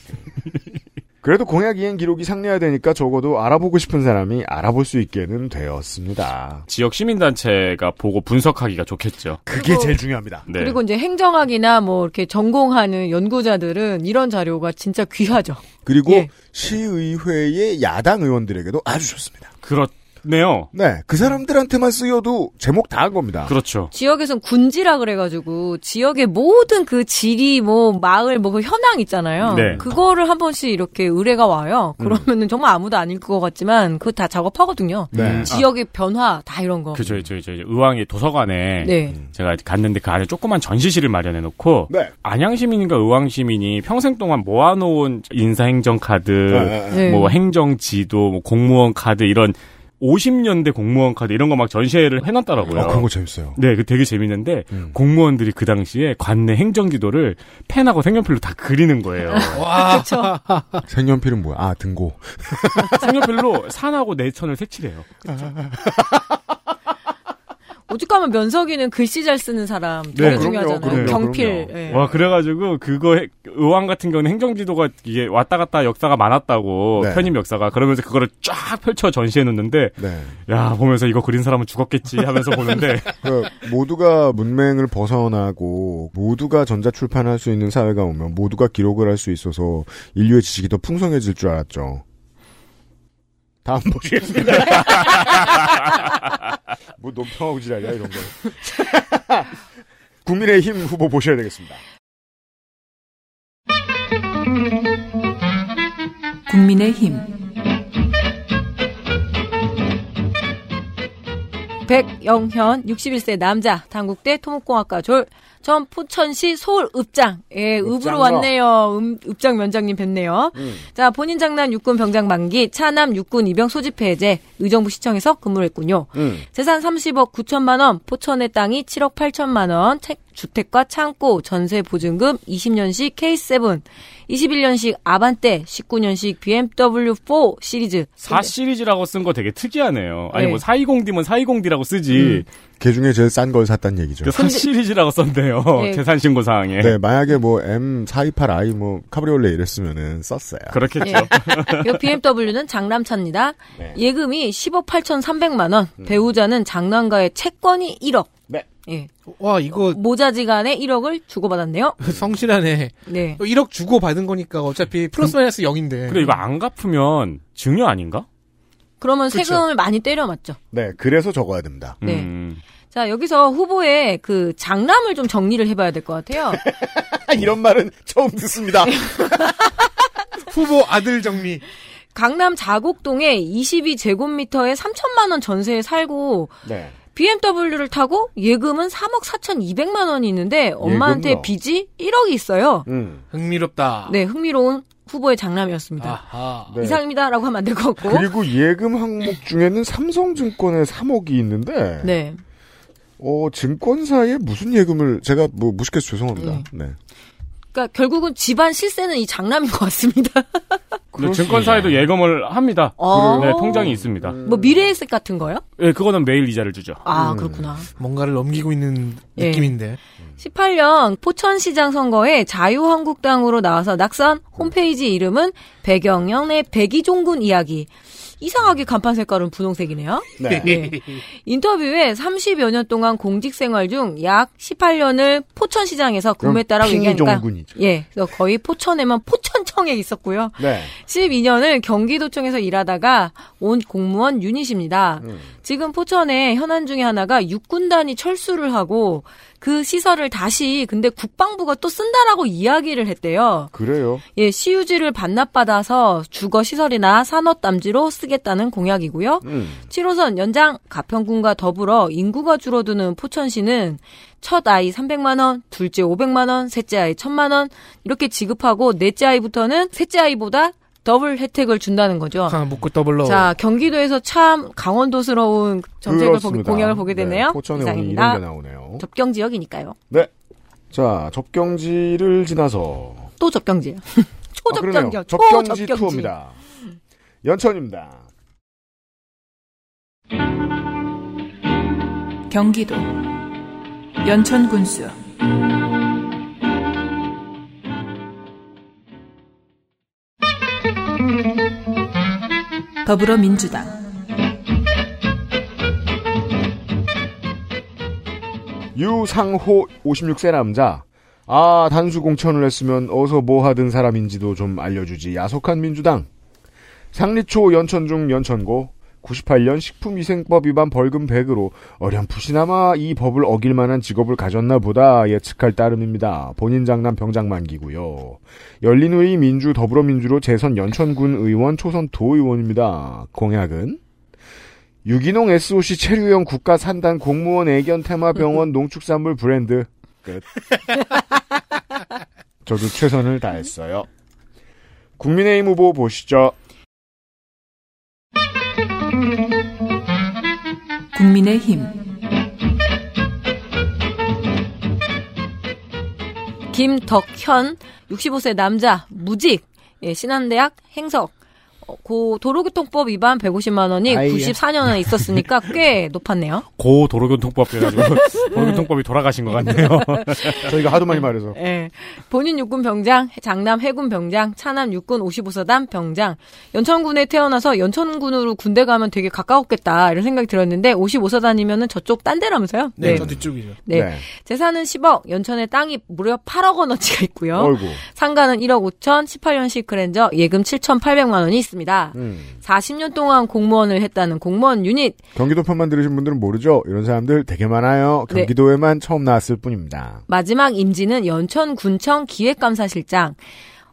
그래도 공약 이행 기록이 상례화되니까 적어도 알아보고 싶은 사람이 알아볼 수 있게는 되었습니다. 지역 시민단체가 보고 분석하기가 좋겠죠. 그게 제일 중요합니다. 네. 그리고 이제 행정학이나 뭐 이렇게 전공하는 연구자들은 이런 자료가 진짜 귀하죠. 그리고 예. 시의회의 야당 의원들에게도 아주 좋습니다. 그렇 네요. 네, 그 사람들한테만 쓰여도 제목 다 한 겁니다. 그렇죠. 지역에선 군지라 그래가지고 지역의 모든 그 지리 뭐 마을 뭐 그 현황 있잖아요. 네. 그거를 한 번씩 이렇게 의뢰가 와요. 그러면은 정말 아무도 안 읽을 것 같지만 그거 다 작업하거든요. 네. 지역의 변화 다 이런 거. 그죠, 저, 저, 저, 의왕의 도서관에 네. 제가 갔는데 그 안에 조그만 전시실을 마련해 놓고 네. 안양 시민인가 의왕 시민이 평생 동안 모아놓은 인사행정 카드, 네. 뭐 행정 지도, 뭐 공무원 카드 이런 50년대 공무원 카드 이런 거 막 전시회를 해놨더라고요. 어, 그런 거 재밌어요. 네, 그 되게 재밌는데 공무원들이 그 당시에 관내 행정지도를 펜하고 색연필로 다 그리는 거예요. 와. 색연필은 뭐야? 아, 등고. 색연필로 산하고 내천을 색칠해요. 오죽하면 면석이는 글씨 잘 쓰는 사람 네, 되게 그럼요, 중요하잖아요. 그럼요, 경필. 그럼요. 예. 와 그래가지고 그거 해- 의왕 같은 경우는 행정지도가 이게 왔다 갔다 역사가 많았다고 네. 편입 역사가 그러면서 그거를 쫙 펼쳐 전시해 놓는데 네. 야 보면서 이거 그린 사람은 죽었겠지 하면서 보는데 그 모두가 문맹을 벗어나고 모두가 전자출판할 수 있는 사회가 오면 모두가 기록을 할 수 있어서 인류의 지식이 더 풍성해질 줄 알았죠. 다음 보시겠습니다. 뭐 논평하고 지랄이야 이런 거. 국민의힘 후보 보셔야 되겠습니다. 국민의힘 백영현 61세 남자 당국대 토목공학과 졸 전 포천시 서울 읍장 예 읍으로 읍장로. 왔네요 음, 읍장 면장님 뵙네요 음. 자 본인 장남 육군 병장 만기 차남 육군 입영 소집 해제 의정부 시청에서 근무를 했군요 음. 재산 30억 9천만 원 포천의 땅이 7억 8천만 원 책- 주택과 창고 전세 보증금 20년식 K7 21년식 아반떼 19년식 BMW4 시리즈 4 시리즈라고 쓴 거 되게 특이하네요. 아니 네. 뭐 420D면 420D라고 쓰지. 그 중에 제일 싼 걸 샀다는 얘기죠. 그4 시리즈라고 썼네요. 네. 재산 신고 사항에. 네, 만약에 뭐 M428i 뭐 카브리올레 이랬으면은 썼어요. 그렇겠죠. 예. 이 BMW는 장남차입니다. 예금이 10억 8천3백만 원, 배우자는 장남과의 채권이 1억. 네. 예. 와 이거 모자지간에 1억을 주고받았네요. 성실하네. 네. 1억 주고 받은 거니까 어차피 플러스 마이너스 0인데. 근데 이거 안 갚으면 증여 아닌가? 그러면 그쵸. 세금을 많이 때려 맞죠. 네, 그래서 적어야 됩니다. 네. 음. 자, 여기서 후보의 그 장남을 좀 정리를 해봐야 될 것 같아요. 이런 말은 처음 듣습니다. 후보 아들 정리. 강남 자곡동에 22제곱미터에 3천만 원 전세에 살고 네. BMW를 타고 예금은 3억 4,200만 원이 있는데 엄마한테 예금요? 빚이 1억이 있어요. 음. 흥미롭다. 네, 흥미로운 후보의 장남이었습니다. 아하. 네. 이상입니다라고 하면 안 될 것 같고. 그리고 예금 항목 중에는 삼성증권에 3억이 있는데 네. 어, 증권사에 무슨 예금을 제가 뭐 무식해서 죄송합니다. 네. 그러니까 결국은 집안 실세는 이 장남인 것 같습니다. 근데 증권사에도 예금을 합니다. 어. 네, 통장이 있습니다. 뭐 미래에셋 같은 거요? 예, 그거는 매일 이자를 주죠. 아, 그렇구나. 뭔가를 넘기고 있는 예. 느낌인데. 18년 포천시장 선거에 자유한국당으로 나와서 낙선 홈페이지 이름은 배경영의 백이종군 이야기. 이상하게 간판 색깔은 분홍색이네요. 네. 예. 인터뷰에 30여 년 동안 공직 생활 중 약 18년을 포천시장에서 근무했다라고 얘기하니까. 예, 그래서 거의 포천에만 포천청에 있었고요. 네. 12년을 경기도청에서 일하다가 온 공무원 유닛입니다. 음. 지금 포천에 현안 중에 하나가 육군단이 철수를 하고 그 시설을 다시 근데 국방부가 또 쓴다라고 이야기를 했대요. 그래요. 예, 시유지를 반납받아서 주거 시설이나 산업 담지로 쓰겠다는 공약이고요. 음. 7호선 연장 가평군과 더불어 인구가 줄어드는 포천시는 첫 아이 300만 원, 둘째 500만 원, 셋째 아이 1000만 원 이렇게 지급하고 넷째 아이부터는 셋째 아이보다 더블 혜택을 준다는 거죠. 아, 묶고 더블로. 자, 경기도에서 참 강원도스러운 정책을 보기. 공약을 보게 되네요. 네, 포천의 이상입니다. 이런 게 나오네요. 접경 지역이니까요. 네. 자, 접경지를 지나서 또 접경지예요. 아, 초접경지. 그러네요. 접경지 투어입니다. 연천입니다. 경기도 연천군수 더불어민주당 유상호 56세 남자. 아, 단수 공천을 했으면 어서 뭐 하던 사람인지도 좀 알려주지. 야속한 민주당. 상리초 연천중 연천고 98년 식품위생법 위반 벌금 100으로 어렴풋이나마 이 법을 어길 만한 직업을 가졌나 보다 예측할 따름입니다. 본인 장남 병장 만기고요. 열린우리 민주 더불어민주로 재선 연천군 의원 초선 도의원입니다. 공약은 유기농 SOC 체류형 국가 산단 공무원 애견 테마 병원 농축산물 브랜드 끝. 저도 최선을 다했어요. 국민의힘 후보 보시죠. 국민의힘. 김덕현 65세 남자 무직. 예, 신한대학 행석. 어, 고 도로교통법 위반 150만 원이 아이야. 94년에 있었으니까 꽤 높았네요. 고 도로교통법 해가지고 도로교통법이 돌아가신 것 같네요. 저희가 하도 많이 말해서. 예. 본인 육군 병장, 장남 해군 병장, 차남 육군 55사단 병장. 연천군에 태어나서 연천군으로 군대 가면 되게 가까웠겠다 이런 생각이 들었는데 55사단이면은 저쪽 딴 데라면서요? 네, 저 뒤쪽이죠. 네. 네. 재산은 10억, 연천에 땅이 무려 8억 원어치가 있고요. 어이구. 상가는 1억 5천, 18년식 그랜저, 예금 7,800만 원이 있습니다. 있습니다. 음. 40년 동안 공무원을 했다는 공무원 유닛. 경기도 편만 들으신 분들은 모르죠. 이런 사람들 되게 많아요. 네. 경기도에만 처음 나왔을 뿐입니다. 마지막 임지는 연천군청 기획감사실장.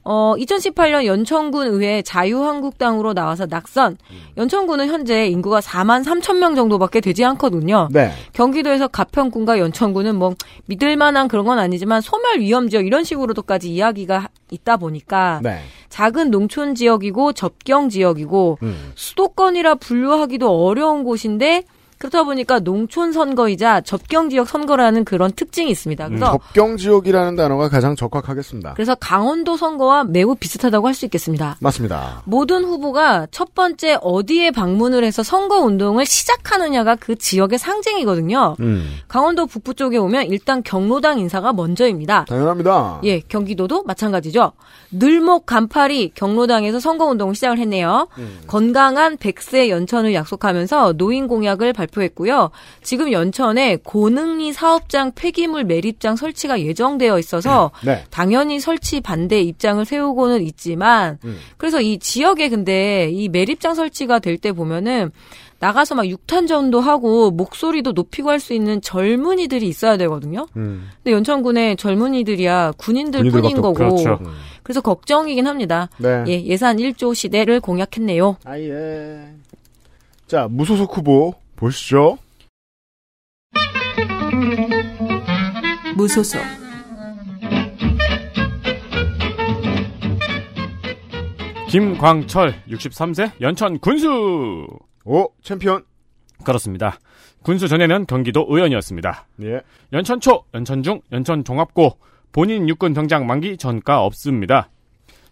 어, 2018년 연천군 의회 자유한국당으로 나와서 낙선. 연천군은 현재 인구가 4만 3천 명 정도밖에 되지 않거든요. 네. 경기도에서 가평군과 연천군은 뭐 믿을 만한 그런 건 아니지만 소멸 위험 지역 이런 식으로도까지 이야기가 있다 보니까 네. 작은 농촌 지역이고 접경 지역이고 음. 수도권이라 분류하기도 어려운 곳인데 그렇다 보니까 농촌 선거이자 접경 지역 선거라는 그런 특징이 있습니다. 그래서 접경 지역이라는 단어가 가장 적확하겠습니다. 그래서 강원도 선거와 매우 비슷하다고 할 수 있겠습니다. 맞습니다. 모든 후보가 첫 번째 어디에 방문을 해서 선거 운동을 시작하느냐가 그 지역의 상징이거든요. 음. 강원도 북부 쪽에 오면 일단 경로당 인사가 먼저입니다. 당연합니다. 예, 경기도도 마찬가지죠. 늘목 간팔이 경로당에서 선거 운동을 시작을 했네요. 음. 건강한 100세 연천을 약속하면서 노인 공약을 발표 했고요. 지금 연천에 고능리 사업장 폐기물 매립장 설치가 예정되어 있어서 네. 당연히 설치 반대 입장을 세우고는 있지만 음. 그래서 이 지역에 근데 이 매립장 설치가 될 때 보면은 나가서 막 육탄전도 하고 목소리도 높이고 할 수 있는 젊은이들이 있어야 되거든요. 음. 근데 연천군의 젊은이들이야 군인들 뿐인 거고 없- 그렇죠. 그래서 걱정이긴 합니다. 네. 예, 예산 1조 시대를 공약했네요. 아 예. 자, 무소속 후보 보시죠. 무소속 김광철 63세 연천 군수. 오 챔피언. 그렇습니다. 군수 전에는 경기도 의원이었습니다. 예. 연천 초, 연천 중, 연천 종합고 본인 육군 병장 만기 전과 없습니다.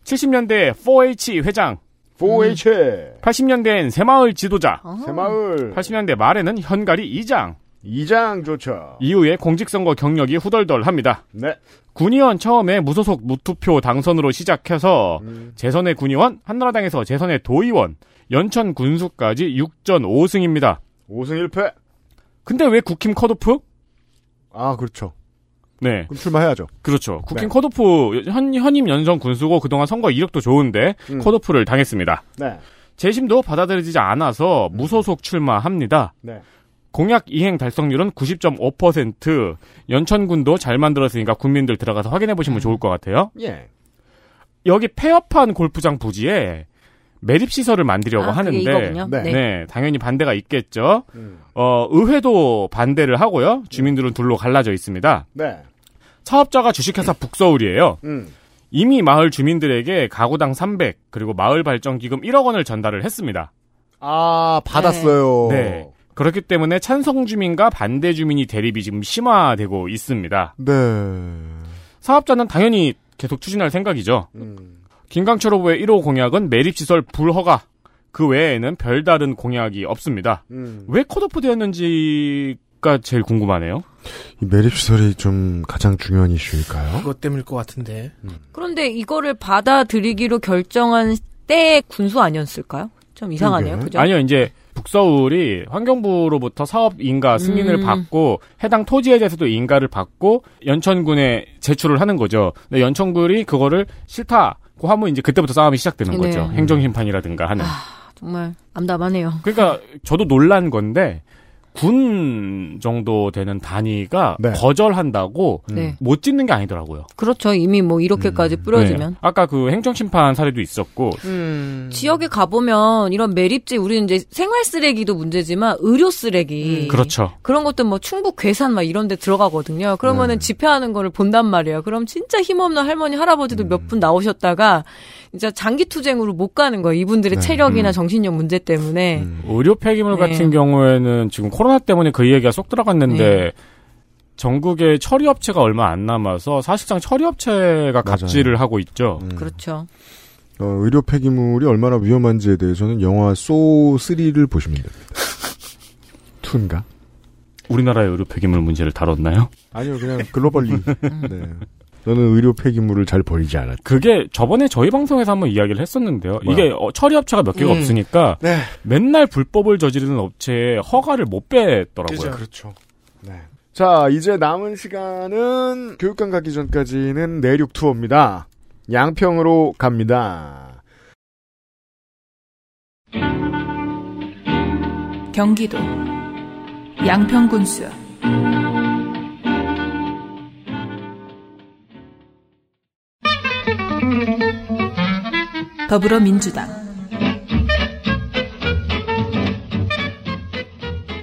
70년대 4H 회장, 4H. 80년대엔 새마을 지도자, 새마을. 80년대 말에는 현가리 이장. 이장 좋죠. 이후에 공직선거 경력이 후덜덜합니다. 네. 군의원 처음에 무소속 무투표 당선으로 시작해서 재선의 군의원, 한나라당에서 재선의 도의원, 연천 군수까지 6전 5승입니다. 5승 1패. 근데 왜 국힘 컷오프? 아, 그렇죠. 네. 그럼 출마해야죠. 그렇죠. 국힘 네. 컷오프 현, 현임 연성 군수고 그동안 선거 이력도 좋은데 음. 컷오프를 당했습니다. 네. 재심도 받아들여지지 않아서 무소속 출마합니다. 네. 공약 이행 달성률은 90.5%. 연천군도 잘 만들었으니까 국민들 들어가서 확인해 보시면 좋을 것 같아요. 예. 여기 폐업한 골프장 부지에 매립 시설을 만들려고 아, 하는데 이거군요. 네. 네. 당연히 반대가 있겠죠. 음. 어, 의회도 반대를 하고요. 주민들은 둘로 갈라져 있습니다. 네. 사업자가 주식회사 북서울이에요. 음. 이미 마을 주민들에게 가구당 300 그리고 마을 발전 기금 1억 원을 전달을 했습니다. 아, 받았어요. 네. 그렇기 때문에 찬성 주민과 반대 주민이 대립이 지금 심화되고 있습니다. 네. 사업자는 당연히 계속 추진할 생각이죠. 음. 김강철 후보의 1호 공약은 매립시설 불허가. 그 외에는 별다른 공약이 없습니다. 음. 왜 컷오프 되었는지가 제일 궁금하네요. 이 매립시설이 좀 가장 중요한 이슈일까요? 그것 때문일 것 같은데. 그런데 이거를 받아들이기로 결정한 때 군수 아니었을까요? 좀 이상하네요. 그죠? 아니요, 이제 북서울이 환경부로부터 사업 인가 승인을 음. 받고 해당 토지에 대해서도 인가를 받고 연천군에 제출을 하는 거죠. 근데 연천군이 그거를 싫다 고 하면 이제 그때부터 싸움이 시작되는 네. 거죠. 행정 심판이라든가 하는. 정말 암담하네요. 그러니까 저도 놀란 건데 군 정도 되는 단위가 거절한다고 네. 못 짓는 게 아니더라고요. 그렇죠. 이미 뭐 이렇게까지 뿌려지면. 네. 아까 그 행정 심판 사례도 있었고 지역에 가보면 이런 매립지 우리는 이제 생활 쓰레기도 문제지만 의료 쓰레기 그렇죠. 그런 것도 뭐 충북 괴산 막 이런 데 들어가거든요. 그러면은 집회하는 거를 본단 말이에요. 그럼 진짜 힘없는 할머니 할아버지도 몇 분 나오셨다가 진짜 장기 투쟁으로 못 가는 거예요. 이분들의 체력이나 정신력 문제 때문에. 의료 폐기물 네. 같은 경우에는 지금 코 로나 때문에 그 얘기가 쏙 들어갔는데 네. 전국에 처리 업체가 얼마 안 남아서 사실상 처리 업체가 갑질을 하고 있죠. 그렇죠. 어, 의료 폐기물이 얼마나 위험한지에 대해서는 영화 소 3를 보시면 됩니다. 2인가? 우리나라의 의료 폐기물 문제를 다뤘나요? 아니요, 그냥 글로벌리. 네. 너는 의료 폐기물을 잘 버리지 않았다. 그게 저번에 저희 방송에서 한번 이야기를 했었는데요. 뭐야? 이게 어, 처리 업체가 몇 개가 음. 없으니까 네. 맨날 불법을 저지르는 업체에 허가를 못 빼더라고요. 그렇죠. 네. 자, 이제 남은 시간은 교육관 가기 전까지는 내륙 투어입니다. 양평으로 갑니다. 경기도 양평군수 더불어민주당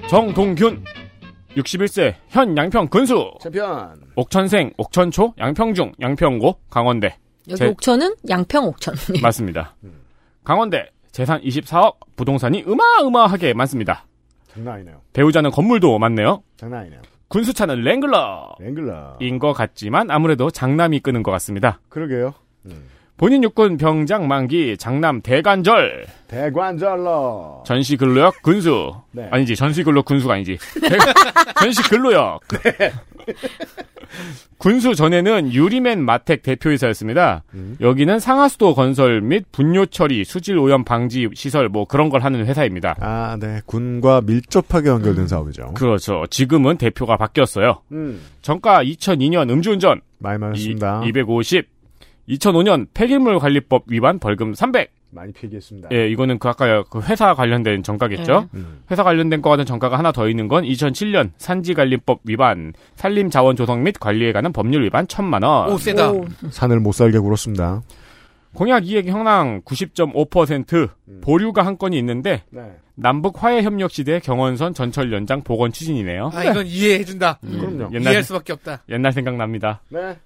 정동균 61세 현 양평 군수 챔피언 옥천생 옥천초 양평중 양평고 강원대 여기 제- 옥천은 양평 옥천. 맞습니다. 강원대 재산 24억 부동산이 어마어마하게 많습니다. 장난 아니네요. 배우자는 건물도 많네요. 장난 아니네요. 군수차는 랭글러 랭글러. 인 것 같지만 아무래도 장남이 끄는 것 같습니다. 그러게요. 본인 육군 병장 만기 장남 대관절 대관절러. 전시 근로역 군수 네. 아니지 전시 근로 군수가 아니지 대- 전시 근로역 네. 군수 전에는 유리맨 마텍 대표이사였습니다. 여기는 상하수도 건설 및 분뇨 처리 수질 오염 방지 시설 뭐 그런 걸 하는 회사입니다. 아, 네. 군과 밀접하게 연결된 사업이죠. 그렇죠. 지금은 대표가 바뀌었어요. 음. 정가 2002년 음주운전 많이 많았습니다. 250 2005년 폐기물 관리법 위반 벌금 300 많이 피기했습니다. 예, 이거는 그 아까 그 회사 관련된 정가겠죠. 네. 음. 회사 관련된 거와는 정가가 하나 더 있는 건 2007년 산지관리법 위반, 산림자원 조성 및 관리에 관한 법률 위반 1천만 원. 오, 세다. 산을 못 살게 굴었습니다. 공약 이익 형량 90.5% 보류가 한 건이 있는데 네. 남북 화해 협력 시대 경원선 전철 연장 복원 추진이네요. 아, 이건 이해해준다. 음, 이해할 수밖에 없다. 옛날 생각납니다. 네.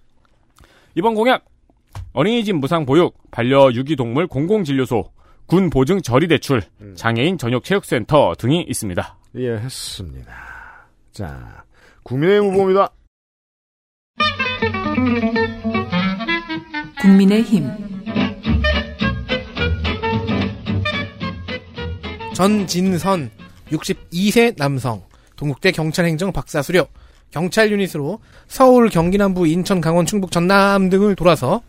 이번 공약 어린이집 무상 보육, 반려 유기동물 공공진료소, 군 보증 저리 대출, 장애인 전역 체육센터 등이 있습니다. 이해했습니다. 자, 국민의힘 후보입니다. 국민의힘 전진선 62세 남성 동국대 경찰행정 박사 수료 경찰 유닛으로 서울 경기 남부 인천 강원 충북 전남 등을 돌아서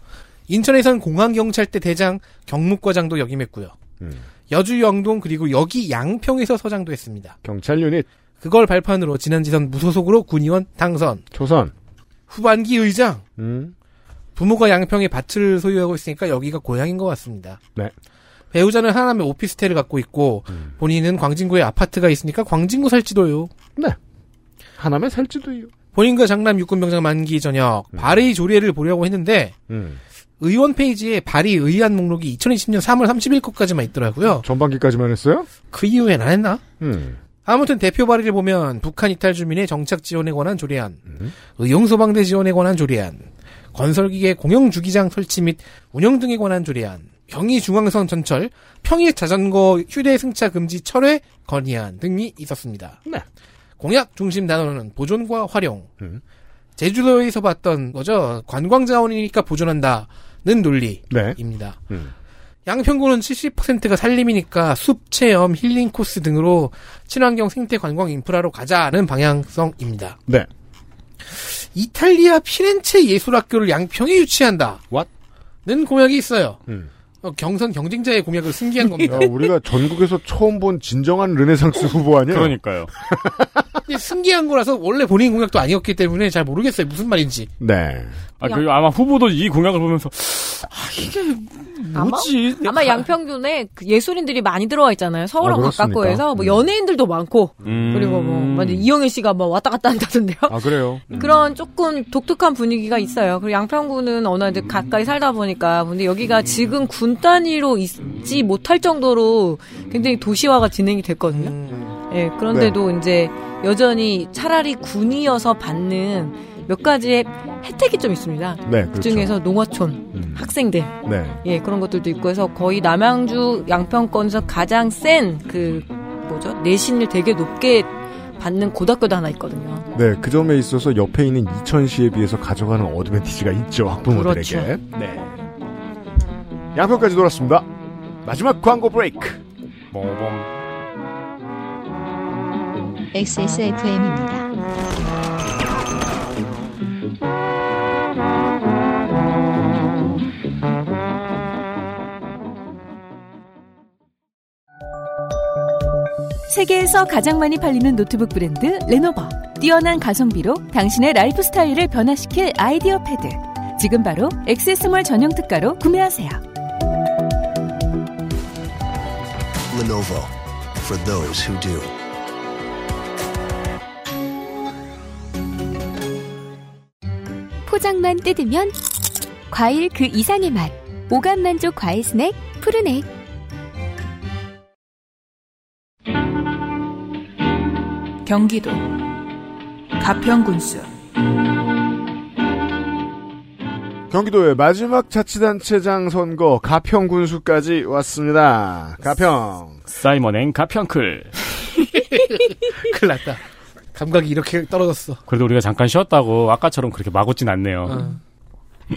인천에선 공항경찰대 대장 경무과장도 역임했고요. 여주 영동 그리고 여기 양평에서 서장도 했습니다. 경찰 유닛. 그걸 발판으로 지난 지선 무소속으로 군의원 당선. 초선. 후반기 의장. 음. 부모가 양평에 밭을 소유하고 있으니까 여기가 고향인 것 같습니다. 네. 배우자는 하남에 오피스텔을 갖고 있고 본인은 광진구에 아파트가 있으니까 광진구 살지도요. 네. 하남에 살지도요. 본인과 장남 육군병장 만기 저녁 발의 조례를 보려고 했는데 음. 의원 페이지에 발의 의안 목록이 2020년 3월 30일 것까지만 있더라고요. 전반기까지만 했어요? 그 이후엔 안 했나? 음. 아무튼 대표 발의를 보면 북한 이탈 주민의 정착 지원에 관한 조례안, 의용 소방대 지원에 관한 조례안, 건설기계 공영 주기장 설치 및 운영 등에 관한 조례안, 경의 중앙선 전철, 평일 자전거 휴대 승차 금지 철회 건의안 등이 있었습니다. 네. 공약 중심 단어는 보존과 활용. 제주도에서 봤던 거죠. 관광 자원이니까 보존한다는 논리입니다. 네. 음. 양평구는 70%가 산림이니까 숲 체험, 힐링 코스 등으로 친환경 생태 관광 인프라로 가자는 방향성입니다. 네. 이탈리아 피렌체 예술학교를 양평에 유치한다. What? 는 공약이 있어요. 음. 어, 경선 경쟁자의 공약을 승계한 겁니다. 야, 우리가 전국에서 처음 본 진정한 르네상스 후보 아니에요? 그러니까요. 승계한 거라서 원래 본인 공약도 아니었기 때문에 잘 모르겠어요. 무슨 말인지. 네. 아, 그 아마 후보도 이 공약을 보면서 아, 이게 뭐지? 아마, 아마 양평균에 그 예술인들이 많이 들어와 있잖아요. 서울하고 아, 가깝고 그렇습니까? 해서 뭐 음. 연예인들도 많고 음. 그리고 뭐 이영애 씨가 뭐 왔다 갔다 한다던데요. 아, 그래요? 그런 조금 독특한 분위기가 있어요. 그리고 양평구는 어느 데 가까이 살다 보니까 근데 여기가 지금 군 단위로 있지 못할 정도로 굉장히 도시화가 진행이 됐거든요. 예, 그런데도 이제 여전히 차라리 군이어서 받는 몇 가지의 혜택이 좀 있습니다. 네, 그렇죠. 그 중에서 농어촌 학생들 네. 예, 그런 것들도 있고 해서 거의 남양주 양평권에서 가장 센 그 뭐죠? 내신을 되게 높게 받는 고등학교도 하나 있거든요. 네, 그 점에 있어서 옆에 있는 이천시에 비해서 가져가는 어드밴티지가 있죠, 학부모들에게. 그렇죠. 네. 양평까지 돌았습니다. 마지막 광고 브레이크. 뭐, XSFM입니다. 세계에서 가장 많이 팔리는 노트북 브랜드 레노버. 뛰어난 가성비로 당신의 라이프 스타일을 변화시킬 아이디어 패드. 지금 바로 액세스몰 전용 특가로 구매하세요. Lenovo for those who do. 포장만 뜯으면 과일 그 이상의 맛. 오감 만족 과일 스낵 푸르넥. 경기도 가평군수 경기도의 마지막 자치단체장 선거 가평 군수까지 왔습니다. 가평. 사이먼 앤 가평클. 큰일 났다. 감각이 이렇게 떨어졌어. 그래도 우리가 잠깐 쉬었다고 아까처럼 그렇게 마고진 않네요. 어.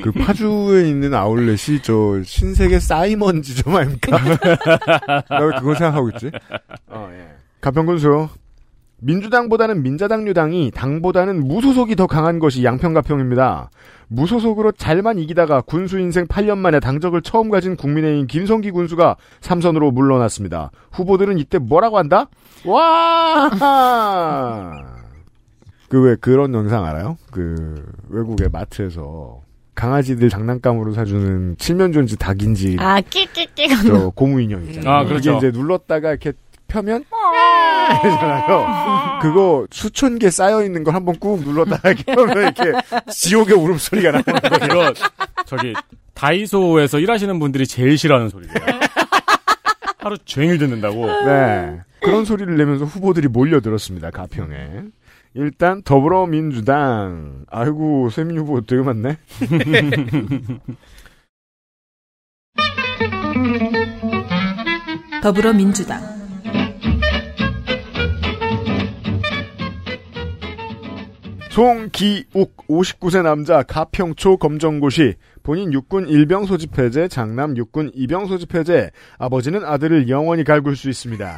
그 파주에 있는 아울렛이 저 신세계 사이먼 지점 아닙니까? 나 왜 그거 생각하고 있지? 어, 예. 가평군수. 민주당보다는 민자당류당이 당보다는 무소속이 더 강한 것이 양평가평입니다. 무소속으로 잘만 이기다가 군수 인생 8년 만에 당적을 처음 가진 국민의힘 김성기 군수가 삼선으로 물러났습니다. 후보들은 이때 뭐라고 한다? 와! 그 왜 그런 영상 알아요? 그 외국의 마트에서 강아지들 장난감으로 사주는 칠면조인지 닭인지 아, 끼끼끼. 저 고무 인형 있잖아요. 아, 그렇죠. 이게 이제 눌렀다가 이렇게 펴면 이잖아요. 그거 수천 개 쌓여 있는 걸 한번 꾹 눌렀다가 이렇게 펴면 이렇게 지옥의 울음소리가 나는 거예요. 이거 저기 다이소에서 일하시는 분들이 제일 싫어하는 소리예요. 하루 종일 듣는다고. 네. 그런 소리를 내면서 후보들이 몰려들었습니다. 가평에. 일단 더불어민주당. 아이고 세민 후보 되게 많네. 더불어민주당 송기욱 59세 남자 가평초 검정고시 본인 육군 일병 소집 해제 장남 육군 이병 소집 해제 아버지는 아들을 영원히 갈굴 수 있습니다.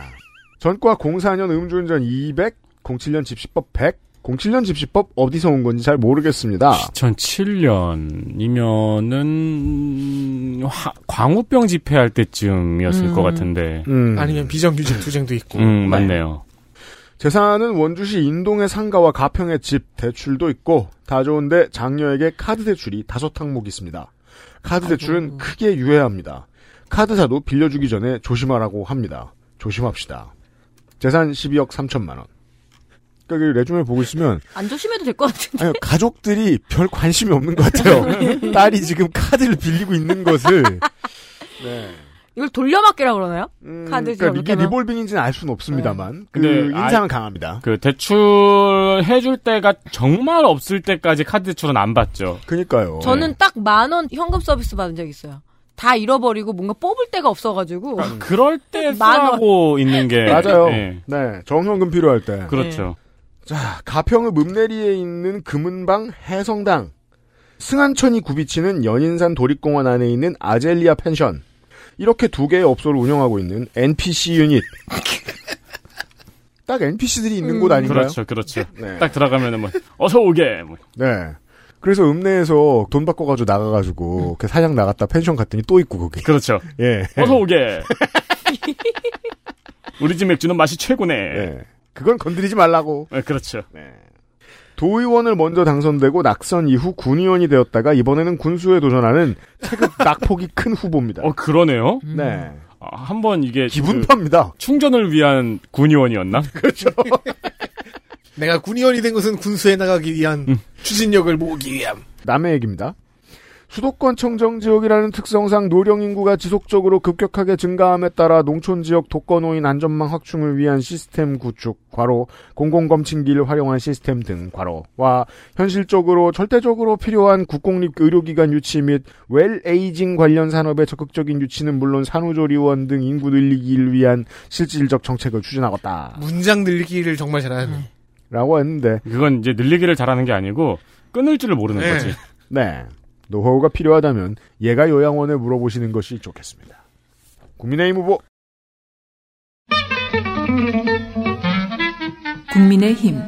전과 04년 음주운전 200 07년 집시법 100 07년 집시법 어디서 온 건지 잘 모르겠습니다. 2007년이면은 광우병 집회할 때쯤이었을 음. 것 같은데. 아니면 비정규직 투쟁도 있고. 음, 맞네요. 재산은 원주시 인동의 상가와 가평의 집, 대출도 있고 다 좋은데 장녀에게 카드 대출이 다섯 항목 있습니다. 카드 대출은 크게 유해합니다. 카드사도 빌려주기 전에 조심하라고 합니다. 조심합시다. 재산 12억 3천만 원. 그러니까 그 레주메 보고 있으면 안 조심해도 될 것 같은데. 아니, 가족들이 별 관심이 없는 것 같아요. 딸이 지금 카드를 빌리고 있는 것을 네. 이걸 돌려막기라 그러나요? 카드 그러니까 이게 리볼빙인지는 알 수는 없습니다만 그 근데 인상은 아- 강합니다. 그 대출 해줄 때가 정말 없을 때까지 카드 대출은 안 받죠. 그니까요. 저는 딱만 원 현금 서비스 받은 적 있어요. 다 잃어버리고 뭔가 뽑을 데가 없어가지고. 그럴 때. 쓰라고 있는 게 맞아요. 예. 네, 정현금 필요할 때. 그렇죠. 자, 가평의 읍내리에 있는 금은방 해성당. 승한천이 굽이치는 연인산 도립공원 안에 있는 아젤리아 펜션. 이렇게 두 개의 업소를 운영하고 있는 NPC 유닛. 딱 NPC들이 있는 곳 아닌가요? 그렇죠, 그렇죠. 네. 딱 들어가면은 뭐 어서 오게. 뭐. 네. 그래서 읍내에서 돈 바꿔가지고 나가가지고 그 사냥 나갔다 펜션 갔더니 또 있고 거기. 그렇죠. 예. 어서 오게. 우리 집 맥주는 맛이 최고네. 예. 그건 건드리지 말라고. 네, 그렇죠. 도의원을 먼저 당선되고 낙선 이후 군의원이 되었다가 이번에는 군수에 도전하는 체급 낙폭이 큰 후보입니다. 어 그러네요. 네. 아, 한번 이게 기분파입니다. 충전을 위한 군의원이었나? 그렇죠. 내가 군의원이 된 것은 군수에 나가기 위한 음. 추진력을 모으기 위함. 남의 얘기입니다. 수도권 청정 지역이라는 특성상 노령 인구가 지속적으로 급격하게 증가함에 따라 농촌 지역 독거노인 안전망 확충을 위한 시스템 구축 과로 공공검침기를 활용한 시스템 등 과로와 현실적으로 절대적으로 필요한 국공립 의료기관 유치 및 웰에이징 관련 산업의 적극적인 유치는 물론 산후조리원 등 인구 늘리기를 위한 실질적 정책을 추진하겠다. 문장 늘리기를 정말 잘하는. 라고 했는데 그건 이제 늘리기를 잘하는 게 아니고 끊을 줄을 모르는 네. 거지. 네. 노하우가 필요하다면 얘가 요양원에 물어보시는 것이 좋겠습니다. 국민의힘 후보 국민의힘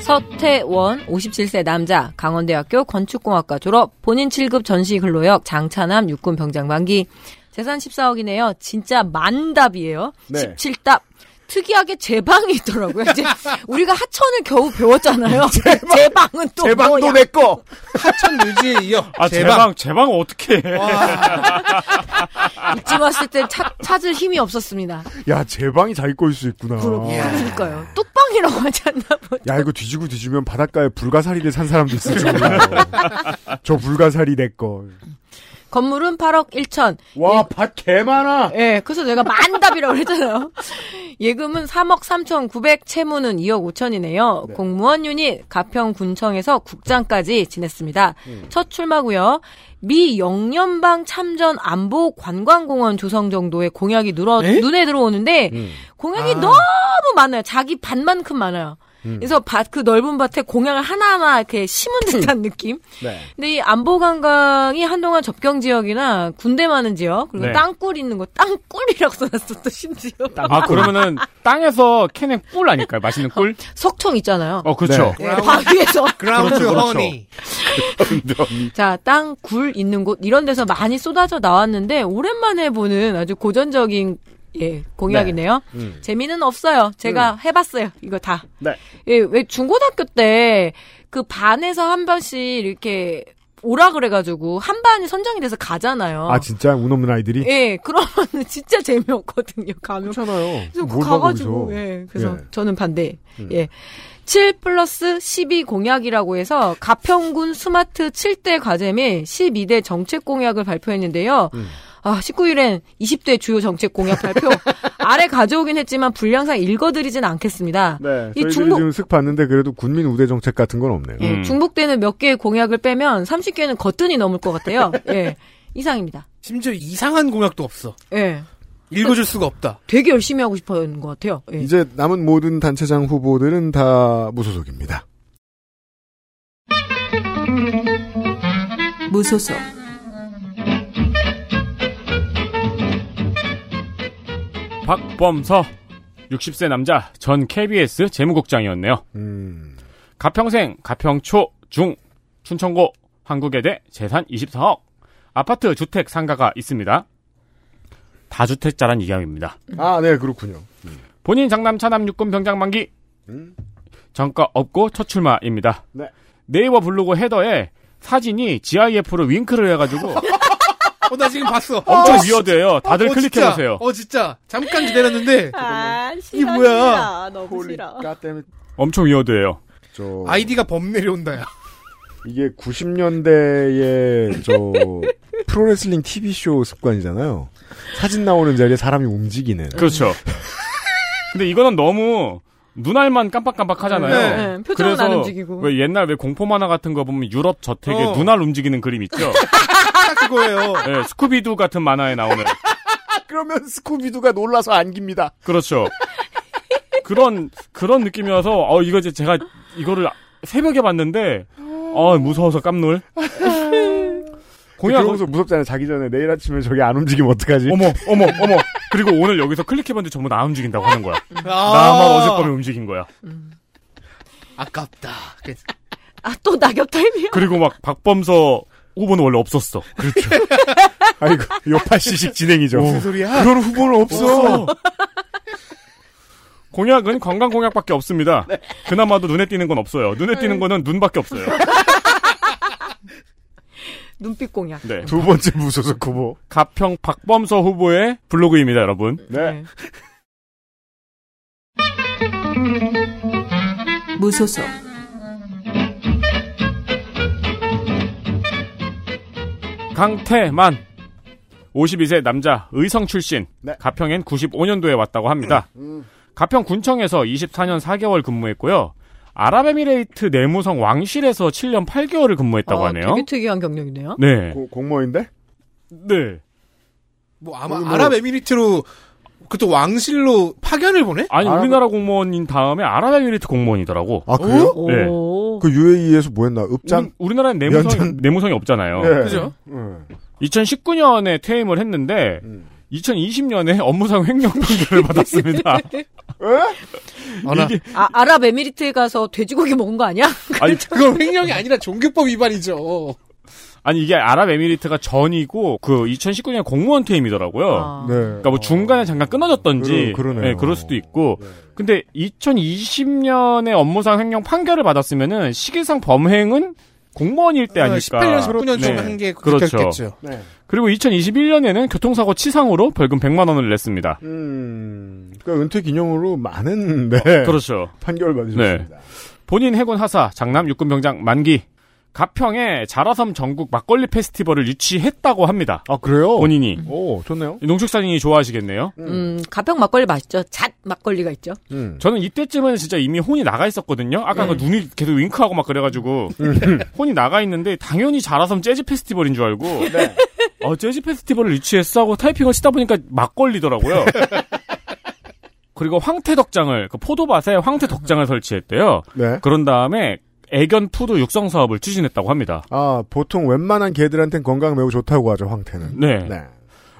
서태원 57세 남자 강원대학교 건축공학과 졸업 본인 7급 전시 근로역 장차남 육군 병장 만기 재산 14억이네요. 진짜 만답이에요. 네. 17답 특이하게 제방이 있더라고요. 이제 우리가 하천을 겨우 배웠잖아요. 제방 은 또 제방도 뭐야? 내 거. 하천 묘지에 이어 아, 제방. 제방, 제방 어떻게 해. 이쯤 왔을 때 찾, 찾을 힘이 없었습니다. 야, 제 방이 자기 거일 수 있구나. 그러니까요. 뚝방이라고 하지 않나 보. 야, 이거 뒤지고 뒤지면 바닷가에 불가사리를 산 사람도 있을지 몰라요. 저 불가사리 내 거. 건물은 8억 1천. 와, 밭 개 많아. 예, 그래서 내가 만답이라고 했잖아요. 예금은 3억 3천 9백, 채무는 2억 5천이네요. 공무원 유닛 가평군청에서 국장까지 지냈습니다. 첫 출마고요. 미 영연방 참전 안보 관광공원 조성 정도의 공약이 늘어, 눈에 들어오는데 공약이 아. 너무 많아요. 자기 밭만큼 많아요. 그래서 밭, 그 넓은 밭에 공약을 하나하나 이렇게 심은 듯한 느낌? 네. 근데 이 안보 관광이 한동안 접경 지역이나 군대 많은 지역, 그리고 네. 땅굴 있는 거, 땅굴이라고 써놨어, 또 심지어. 아, 그러면은 땅에서 캐낸 꿀 아닐까요? 맛있는 꿀? 석청 있잖아요. 어, 그렇죠. 네, 바위에서. 그라운드 그렇죠, 그렇죠. 허니. 자, 땅, 굴 있는 곳, 이런 데서 많이 쏟아져 나왔는데, 오랜만에 보는 아주 고전적인, 예, 공약이네요. 네. 음. 재미는 없어요. 제가 해봤어요. 이거 다. 네. 예, 왜 중고등학교 때, 그 반에서 한 번씩 이렇게 오라 그래가지고, 한 반이 선정이 돼서 가잖아요. 아, 진짜? 운 없는 아이들이? 예, 그러면은 진짜 재미없거든요, 가면. 그렇잖아요. 그래서 가가지고. 예, 그래서 예. 저는 반대. 음. 예. 7 플러스 12 공약이라고 해서 가평군 스마트 7대 과제 및 12대 정책 공약을 발표했는데요. 음. 아, 19일엔 20대 주요 정책 공약 발표. 아래 가져오긴 했지만 분량상 읽어드리진 않겠습니다. 네. 이 중복, 지금 슥 봤는데 그래도 군민 우대 정책 같은 건 없네요. 예, 중복되는 몇 개의 공약을 빼면 30개는 거뜬히 넘을 것 같아요. 예. 이상입니다. 심지어 이상한 공약도 없어. 예. 읽어줄 수가 없다. 되게 열심히 하고 싶어 하는 것 같아요. 예. 이제 남은 모든 단체장 후보들은 다 무소속입니다. 무소속 박범서 60세 남자 전 KBS 재무국장이었네요. 음. 가평생, 가평초, 중, 춘천고, 한국외대 재산 24억. 아파트 주택 상가가 있습니다. 다주택자란 이야기입니다. 아, 네, 그렇군요. 본인 장남 차남 육군 병장 만기. 정가 없고 첫 출마입니다. 네. 네이버 블로그 헤더에 사진이 GIF로 윙크를 해가지고 어, 나 지금 봤어. 엄청 어, 위어드해요. 다들 어, 클릭해보세요. 어, 진짜. 잠깐 기다렸는데. 아, 이게 뭐야? 너무 싫어. 엄청 위어드해요. 저 아이디가 범 내려온다, 야. 이게 90년대의 저 프로레슬링 TV쇼 습관이잖아요. 사진 나오는 자리에 사람이 움직이는. 그렇죠. 근데 이거는 너무 눈알만 깜빡깜빡 하잖아요. 네, 네. 표정은 그래서 안 움직이고. 왜 옛날 왜 공포 만화 같은 거 보면 유럽 저택에 어. 눈알 움직이는 그림 있죠? 딱 그거예요. 네, 스쿠비두 같은 만화에 나오는. 그러면 스쿠비두가 놀라서 안깁니다. 그렇죠. 그런 그런 느낌이어서 어 이거 이제 제가 이거를 새벽에 봤는데 어 무서워서 깜놀. 공약 그러면서 무섭잖아요. 자기 전에 내일 아침에 저게 안 움직이면 어떡하지? 어머 어머 어머 그리고 오늘 여기서 클릭해봤는데 전부 나 움직인다고 하는 거야. 아. 나만 어젯밤에 움직인 거야. 아깝다. 아, 또 낙엽 타임이요? 그리고 막 박범서 후보는 원래 없었어. 그렇죠. 아이고, 요파시식 진행이죠. 무슨 소리야? 그런 후보는 없어. 공약은 관광 공약밖에 없습니다. 네. 그나마도 눈에 띄는 건 없어요. 눈에 띄는 거는 눈밖에 없어요. 눈빛 공약. 네. 두 번째 무소속 후보. 가평 박범서 후보의 블로그입니다, 여러분. 네. 무소속 강태만 52세 남자 의성 출신 네. 가평엔 95년도에 왔다고 합니다. 음. 가평 군청에서 24년 4개월 근무했고요. 아랍에미레이트 내무성 왕실에서 7년 8개월을 근무했다고 아, 하네요. 되게 특이한 경력이네요. 네. 고- 공무원인데? 네. 뭐 아마 뭐- 아랍에미리트로 그또 왕실로 파견을 보내? 아니 아랍- 우리나라 공무원인 다음에 아랍에미레이트 공무원이더라고. 아, 그래요? 네. 오. 그 UAE에서 뭐 했나? 읍장? 우리, 나라는 내무성, 내무성이 없잖아요. 네. 그죠? 음. 2019년에 퇴임을 했는데 음. 2020년에 업무상 횡령 판결을 받았습니다. 아, 나- 이게 아, 아랍에미리트에 가서 돼지고기 먹은 거 아니야? 아니 그건 횡령이 아니라 종교법 위반이죠. 아니 이게 아랍에미리트가 전이고 그 2019년 공무원 퇴임이더라고요. 아. 네. 그러니까 뭐 중간에 잠깐 끊어졌던지 그러- 그러네요. 네, 그럴 수도 있고. 근데 2020년에 업무상 횡령 판결을 받았으면은 시기상 범행은 공무원일 때 아닐까. 18년, 19년 중 네. 한게 그렇죠. 그렇겠죠. 네. 그리고 2021년에는 교통사고 치상으로 벌금 100만 원을 냈습니다. 음, 그러니까 은퇴 기념으로 많은 네. 그렇죠. 판결을 받으셨습니다. 본인 해군 하사 장남 육군병장 만기 가평에 자라섬 전국 막걸리 페스티벌을 유치했다고 합니다. 아 그래요? 본인이. 오 좋네요. 농축산인이 좋아하시겠네요. 음, 가평 막걸리 맛있죠. 잣 막걸리가 있죠. 음. 저는 이때쯤은 진짜 이미 혼이 나가 있었거든요. 아까 그 눈이 계속 윙크하고 막 그래가지고 혼이 나가 있는데 당연히 자라섬 재즈 페스티벌인 줄 알고 어 재즈 페스티벌을 유치했어 하고 타이핑을 치다 보니까 막걸리더라고요. 그리고 황태 덕장을 그 포도밭에 황태 덕장을 설치했대요. 네. 그런 다음에 애견 푸드 육성 사업을 추진했다고 합니다. 아 보통 웬만한 개들한텐 건강 매우 좋다고 하죠 황태는. 네.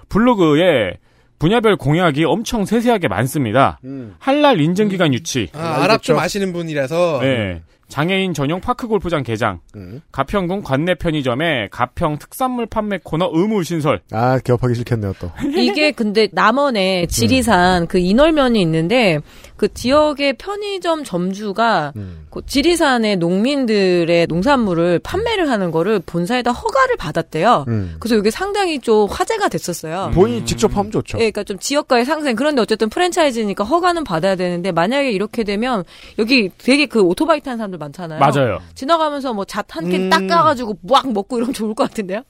블로그에 분야별 공약이 엄청 세세하게 많습니다. 음. 할랄 인증 기관 유치. 아, 아랍 좀 아시는 분이라서. 네. 장애인 전용 파크 골프장 개장. 음. 가평군 관내 편의점에 가평 특산물 판매 코너 의무 신설. 아 개업하기 싫겠네요 또. 이게 근데 남원에 지리산 그 인월면이 있는데 그 지역의 편의점 점주가 그 지리산의 농민들의 농산물을 판매를 하는 거를 본사에다 허가를 받았대요. 음. 그래서 이게 상당히 좀 화제가 됐었어요. 본인이 직접 하면 좋죠. 예, 그러니까 좀 지역가의 상생. 그런데 어쨌든 프랜차이즈니까 허가는 받아야 되는데 만약에 이렇게 되면 여기 되게 그 오토바이 타는 사람들 많잖아요. 맞아요. 지나가면서 뭐 잣 한캔 음. 닦아가지고 막 먹고 이러면 좋을 것 같은데요?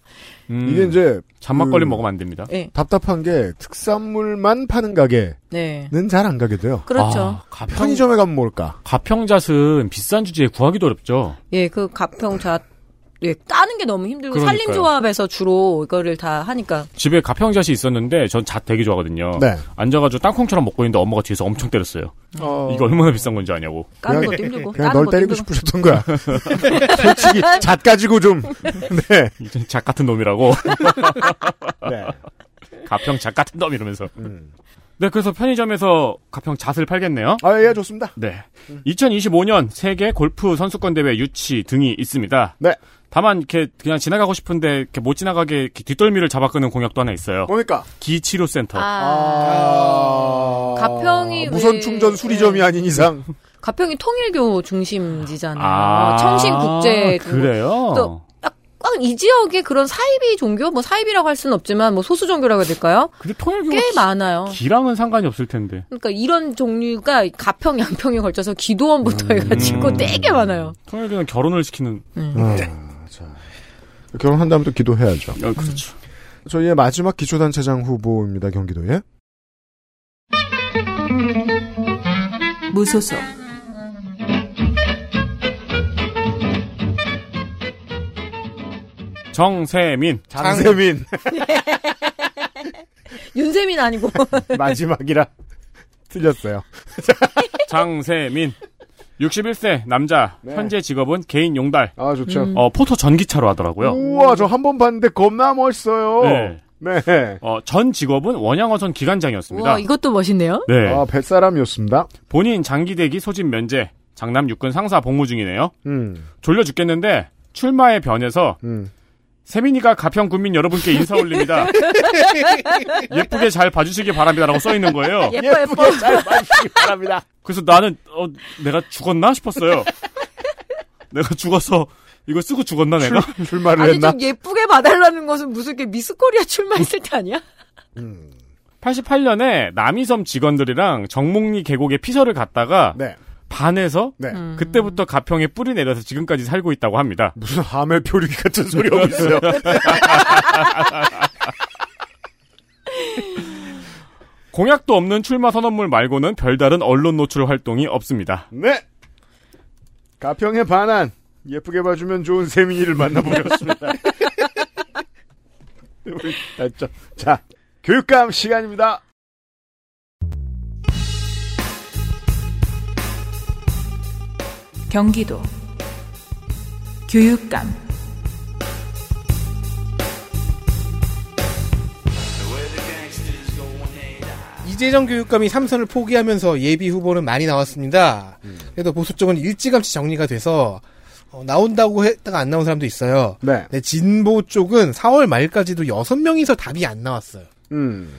이게 이제 잔막걸리 그 먹으면 안 됩니다. 예. 답답한 게 특산물만 파는 가게는 네. 잘안 가게 돼요. 그렇죠. 아, 편의점에 가면 뭘까? 가평잣은 비싼 주제에 구하기도 어렵죠. 예, 그 가평잣 예, 따는 게 너무 힘들고 그러니까요. 산림조합에서 주로 이거를 다 하니까 집에 가평잣이 있었는데 전 잣 되게 좋아하거든요. 네. 앉아가지고 땅콩처럼 먹고 있는데 엄마가 뒤에서 엄청 때렸어요. 어. 이거 얼마나 비싼 건지 아냐고. 까는 것도 힘들고 그냥 널 것도 때리고 힘들고. 싶으셨던 거야. 솔직히 잣 가지고 좀. 네. 잣 같은 놈이라고. 네. 가평 잣 같은 놈 이러면서. 네, 그래서 편의점에서 가평 잣을 팔겠네요. 아, 예, 좋습니다. 네. 2025년 세계 골프 선수권 대회 유치 등이 있습니다. 네. 다만 이렇게 그냥 지나가고 싶은데 이렇게 못 지나가게 이렇게 뒷덜미를 잡아끄는 공약도 하나 있어요. 뭡니까? 기치료센터. 아, 가평이 무선 왜- 충전 수리점이 아닌 이상. 가평이 통일교 중심지잖아요. 아, 청신국제 그래요? 또 약간 이 지역에 그런 사이비 종교 뭐 사이비라고 할 수는 없지만 뭐 소수 종교라고 해야 될까요? 근데 통일교가 꽤 많아요. 기랑은 상관이 없을 텐데. 그러니까 이런 종류가 가평 양평에 걸쳐서 기도원부터 해가지고 되게 많아요. 통일교는 결혼을 시키는. 아, 자. 결혼한 다음에 또 기도해야죠. 어, 그렇죠. 저희의 마지막 기초단체장 후보입니다, 경기도에. 무소속 정세민. 장세민. 윤세민 아니고 마지막이라. 틀렸어요. 장세민. 61세 남자. 네. 현재 직업은 개인 용달. 아, 좋죠. 음. 어, 포토 전기차로 하더라고요. 우와, 저 한 번 봤는데 겁나 멋있어요. 네. 네. 어, 전 직업은 원양어선 기관장이었습니다. 와 이것도 멋있네요. 네. 아, 뱃사람이었습니다. 본인 장기대기 소집 면제. 장남 육군 상사 복무 중이네요. 음. 졸려 죽겠는데 출마에 변해서 음. 세민이가 가평 군민 여러분께 인사 올립니다. 예쁘게 잘 봐주시기 바랍니다라고 써 있는 거예요. 예뻐 예뻐. 잘 봐주시기 바랍니다. 그래서 나는 어 내가 죽었나 싶었어요. 내가 죽어서 이거 쓰고 죽었나 내가? 출 마를 아니 했나? 좀 예쁘게 봐달라는 것은 무슨 게 미스코리아 출마했을 때 아니야? 88년에 남이섬 직원들이랑 정목리 계곡에 피서를 갔다가 네. 반해서 네. 그때부터 가평에 뿌리 내려서 지금까지 살고 있다고 합니다. 무슨 하멜 표류기 같은 소리 하고 있어요. 공약도 없는 출마 선언물 말고는 별다른 언론 노출 활동이 없습니다. 네. 가평에 반한 예쁘게 봐주면 좋은 세민이를 만나보겠습니다. 자, 교육감 시간입니다. 경기도 교육감 이재정 교육감이 삼선을 포기하면서 예비 후보는 많이 나왔습니다. 그래도 보수 쪽은 일찌감치 정리가 돼서 어, 나온다고 했다가 안 나온 사람도 있어요. 네. 네, 진보 쪽은 4월 말까지도 6명이서 답이 안 나왔어요. 음.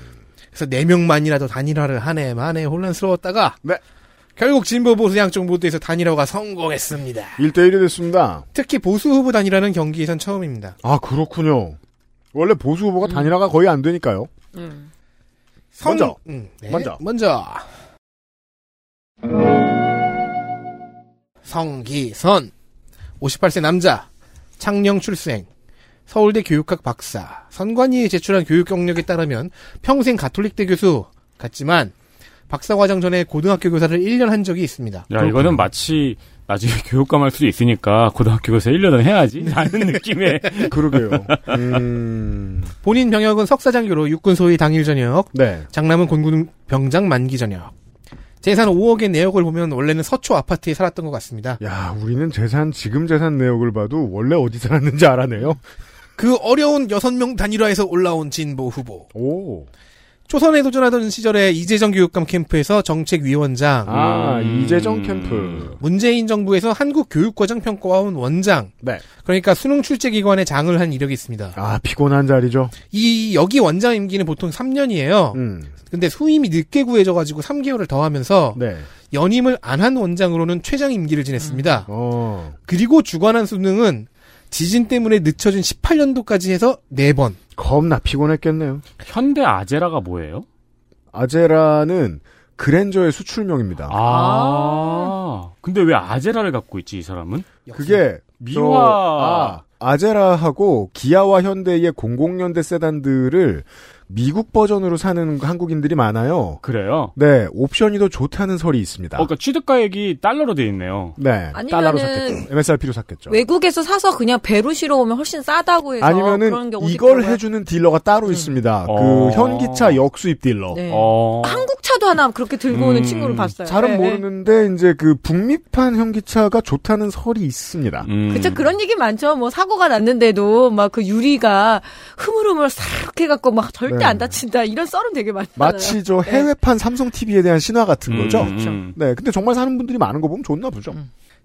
그래서 4명만이라도 단일화를 하네 마네 혼란스러웠다가 네. 결국 진보 보수 양쪽 모두에서 단일화가 성공했습니다. 1대1이 됐습니다. 특히 보수 후보 단일화는 경기에선 처음입니다. 아, 그렇군요. 원래 보수 후보가 단일화가 거의 안 되니까요. 음. 성- 먼저. 음, 네. 먼저. 먼저 성기선 58세 남자 창녕 출생 서울대 교육학 박사 선관위에 제출한 교육 경력에 따르면 평생 가톨릭대 교수 같지만 박사과정 전에 고등학교 교사를 1년 한 적이 있습니다. 야, 이거는 마치 나중에 교육감 할 수도 있으니까 고등학교 교사 1년은 해야지. 라는 느낌의. 그러게요. 음. 본인 병역은 석사장교로 육군 소위 당일 전역, 네. 장남은 공군 병장 만기 전역. 재산 5억의 내역을 보면 원래는 서초 아파트에 살았던 것 같습니다. 야, 우리는 재산, 지금 재산 내역을 봐도 원래 어디 살았는지 알아내요. 그 어려운 6명 단일화에서 올라온 진보 후보. 오. 초선에 도전하던 시절에 이재정 교육감 캠프에서 정책위원장. 아, 이재정 캠프. 문재인 정부에서 한국교육과정 평가원 원장. 네. 그러니까 수능 출제기관의 장을 한 이력이 있습니다. 아, 피곤한 자리죠. 이 여기 원장 임기는 보통 3년이에요. 음. 근데 후임이 늦게 구해져가지고 3개월을 더 하면서 네. 연임을 안 한 원장으로는 최장 임기를 지냈습니다. 어. 그리고 주관한 수능은 지진 때문에 늦춰진 18년도까지 해서 4번. 겁나 피곤했겠네요. 현대 아제라가 뭐예요? 아제라는 그랜저의 수출명입니다. 아. 근데 왜 아제라를 갖고 있지, 이 사람은? 그게 미화. 저, 아, 아제라하고 기아와 현대의 00년대 세단들을 미국 버전으로 사는 한국인들이 많아요. 그래요? 네, 옵션이 더 좋다는 설이 있습니다. 어, 그러니까 취득가액이 달러로 돼 있네요. 네, 아니면은 달러로 샀겠죠. MSRP로 샀겠죠. 외국에서 사서 그냥 배로 실어오면 훨씬 싸다고 해서 그런 아니면은 경우도 이걸. 해주는 딜러가 따로 있습니다. 어. 그 현기차 역수입 딜러. 네. 어. 한국 차도 하나 그렇게 들고 오는 음, 친구를 봤어요. 잘은 네. 모르는데 이제 그 북미판 현기차가 좋다는 설이 있습니다. 음. 그쵸 그런 얘기 많죠. 뭐 사고가 났는데도 막 그 유리가 흐물흐물 싹 해갖고 막 절대 네. 안 다친다 이런 썰은 되게 많잖아요. 마치 저 네. 해외판 삼성 TV에 대한 신화 같은 음, 거죠. 음. 네, 근데 정말 사는 분들이 많은 거 보면 좋나 보죠.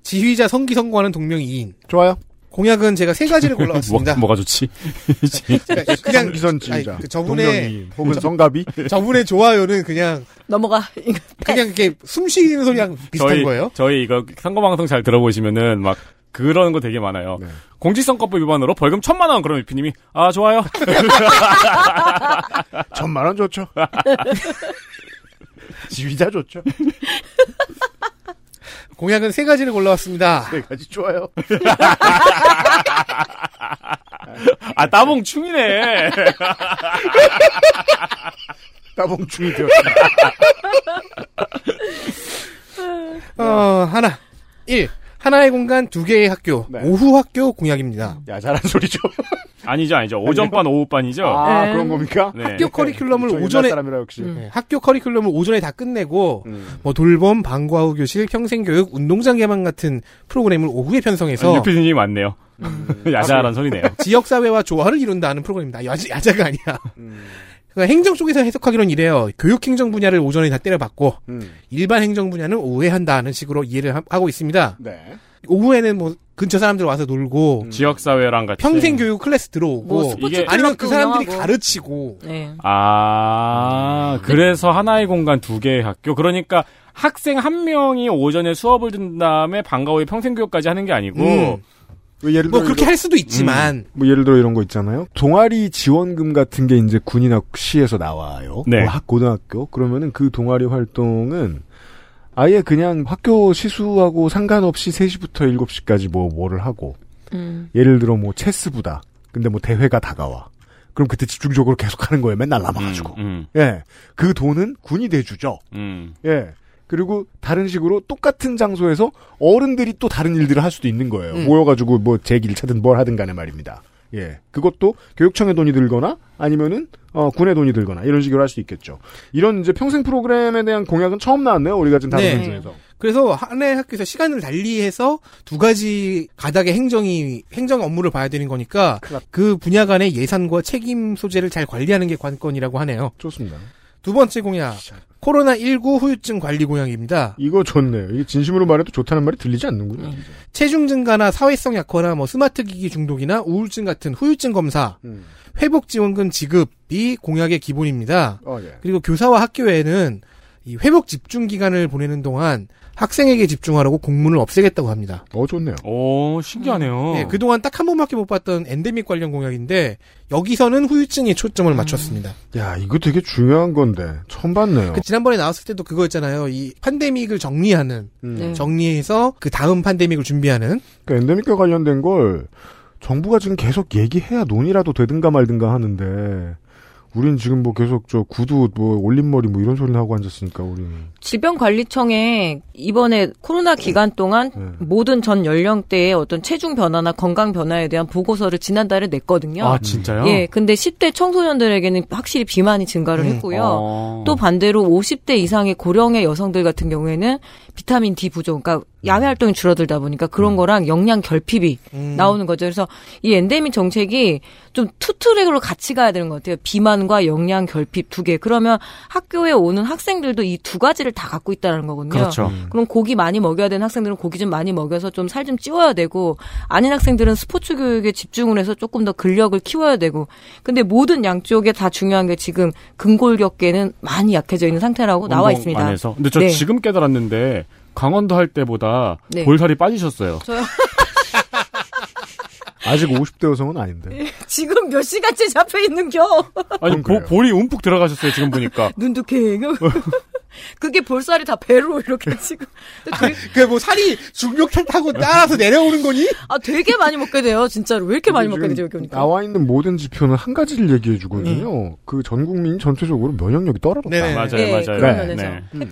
지휘자 성기 성과는 동명 2인. 좋아요. 공약은 제가 세 가지를 골라왔습니다. 뭐, 뭐가 좋지? 그러니까 그냥 성기선 지휘자, 아니, 그 저분의 동명이인, 혹은 성갑이. 저분의 좋아요는 그냥 넘어가. 그냥 이렇게 숨 쉬는 소리랑 비슷한 저희, 거예요. 저희 이거 선거 방송 잘 들어보시면은 막 그런 거 되게 많아요. 네. 공직선거법 위반으로 벌금 천만 원 그러면 유피님이 아 좋아요. 천만 원 좋죠. 지휘자 좋죠. 공약은 세 가지를 골라왔습니다. 네 가지 좋아요. 아 따봉충이네. 따봉충이 되었다. 어, 하나. 1. 하나의 공간 두 개의 학교. 네. 오후 학교 공약입니다. 야 잘한 소리죠. 아니죠 아니죠 오전반 오후반이죠. 아 네. 그런 겁니까? 네. 학교 커리큘럼을 저 옛날 오전에 사람이라 역시. 네, 학교 커리큘럼을 오전에 다 끝내고 음. 뭐 돌봄, 방과 후 교실, 평생교육, 운동장 개방 같은 프로그램을 오후에 편성해서 유피님이 맞네요. 야자란 소리네요. 지역사회와 조화를 이룬다는 프로그램입니다. 야자, 야자가 아니야. 음. 그러니까 행정 쪽에서 해석하기로는 이래요. 교육 행정 분야를 오전에 다 때려봤고 음. 일반 행정 분야는 오후에 한다는 식으로 이해를 하- 하고 있습니다. 네. 오후에는 뭐 근처 사람들 와서 놀고 지역 사회랑 같이. 평생 교육 클래스 들어오고 뭐 이게- 아니면 그 사람들이 운영하고. 가르치고 네. 아, 그래서 하나의 공간 두 개의 학교. 그러니까 학생 한 명이 오전에 수업을 듣는 다음에 방과 후에 평생 교육까지 하는 게 아니고 음. 왜 예를 뭐 들어 그렇게 이거- 할 수도 있지만 뭐 예를 들어 이런 거 있잖아요. 동아리 지원금 같은 게 이제 군이나 시에서 나와요. 네. 뭐 학 고등학교 그러면은 그 동아리 활동은 아예 그냥 학교 시수하고 상관없이 3시부터 7시까지 뭐 뭐를 하고 음. 예를 들어 뭐 체스부다. 근데 뭐 대회가 다가와. 그럼 그때 집중적으로 계속 하는 거예요. 맨날 남아가지고. 음, 예. 그 돈은 군이 대주죠. 음. 예. 그리고 다른 식으로 똑같은 장소에서 어른들이 또 다른 일들을 할 수도 있는 거예요. 음. 모여가지고 뭐 제기를 차든 뭘 하든 간에 말입니다. 예. 그것도 교육청의 돈이 들거나 아니면은 어, 군의 돈이 들거나 이런 식으로 할 수 있겠죠. 이런 이제 평생 프로그램에 대한 공약은 처음 나왔네요. 우리가 지금 다른 네. 방송에서. 그래서 하나의 학교에서 시간을 달리해서 두 가지 가닥의 행정이 행정 업무를 봐야 되는 거니까 그 분야 간의 예산과 책임 소재를 잘 관리하는 게 관건이라고 하네요. 좋습니다. 두 번째 공약. 코로나19 후유증 관리 공약입니다. 이거 좋네요. 이게 진심으로 말해도 좋다는 말이 들리지 않는군요. 체중 증가나 사회성 약화나 뭐 스마트 기기 중독이나 우울증 같은 후유증 검사, 음. 회복 지원금 지급이 공약의 기본입니다. 어, 예. 그리고 교사와 학교에는 이 회복 집중 기간을 보내는 동안 학생에게 집중하라고 공문을 없애겠다고 합니다. 어, 좋네요. 오, 신기하네요. 네, 그동안 딱 한 번밖에 못 봤던 엔데믹 관련 공약인데 여기서는 후유증에 초점을 맞췄습니다. 야, 이거 되게 중요한 건데 처음 봤네요. 그 지난번에 나왔을 때도 그거였잖아요. 이 팬데믹을 정리하는 음. 네. 정리해서 그 다음 팬데믹을 준비하는 그러니까 엔데믹과 관련된 걸 정부가 지금 계속 얘기해야 논의라도 되든가 말든가 하는데 우린 지금 뭐 계속 저 구두 뭐 올림머리 뭐 이런 소리를 하고 앉았으니까 우리는 질병관리청에 이번에 코로나 기간 동안 네. 모든 전 연령대의 어떤 체중 변화나 건강 변화에 대한 보고서를 지난달에 냈거든요. 아, 진짜요? 예, 근데 10대 청소년들에게는 확실히 비만이 증가를 음. 했고요. 어. 또 반대로 50대 이상의 고령의 여성들 같은 경우에는 비타민 D 부족, 그러니까 야외 활동이 줄어들다 보니까 그런 거랑 영양 결핍이 나오는 거죠. 그래서 이 엔데믹 정책이 좀 투트랙으로 같이 가야 되는 것 같아요. 비만과 영양 결핍 두 개. 그러면 학교에 오는 학생들도 이 두 가지를 다 갖고 있다는 거거든요. 그렇죠. 음. 그럼 고기 많이 먹여야 되는 학생들은 고기 좀 많이 먹여서 좀 살좀 찌워야 되고 아닌 학생들은 스포츠 교육에 집중을 해서 조금 더 근력을 키워야 되고 근데 모든 양쪽에 다 중요한 게 지금 근골격계는 많이 약해져 있는 상태라고 나와 있습니다. 안에서. 근데 저 네. 지금 깨달았는데 강원도 할 때보다 네. 볼살이 빠지셨어요. 저요 아직 50대 여성은 아닌데. 지금 몇 시간째 잡혀 있는 겨. 아니 보- 볼이 움푹 들어가셨어요 지금 보니까. 눈도 개. 그게 볼살이 다 배로 이렇게 지금. 되게, 그뭐 살이 중력탄 타고 따라서 내려오는 거니? 아 되게 많이 먹게 돼요. 진짜로 왜 이렇게 많이 먹게 되죠 여기 오니까. 나와 있는 모든 지표는 한 가지를 얘기해 주거든요. 그전 국민 전체적으로 면역력이 떨어졌다. 네네. 맞아요, 네, 맞아요. 그런 네. 면에서. 네.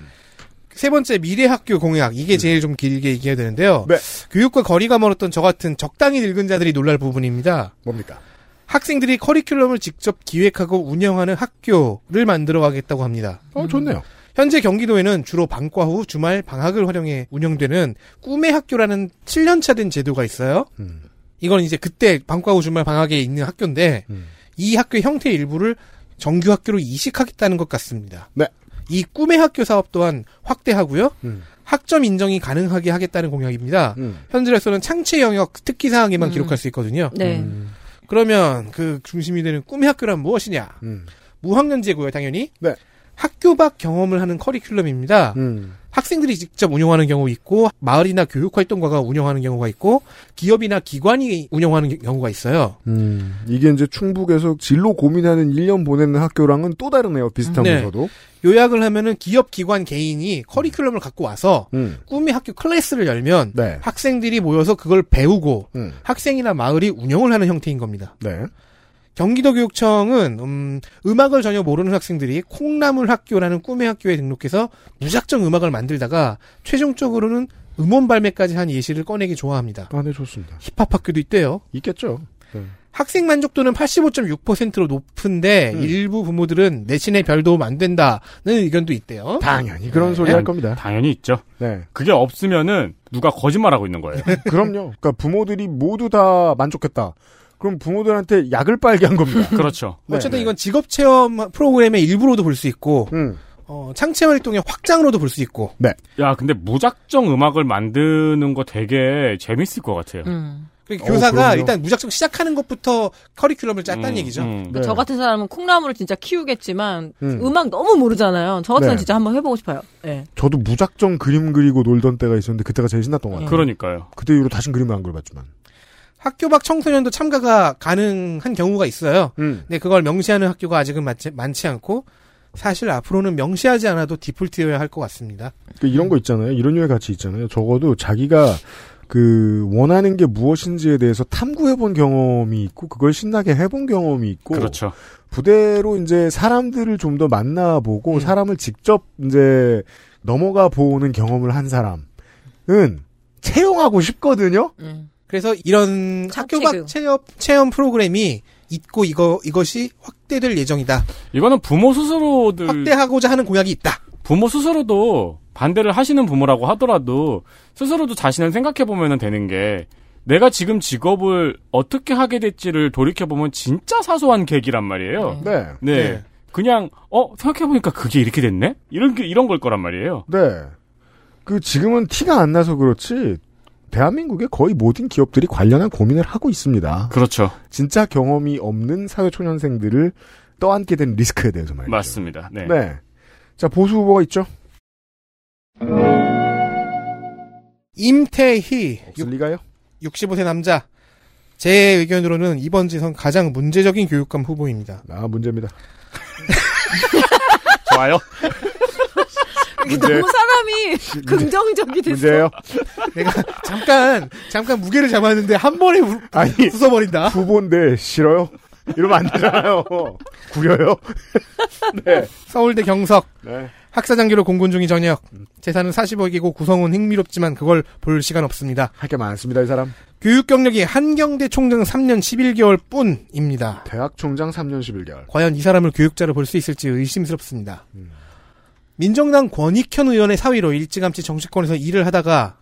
세 번째 미래 학교 공약 이게 제일 좀 길게 얘기해야 되는데요. 네. 교육과 거리가 멀었던 저 같은 적당히 늙은 자들이 놀랄 부분입니다. 뭡니까? 학생들이 커리큘럼을 직접 기획하고 운영하는 학교를 만들어 가겠다고 합니다. 어, 좋네요. 현재 경기도에는 주로 방과 후 주말 방학을 활용해 운영되는 꿈의 학교라는 7년차 된 제도가 있어요. 음. 이건 이제 그때 방과 후 주말 방학에 있는 학교인데 음. 이 학교의 형태 일부를 정규 학교로 이식하겠다는 것 같습니다. 네. 이 꿈의 학교 사업 또한 확대하고요. 음. 학점 인정이 가능하게 하겠다는 공약입니다. 음. 현재로서는 창체 영역 특기 사항에만 음. 기록할 수 있거든요. 네. 음. 그러면 그 중심이 되는 꿈의 학교란 무엇이냐? 음. 무학년제고요, 당연히. 네. 학교 밖 경험을 하는 커리큘럼입니다. 음. 학생들이 직접 운영하는 경우 있고 마을이나 교육활동가가 운영하는 경우가 있고 기업이나 기관이 운영하는 경우가 있어요. 음. 이게 이제 충북에서 진로 고민하는 1년 보내는 학교랑은 또 다르네요. 비슷하면서도. 요약을 하면은 기업 기관 개인이 커리큘럼을 갖고 와서 음. 꿈의 학교 클래스를 열면 네. 학생들이 모여서 그걸 배우고 음. 학생이나 마을이 운영을 하는 형태인 겁니다. 네. 경기도 교육청은 음, 음악을 전혀 모르는 학생들이 콩나물 학교라는 꿈의 학교에 등록해서 무작정 음악을 만들다가 최종적으로는 음원 발매까지 한 예시를 꺼내기 좋아합니다. 아, 네, 좋습니다. 힙합 학교도 있대요. 있겠죠. 네. 학생 만족도는 85.6%로 높은데 음. 일부 부모들은 내신에 별 도움 안 된다는 의견도 있대요. 당연히 그런 네. 소리 할 겁니다. 당연히 있죠. 네. 그게 없으면은 누가 거짓말하고 있는 거예요. 그럼요. 그러니까 부모들이 모두 다 만족했다. 그럼 부모들한테 약을 빨게 한 겁니다. 그렇죠. 네. 어쨌든 이건 직업 체험 프로그램의 일부로도 볼 수 있고 음. 어, 창체 활동의 확장으로도 볼 수 있고 네. 야, 근데 무작정 음악을 만드는 거 되게 재밌을 것 같아요. 음. 그러니까 어, 교사가 그럼요. 일단 무작정 시작하는 것부터 커리큘럼을 짰다는 음, 얘기죠. 음. 네. 저 같은 사람은 콩나물을 진짜 키우겠지만 음. 음. 악 너무 모르잖아요. 저 같은 사람 네. 진짜 한번 해보고 싶어요. 네. 저도 무작정 그림 그리고 놀던 때가 있었는데 그때가 제일 신났던 것 같아요. 그러니까요. 그때 이후로 다신 그림을 안 그려봤지만. 학교 밖 청소년도 참가가 가능한 경우가 있어요. 음. 근데 그걸 명시하는 학교가 아직은 많지, 많지 않고 사실 앞으로는 명시하지 않아도 디폴트여야 할 것 같습니다. 그 이런 거 있잖아요. 이런 류의 가치 있잖아요. 적어도 자기가 그 원하는 게 무엇인지에 대해서 탐구해 본 경험이 있고 그걸 신나게 해본 경험이 있고 그렇죠. 부대로 이제 사람들을 좀 더 만나보고 음. 사람을 직접 이제 넘어가 보는 경험을 한 사람은 채용하고 싶거든요. 음. 그래서 이런 학교 착취 밖 교육. 체험, 체험 프로그램이 있고 이거 이것이 확대될 예정이다. 이거는 부모 스스로들 확대하고자 하는 공약이 있다. 부모 스스로도 반대를 하시는 부모라고 하더라도 스스로도 자신을 생각해 보면 되는 게 내가 지금 직업을 어떻게 하게 될지를 돌이켜 보면 진짜 사소한 계기란 말이에요. 네. 네. 네. 그냥 어 생각해 보니까 그게 이렇게 됐네 이런 게 이런 걸 거란 말이에요. 네. 그 지금은 티가 안 나서 그렇지 대한민국의 거의 모든 기업들이 관련한 고민을 하고 있습니다. 그렇죠. 진짜 경험이 없는 사회초년생들을 떠안게 된 리스크에 대해서 말이죠. 맞습니다. 네. 네. 자 보수 후보가 있죠. 임태희. 없을 리가요? 65세 남자. 제 의견으로는 이번 지선 가장 문제적인 교육감 후보입니다. 아, 문제입니다. 좋아요. 이게 문제. 너무 사람이 긍정적이 됐어. 문제예요. 내가 잠깐 잠깐 무게를 잡았는데 한 번에 우, 아니 부숴버린다. 후보인데 싫어요? 이러면 안 되잖아요. 구려요? 네. 서울대 경석. 네. 학사장교로 공군 중이 전역. 재산은 40억이고 구성은 흥미롭지만 그걸 볼 시간 없습니다. 할 게 많습니다, 이 사람. 교육 경력이 한경대 총장 3년 11개월 뿐입니다. 대학 총장 3년 11개월. 과연 이 사람을 교육자로 볼 수 있을지 의심스럽습니다. 음. 민정당 권익현 의원의 사위로 일찌감치 정치권에서 일을 하다가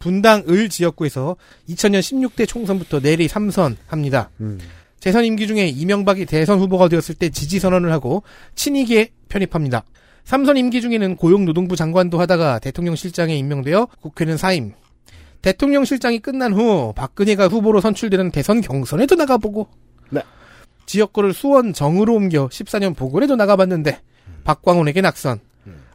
분당 을 지역구에서 2000년 16대 총선부터 내리 3선 합니다. 음. 재선 임기 중에 이명박이 대선 후보가 되었을 때 지지 선언을 하고 친이계에 편입합니다. 3선 임기 중에는 고용노동부 장관도 하다가 대통령 실장에 임명되어 국회는 사임. 대통령 실장이 끝난 후 박근혜가 후보로 선출되는 대선 경선에도 나가보고 네. 지역구를 수원 정으로 옮겨 14년 보궐에도 나가봤는데 박광훈에게 낙선.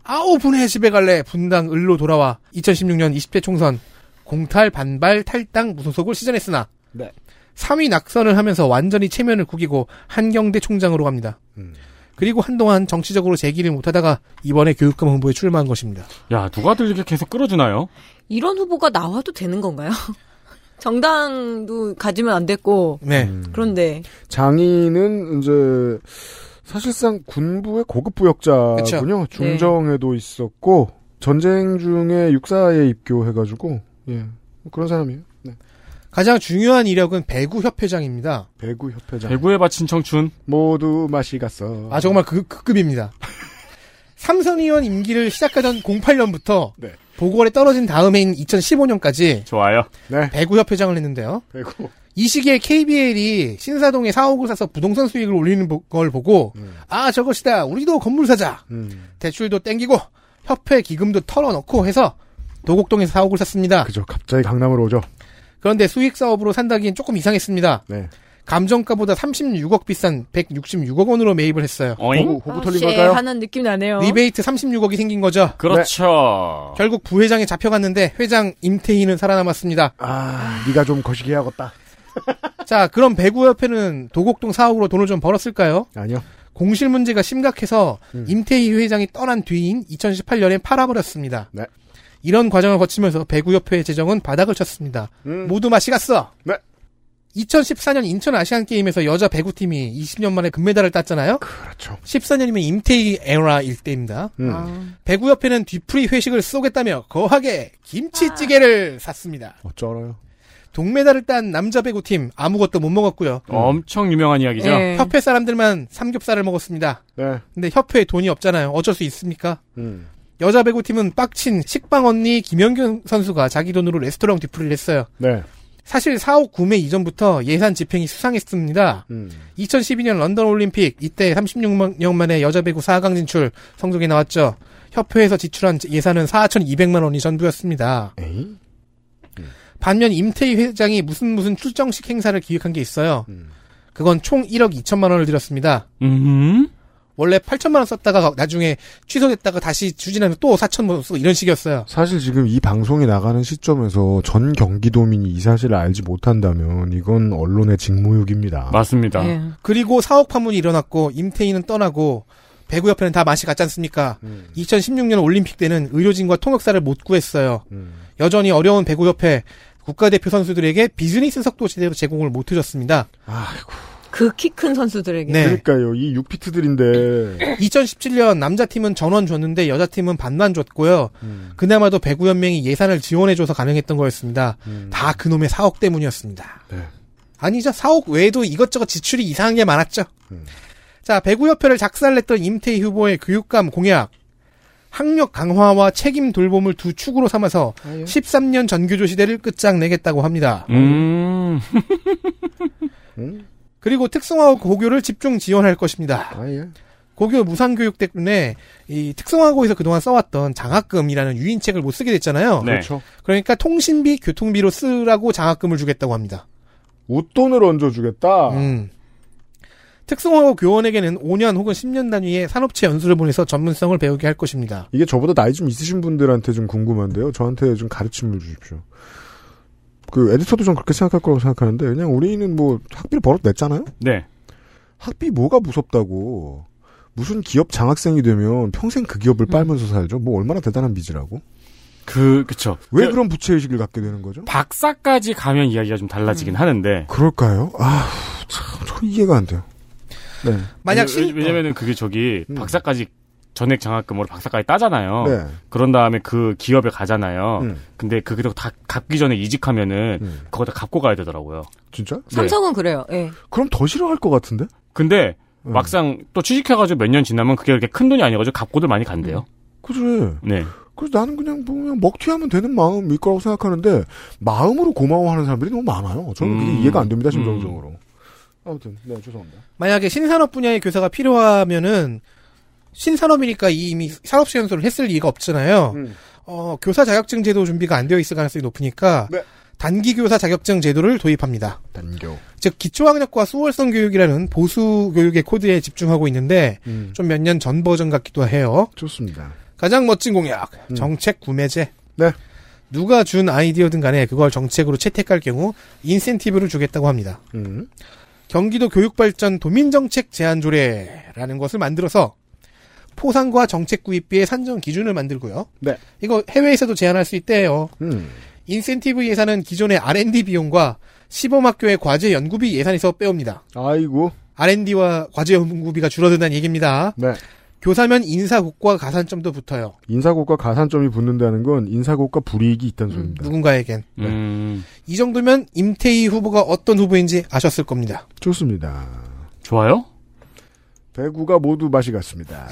아우 분해 집에 갈래 분당 을로 돌아와 2016년 20대 총선 공탈 반발 탈당 무소속을 시전했으나 네. 3위 낙선을 하면서 완전히 체면을 구기고 한경대 총장으로 갑니다. 그리고 한동안 정치적으로 재기를 못하다가 이번에 교육감 후보에 출마한 것입니다. 야 누가들 이렇게 계속 끌어주나요? 이런 후보가 나와도 되는 건가요? 정당도 가지면 안 됐고. 네. 그런데 장인은 이제 사실상 군부의 고급 부역자군요. 그쵸. 중정에도 있었고 전쟁 중에 육사에 입교해가지고 예 그런 사람이에요. 네. 가장 중요한 이력은 배구 협회장입니다. 배구 협회장. 배구에 바친 청춘. 모두 맛이 갔어. 아 정말 그, 그 급입니다. 삼선 의원 임기를 시작하던 08년부터 네. 보궐에 떨어진 다음해인 2015년까지 좋아요. 네. 배구 협회장을 했는데요. 배구. 이 시기에 KBL이 신사동에 사옥을 사서 부동산 수익을 올리는 보- 걸 보고 아 저것이다 우리도 건물 사자 음. 대출도 땡기고 협회 기금도 털어넣고 해서 도곡동에서 사옥을 샀습니다. 그죠. 갑자기 강남으로 오죠. 그런데 수익 사업으로 산다기엔 조금 이상했습니다. 네. 감정가보다 36억 비싼 166억 원으로 매입을 했어요. 어잉? 호구 아, 털리신 걸까요? 하는 느낌 나네요. 리베이트 36억이 생긴 거죠. 그렇죠. 결국 부회장에 잡혀갔는데 회장 임태희는 살아남았습니다. 아, 네가 좀 거시기 해야겠다. 자, 그럼 배구협회는 도곡동 사옥으로 돈을 좀 벌었을까요? 아니요. 공실 문제가 심각해서 음. 임태희 회장이 떠난 뒤인 2018년에 팔아버렸습니다. 네. 이런 과정을 거치면서 배구협회의 재정은 바닥을 쳤습니다. 음. 모두 맛이 갔어. 네. 2014년 인천 아시안 게임에서 여자 배구팀이 20년 만에 금메달을 땄잖아요. 그렇죠. 14년이면 임태희 에라일 때입니다. 음. 아, 배구협회는 뒤풀이 회식을 쏘겠다며 거하게 김치찌개를 샀습니다. 어쩌라요. 동메달을 딴 남자 배구팀 아무것도 못 먹었고요. 엄청 유명한 이야기죠. 네. 협회 사람들만 삼겹살을 먹었습니다. 네. 근데 협회에 돈이 없잖아요. 어쩔 수 있습니까? 음. 여자 배구팀은 빡친 식빵 언니 김연경 선수가 자기 돈으로 레스토랑 뒤풀이를 했어요. 네. 사실 사옥 구매 이전부터 예산 집행이 수상했습니다. 음. 2012년 런던 올림픽 이때 36년 만에 여자 배구 4강 진출 성적이 나왔죠. 협회에서 지출한 예산은 4,200만 원이 전부였습니다. 에이? 반면 임태희 회장이 무슨 무슨 출정식 행사를 기획한 게 있어요. 음. 그건 총 1억 2천만 원을 들였습니다. 음. 원래 8천만 원 썼다가 나중에 취소됐다가 다시 추진하면 또 4천만 원 쓰고 이런 식이었어요. 사실 지금 이 방송이 나가는 시점에서 전 경기도민이 이 사실을 알지 못한다면 이건 언론의 직무유기입니다. 맞습니다. 예. 그리고 사옥 파문이 일어났고 임태희는 떠나고 배구협회는 다 맛이 갔지 않습니까? 음. 2016년 올림픽 때는 의료진과 통역사를 못 구했어요. 음. 여전히 어려운 배구협회 국가대표 선수들에게 비즈니스석도 제대로 제공을 못 해줬습니다. 아이고. 그 키 큰 선수들에게. 네. 그러니까요. 이 6피트들인데 2017년 남자팀은 전원 줬는데 여자팀은 반만 줬고요. 음. 그나마도 배구연맹이 예산을 지원해줘서 가능했던 거였습니다. 음. 다 그놈의 사옥 때문이었습니다. 네. 아니죠. 사옥 외에도 이것저것 지출이 이상한 게 많았죠. 음. 자, 배구협회를 작살냈던 임태희 후보의 교육감 공약. 학력 강화와 책임 돌봄을 두 축으로 삼아서 13년 전교조 시대를 끝장내겠다고 합니다. 음. 음? 그리고 특성화고 고교를 집중 지원할 것입니다. 아, 예. 고교 무상교육 때문에 이 특성화고에서 그동안 써왔던 장학금이라는 유인책을 못 쓰게 됐잖아요. 네. 그렇죠. 그러니까 통신비, 교통비로 쓰라고 장학금을 주겠다고 합니다. 웃돈을 얹어주겠다. 음. 특성화고 교원에게는 5년 혹은 10년 단위의 산업체 연수를 보내서 전문성을 배우게 할 것입니다. 이게 저보다 나이 좀 있으신 분들한테 좀 궁금한데요. 저한테 좀 가르침을 주십시오. 그 에디터도 좀 그렇게 생각할 거라고 생각하는데 그냥 우리는 뭐 학비를 벌어 냈잖아요. 네. 학비 뭐가 무섭다고. 무슨 기업 장학생이 되면 평생 그 기업을 빨면서 살죠. 뭐 얼마나 대단한 빚이라고. 그 그쵸. 왜 그 런 부채 의식을 갖게 되는 거죠? 박사까지 가면 이야기가 좀 달라지긴 하는데. 그럴까요? 아, 참, 저 이해가 안 돼요. 네. 만약 왜, 왜냐면은 그게 저기 박사까지 전액 장학금으로 박사까지 따잖아요. 네. 그런 다음에 그 기업에 가잖아요. 음. 근데 그게 다 갚기 전에 이직하면은 그거 다 갚고 가야 되더라고요. 진짜? 삼성은 그래요. 예. 그럼 더 싫어할 것 같은데? 근데 막상 또 취직해가지고 몇 년 지나면 그게 그렇게 큰 돈이 아니어가지고 갚고들 많이 간대요. 그래. 네. 그래서 나는 그냥 뭐 그냥 먹튀하면 되는 마음일 거라고 생각하는데 마음으로 고마워하는 사람들이 너무 많아요. 저는 그게 음. 이해가 안 됩니다, 심정적으로. 아무튼 네 죄송합니다. 만약에 신산업 분야의 교사가 필요하면은 신산업이니까 이미 산업시 연수를 했을 리가 없잖아요. 음. 어, 교사 자격증 제도 준비가 안 되어 있을 가능성이 높으니까 네. 단기 교사 자격증 제도를 도입합니다. 단교. 즉 기초학력과 수월성 교육이라는 보수 교육의 코드에 집중하고 있는데 음. 좀몇 년 전 버전 같기도 해요. 좋습니다. 가장 멋진 공약 정책 구매제. 네. 누가 준 아이디어든 간에 그걸 정책으로 채택할 경우 인센티브를 주겠다고 합니다. 음. 경기도 교육발전 도민정책 제한조례라는 것을 만들어서 포상과 정책 구입비의 산정 기준을 만들고요. 네. 이거 해외에서도 제한할 수 있대요. 음. 인센티브 예산은 기존의 R&D 비용과 시범학교의 과제 연구비 예산에서 빼옵니다. 아이고. R&D와 과제 연구비가 줄어든다는 얘기입니다. 네. 교사면 인사국과 가산점도 붙어요. 인사고과 가산점이 붙는다는 건 인사고과 불이익이 있다는 소리입니다. 누군가에겐. 음. 이 정도면 임태희 후보가 어떤 후보인지 아셨을 겁니다. 좋습니다. 좋아요? 배구가 모두 맛이 같습니다.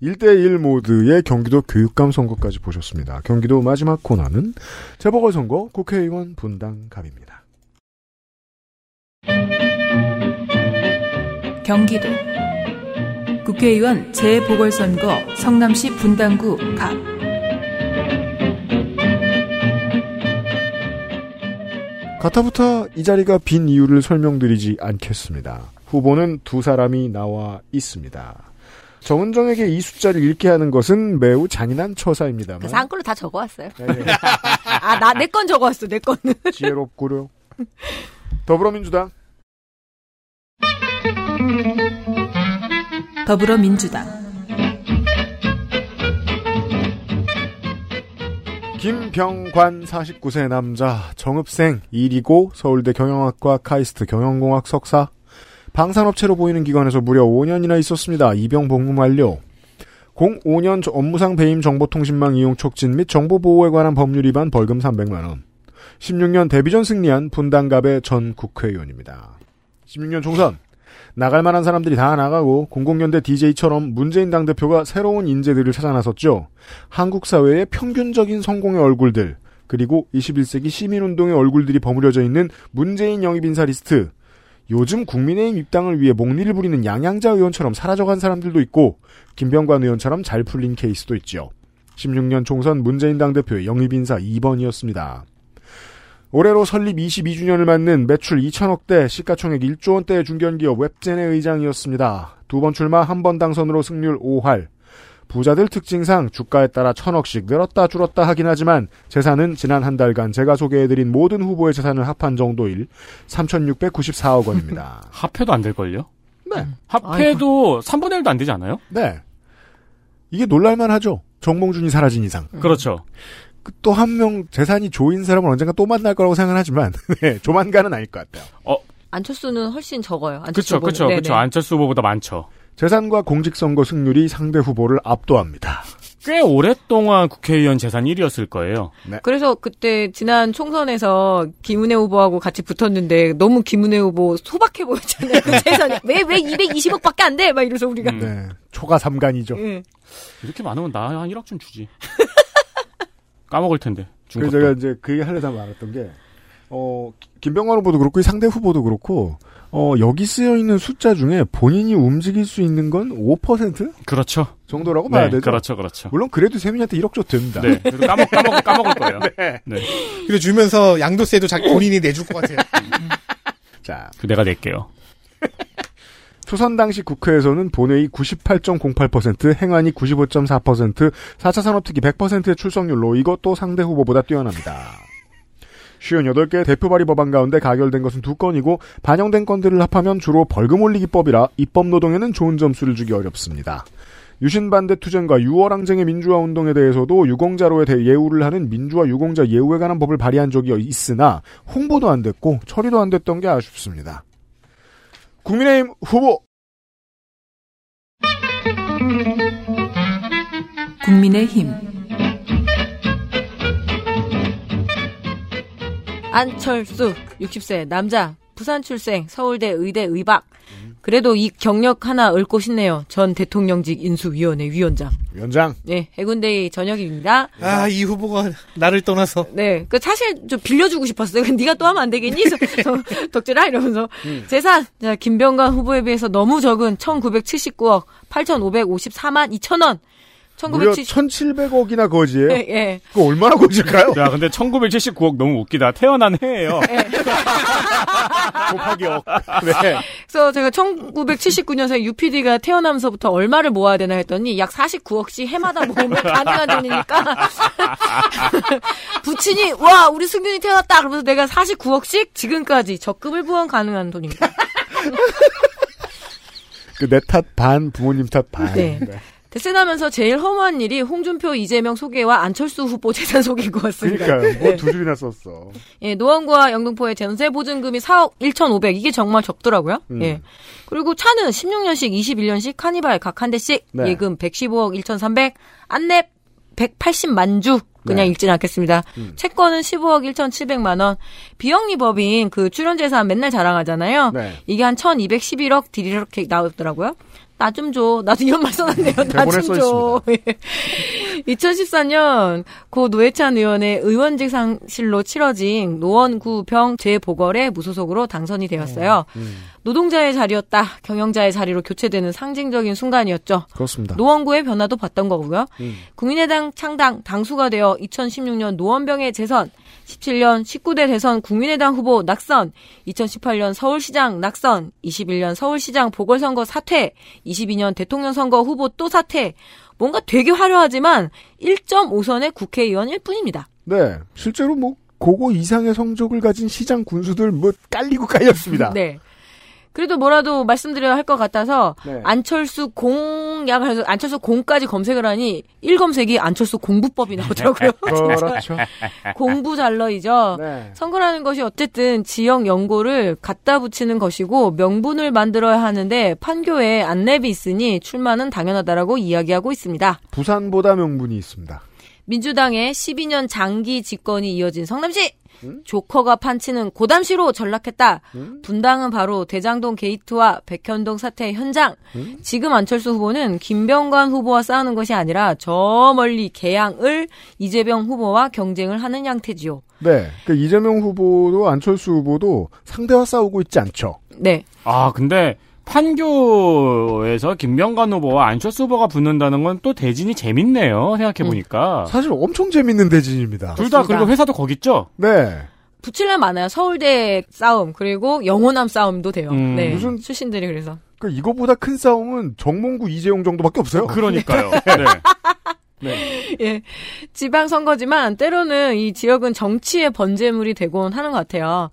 1대1 모드의 경기도 교육감 선거까지 보셨습니다. 경기도 마지막 코너는 재보궐선거 국회의원 분당 갑입니다. 경기도 국회의원 재보궐선거 성남시 분당구 갑 가타부터 이 자리가 빈 이유를 설명드리지 않겠습니다. 후보는 두 사람이 나와 있습니다. 정은정에게 이 숫자를 읽게 하는 것은 매우 잔인한 처사입니다만 그래서 한글로 다 적어왔어요. 네. 아, 나, 내 건 적어왔어, 내 거는. 지혜롭고요. 더불어민주당 더불어민주당 김병관 49세 남자 정읍생 1이고 서울대 경영학과 카이스트 경영공학 석사 방산업체로 보이는 기관에서 무려 5년이나 있었습니다. 입영 복무 완료. 05년 업무상 배임 정보통신망 이용 촉진 및 정보보호에 관한 법률 위반 벌금 300만 원. 16년 데뷔전 승리한 분당갑의 전 국회의원입니다. 16년 총선 나갈 만한 사람들이 다 나가고 00년대 DJ처럼 문재인 당대표가 새로운 인재들을 찾아 나섰죠. 한국 사회의 평균적인 성공의 얼굴들, 그리고 21세기 시민운동의 얼굴들이 버무려져 있는 문재인 영입 인사 리스트. 요즘 국민의힘 입당을 위해 몽니를 부리는 양향자 의원처럼 사라져간 사람들도 있고 김병관 의원처럼 잘 풀린 케이스도 있죠. 16년 총선 문재인 당대표의 영입 인사 2번이었습니다. 올해로 설립 22주년을 맞는 매출 2천억대, 시가총액 1조 원대의 중견기업 웹젠의 의장이었습니다. 두 번 출마, 한 번 당선으로 승률 5할. 부자들 특징상 주가에 따라 천억씩 늘었다 줄었다 하긴 하지만 재산은 지난 한 달간 제가 소개해드린 모든 후보의 재산을 합한 정도일 3,694억 원입니다. 합해도 안 될걸요? 네. 합해도 3분의 1도 안 되지 않아요? 네. 이게 놀랄만 하죠. 정몽준이 사라진 이상. 그렇죠. 또 한 명 재산이 조인 사람을 언젠가 또 만날 거라고 생각하지만 네, 조만간은 아닐 것 같아요. 어, 안철수는 훨씬 적어요. 안철수 그쵸, 후보는. 그쵸, 네네. 그쵸. 안철수 후보보다 많죠. 재산과 공직선거 승률이 상대 후보를 압도합니다. 꽤 오랫동안 국회의원 재산 1위였을 거예요. 네. 그래서 그때 지난 총선에서 김은혜 후보하고 같이 붙었는데 너무 김은혜 후보 소박해 보였잖아요. 그 재산이 왜 왜 220억밖에 안 돼? 막 이래서 우리가 네. 초가 삼간이죠. 응. 이렇게 많으면 나 한 1억 좀 주지. 까먹을 텐데. 준 그래서. 제가 이제 그 얘기 하려다 말았던 게, 어, 김병관 후보도 그렇고, 이 상대 후보도 그렇고, 어, 여기 쓰여 있는 숫자 중에 본인이 움직일 수 있는 건 5% 그렇죠. 정도라고 네, 봐야 되죠. 그렇죠, 그렇죠. 물론 그래도 세민이한테 1억 줘 됩니다. 네, 그래도 까먹, 까먹, 까먹을 거예요. 네. 네. 그리고 주면서 양도세도 자기 본인이 내줄 것 같아요. 자, 그 내가 낼게요. 초선 당시 국회에서는 본회의 98.08%, 행안위 95.4%, 4차 산업특위 100%의 출석률로 이것도 상대 후보보다 뛰어납니다. 58개 대표 발의 법안 가운데 가결된 것은 두 건이고 반영된 건들을 합하면 주로 벌금 올리기법이라 입법 노동에는 좋은 점수를 주기 어렵습니다. 유신 반대 투쟁과 유월항쟁의 민주화 운동에 대해서도 유공자로에 대해 예우를 하는 민주화 유공자 예우에 관한 법을 발의한 적이 있으나 홍보도 안 됐고 처리도 안 됐던 게 아쉽습니다. 국민의힘 후보. 국민의힘. 안철수 60세 남자 부산 출생 서울대 의대 의박 그래도 이 경력 하나 읊고 싶네요 전 대통령직 인수위원회 위원장 위원장 네 해군대의 전역입니다 아, 이 후보가 나를 떠나서. 네, 그 사실 좀 빌려주고 싶었어요. 네가 또 하면 안 되겠니? 덕질아 이러면서 재산 자 김병관 후보에 비해서 너무 적은 1,979억 8,554만 2천 원. 무려 1970 1,700억이나 거지예요. 예, 예. 그거 얼마나 거질까요? 야, 근데 1979억 너무 웃기다. 태어난 해예요. 곱하기 억. 네. 그래서 제가 1979년생 UPD가 태어나면서부터 얼마를 모아야 되나 했더니 약 49억씩 해마다 모으면 가능한 돈이니까 부친이 와 우리 승균이 태어났다 그러면서 내가 49억씩 지금까지 적금을 부원 가능한 돈입니다. 그 내 탓 반, 부모님 탓 반. 네. 데스나면서 제일 허무한 일이 홍준표, 이재명 소개와 안철수 후보 재산 소개인 것 같습니다. 그러니까요. 뭐 네. 두 줄이나 썼어. 예, 노원구와 영등포의 전세 보증금이 4억 1,500 이게 정말 적더라고요. 음. 예. 그리고 차는 16년씩, 21년씩 카니발 각 한 대씩 네. 예금 115억 1,300 안랩 180만 주 그냥 네. 읽진 않겠습니다. 음. 채권은 15억 1,700만 원. 비영리 법인 그 출연 재산 맨날 자랑하잖아요. 네. 이게 한 1,211억 딜 이렇게 나오더라고요. 나 좀 줘. 나도 이런 말 써놨네요. 나 대본에 좀써 줘. 2014년 고 노회찬 의원의 의원직 상실로 치러진 노원구 병 재보궐에 무소속으로 당선이 되었어요. 음. 노동자의 자리였다. 경영자의 자리로 교체되는 상징적인 순간이었죠. 그렇습니다. 노원구의 변화도 봤던 거고요. 음. 국민의당 창당 당수가 되어 2016년 노원병의 재선, 17년 19대 대선 국민의당 후보 낙선, 2018년 서울시장 낙선, 21년 서울시장 보궐선거 사퇴, 22년 대통령 선거 후보 또 사퇴. 뭔가 되게 화려하지만 1.5선의 국회의원일 뿐입니다. 네. 실제로 뭐 고거 이상의 성적을 가진 시장 군수들 뭐 깔리고 깔렸습니다. 네. 그래도 뭐라도 말씀드려야 할 것 같아서 네. 안철수 공약을 해서 안철수 공까지 검색을 하니 1검색이 안철수 공부법이 나오더라고요. 그렇죠. 공부 잘러이죠. 네. 선거라는 것이 어쨌든 지역 연고를 갖다 붙이는 것이고 명분을 만들어야 하는데 판교에 안랩이 있으니 출마는 당연하다라고 이야기하고 있습니다. 부산보다 명분이 있습니다. 민주당의 12년 장기 집권이 이어진 성남시 조커가 판치는 고담시로 전락했다. 분당은 바로 대장동 게이트와 백현동 사태 현장. 지금 안철수 후보는 김병관 후보와 싸우는 것이 아니라 저 멀리 개항을 이재명 후보와 경쟁을 하는 양태지요. 네. 그 이재명 후보도 안철수 후보도 상대와 싸우고 있지 않죠. 네. 아, 근데 판교에서 김병관 후보와 안철수 후보가 붙는다는 건 또 대진이 재밌네요. 생각해 보니까. 사실 엄청 재밌는 대진입니다. 둘 다 그리고 회사도 거기 있죠? 네. 붙일래 많아요. 서울대 싸움 그리고 영호남 싸움도 돼요. 음. 네. 무슨- 출신들이 그래서. 그 이거보다 큰 싸움은 정몽구 이재용 정도밖에 없어요. 그러니까요. 네. 예. 지방 선거지만 때로는 이 지역은 정치의 번제물이 되곤 하는 것 같아요.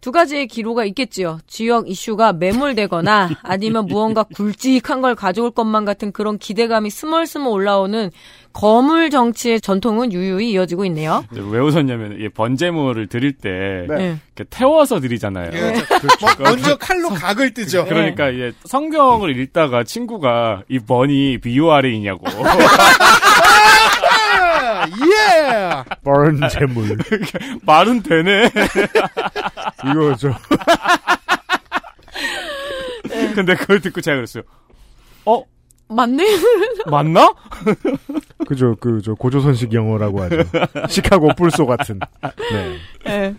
두 가지의 기로가 있겠지요. 지역 이슈가 매몰되거나 아니면 무언가 굵직한 걸 가져올 것만 같은 그런 기대감이 스멀스멀 올라오는 거물 정치의 전통은 유유히 이어지고 있네요. 왜 웃었냐면, 이 번제물을 드릴 때, 네. 이렇게 태워서 드리잖아요. 뭐 먼저 칼로 각을 뜨죠. 그러니까 이제 성경을 읽다가 친구가 이 번이 비유 아래이냐고. 예! 뻔 재물. 말은 되네. 이거 저 근데 그걸 듣고 제가 그랬어요. 어? 맞네? 맞나? 그죠 그 저 고조선식 영어라고 하죠. 시카고 뿔소 같은. 네. 예.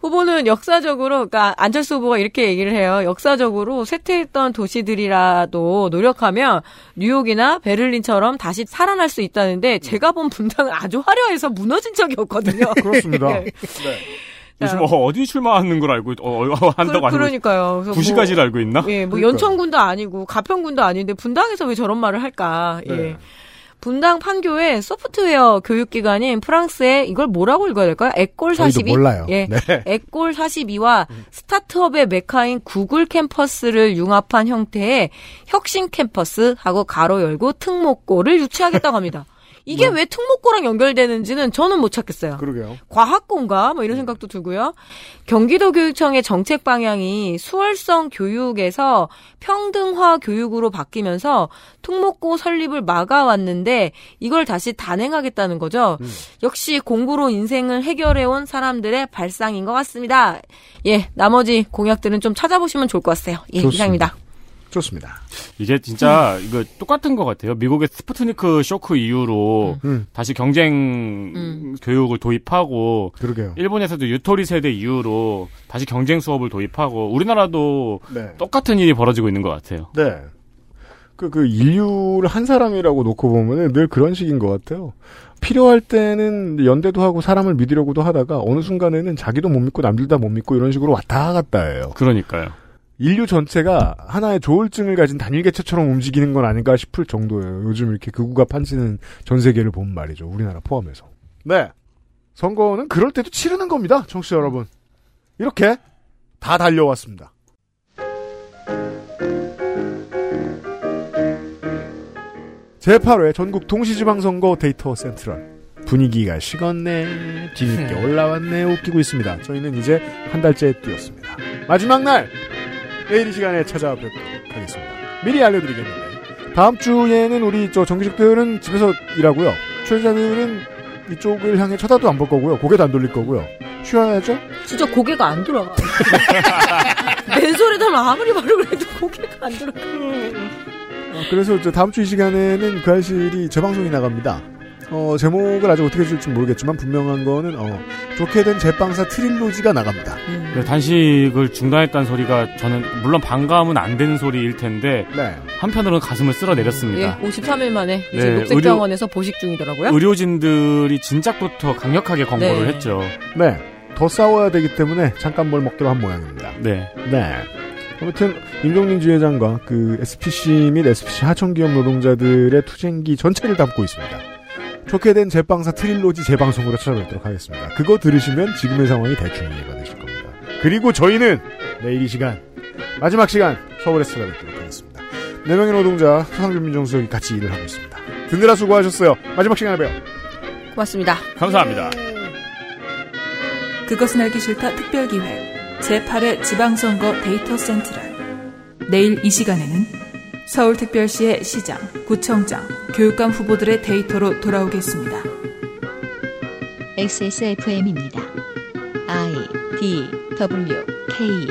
후보는 역사적으로, 그러니까 안철수 후보가 이렇게 얘기를 해요. 역사적으로 쇠퇴했던 도시들이라도 노력하면 뉴욕이나 베를린처럼 다시 살아날 수 있다는데 제가 본 분당은 아주 화려해서 무너진 적이 없거든요. 그렇습니다. 네. 요즘 어, 어디 출마하는 걸 알고 있- 어, 어, 한다고 그, 그러니까요. 그래서 구시가지를 알고 있나? 예, 뭐 그러니까요. 연천군도 아니고 가평군도 아닌데 분당에서 왜 저런 말을 할까? 예. 네. 분당 판교의 소프트웨어 교육기관인 프랑스의 이걸 뭐라고 읽어야 될까요? 에꼴 저희도 42? 몰라요. 예. 네. 에꼴 42와 스타트업의 메카인 구글 캠퍼스를 융합한 형태의 혁신 캠퍼스하고 가로 열고 특목고를 유치하겠다고 합니다. 이게 왜 특목고랑 연결되는지는 저는 못 찾겠어요. 그러게요. 과학고인가? 뭐 이런 생각도 들고요. 경기도 교육청의 정책 방향이 수월성 교육에서 평등화 교육으로 바뀌면서 특목고 설립을 막아왔는데 이걸 다시 단행하겠다는 거죠. 역시 공부로 인생을 해결해온 사람들의 발상인 것 같습니다. 예, 나머지 공약들은 좀 찾아보시면 좋을 것 같아요. 예, 좋습니다. 이상입니다. 좋습니다. 이게 진짜 이거 똑같은 것 같아요. 미국의 스푸트니크 쇼크 이후로 음. 다시 경쟁 음. 교육을 도입하고 그러게요. 일본에서도 유토리 세대 이후로 다시 경쟁 수업을 도입하고 우리나라도 네. 똑같은 일이 벌어지고 있는 것 같아요. 네. 그, 그 인류를 한 사람이라고 놓고 보면은 늘 그런 식인 것 같아요. 필요할 때는 연대도 하고 사람을 믿으려고도 하다가 어느 순간에는 자기도 못 믿고 남들 다 못 믿고 이런 식으로 왔다 갔다 해요. 그러니까요. 인류 전체가 하나의 조울증을 가진 단일 개체처럼 움직이는 건 아닌가 싶을 정도예요. 요즘 이렇게 극우가 판치는 전 세계를 보면 말이죠. 우리나라 포함해서. 네. 선거는 그럴 때도 치르는 겁니다. 청취자 여러분. 이렇게 다 달려왔습니다. 제8회 전국 동시지방선거 데이터 센트럴. 분위기가 식었네, 뒤늦게 올라왔네, 웃기고 있습니다. 저희는 이제 한 달째 뛰었습니다. 마지막 날! 내일 이 시간에 찾아뵙도록 하겠습니다. 미리 알려드리겠는데. 다음 주에는 우리 저 정규직들은 집에서 일하고요. 출연자들은 이쪽을 향해 쳐다도 안 볼 거고요. 고개도 안 돌릴 거고요. 쉬어야죠? 진짜 고개가 안 돌아가. 맨소리도 아무리 말을 해도 고개가 안 돌아가. 어, 그래서 다음 주 이 시간에는 그 알실이 재방송이 나갑니다. 어, 제목을 아직 어떻게 줄지 모르겠지만 분명한 거는 어, 좋게 된 제빵사 트릴로지가 나갑니다. 네, 단식을 중단했다는 소리가 저는 물론 반감은 안 되는 소리일 텐데 네. 한편으로는 가슴을 예, 쓸어내렸습니다. 53일 만에 이제 네, 녹색병원에서 보식 중이더라고요. 의료진들이 진작부터 강력하게 권고를 네. 했죠. 네. 더 싸워야 되기 때문에 잠깐 뭘 먹기로 한 모양입니다. 네. 네. 아무튼 임종민 지회장과 그 SPC 및 SPC 하청기업 노동자들의 투쟁기 전체를 담고 있습니다. 좋게 된 제빵사 트릴로지 재방송으로 찾아뵙도록 하겠습니다. 그거 들으시면 지금의 상황이 대충 이해가 되실 겁니다. 그리고 저희는 내일 이 시간 마지막 시간 서울에서 찾아뵙도록 하겠습니다. 네 명의 노동자 서상준 민정수석이 같이 일을 하고 있습니다. 듣느라 수고하셨어요. 마지막 시간에 봬요. 고맙습니다. 감사합니다. 그것은 알기 싫다 특별기획 제8회 지방선거 데이터 센트럴 내일 이 시간에는 서울특별시의 시장, 구청장, 교육감 후보들의 데이터로 돌아오겠습니다. XSFM입니다. I D W K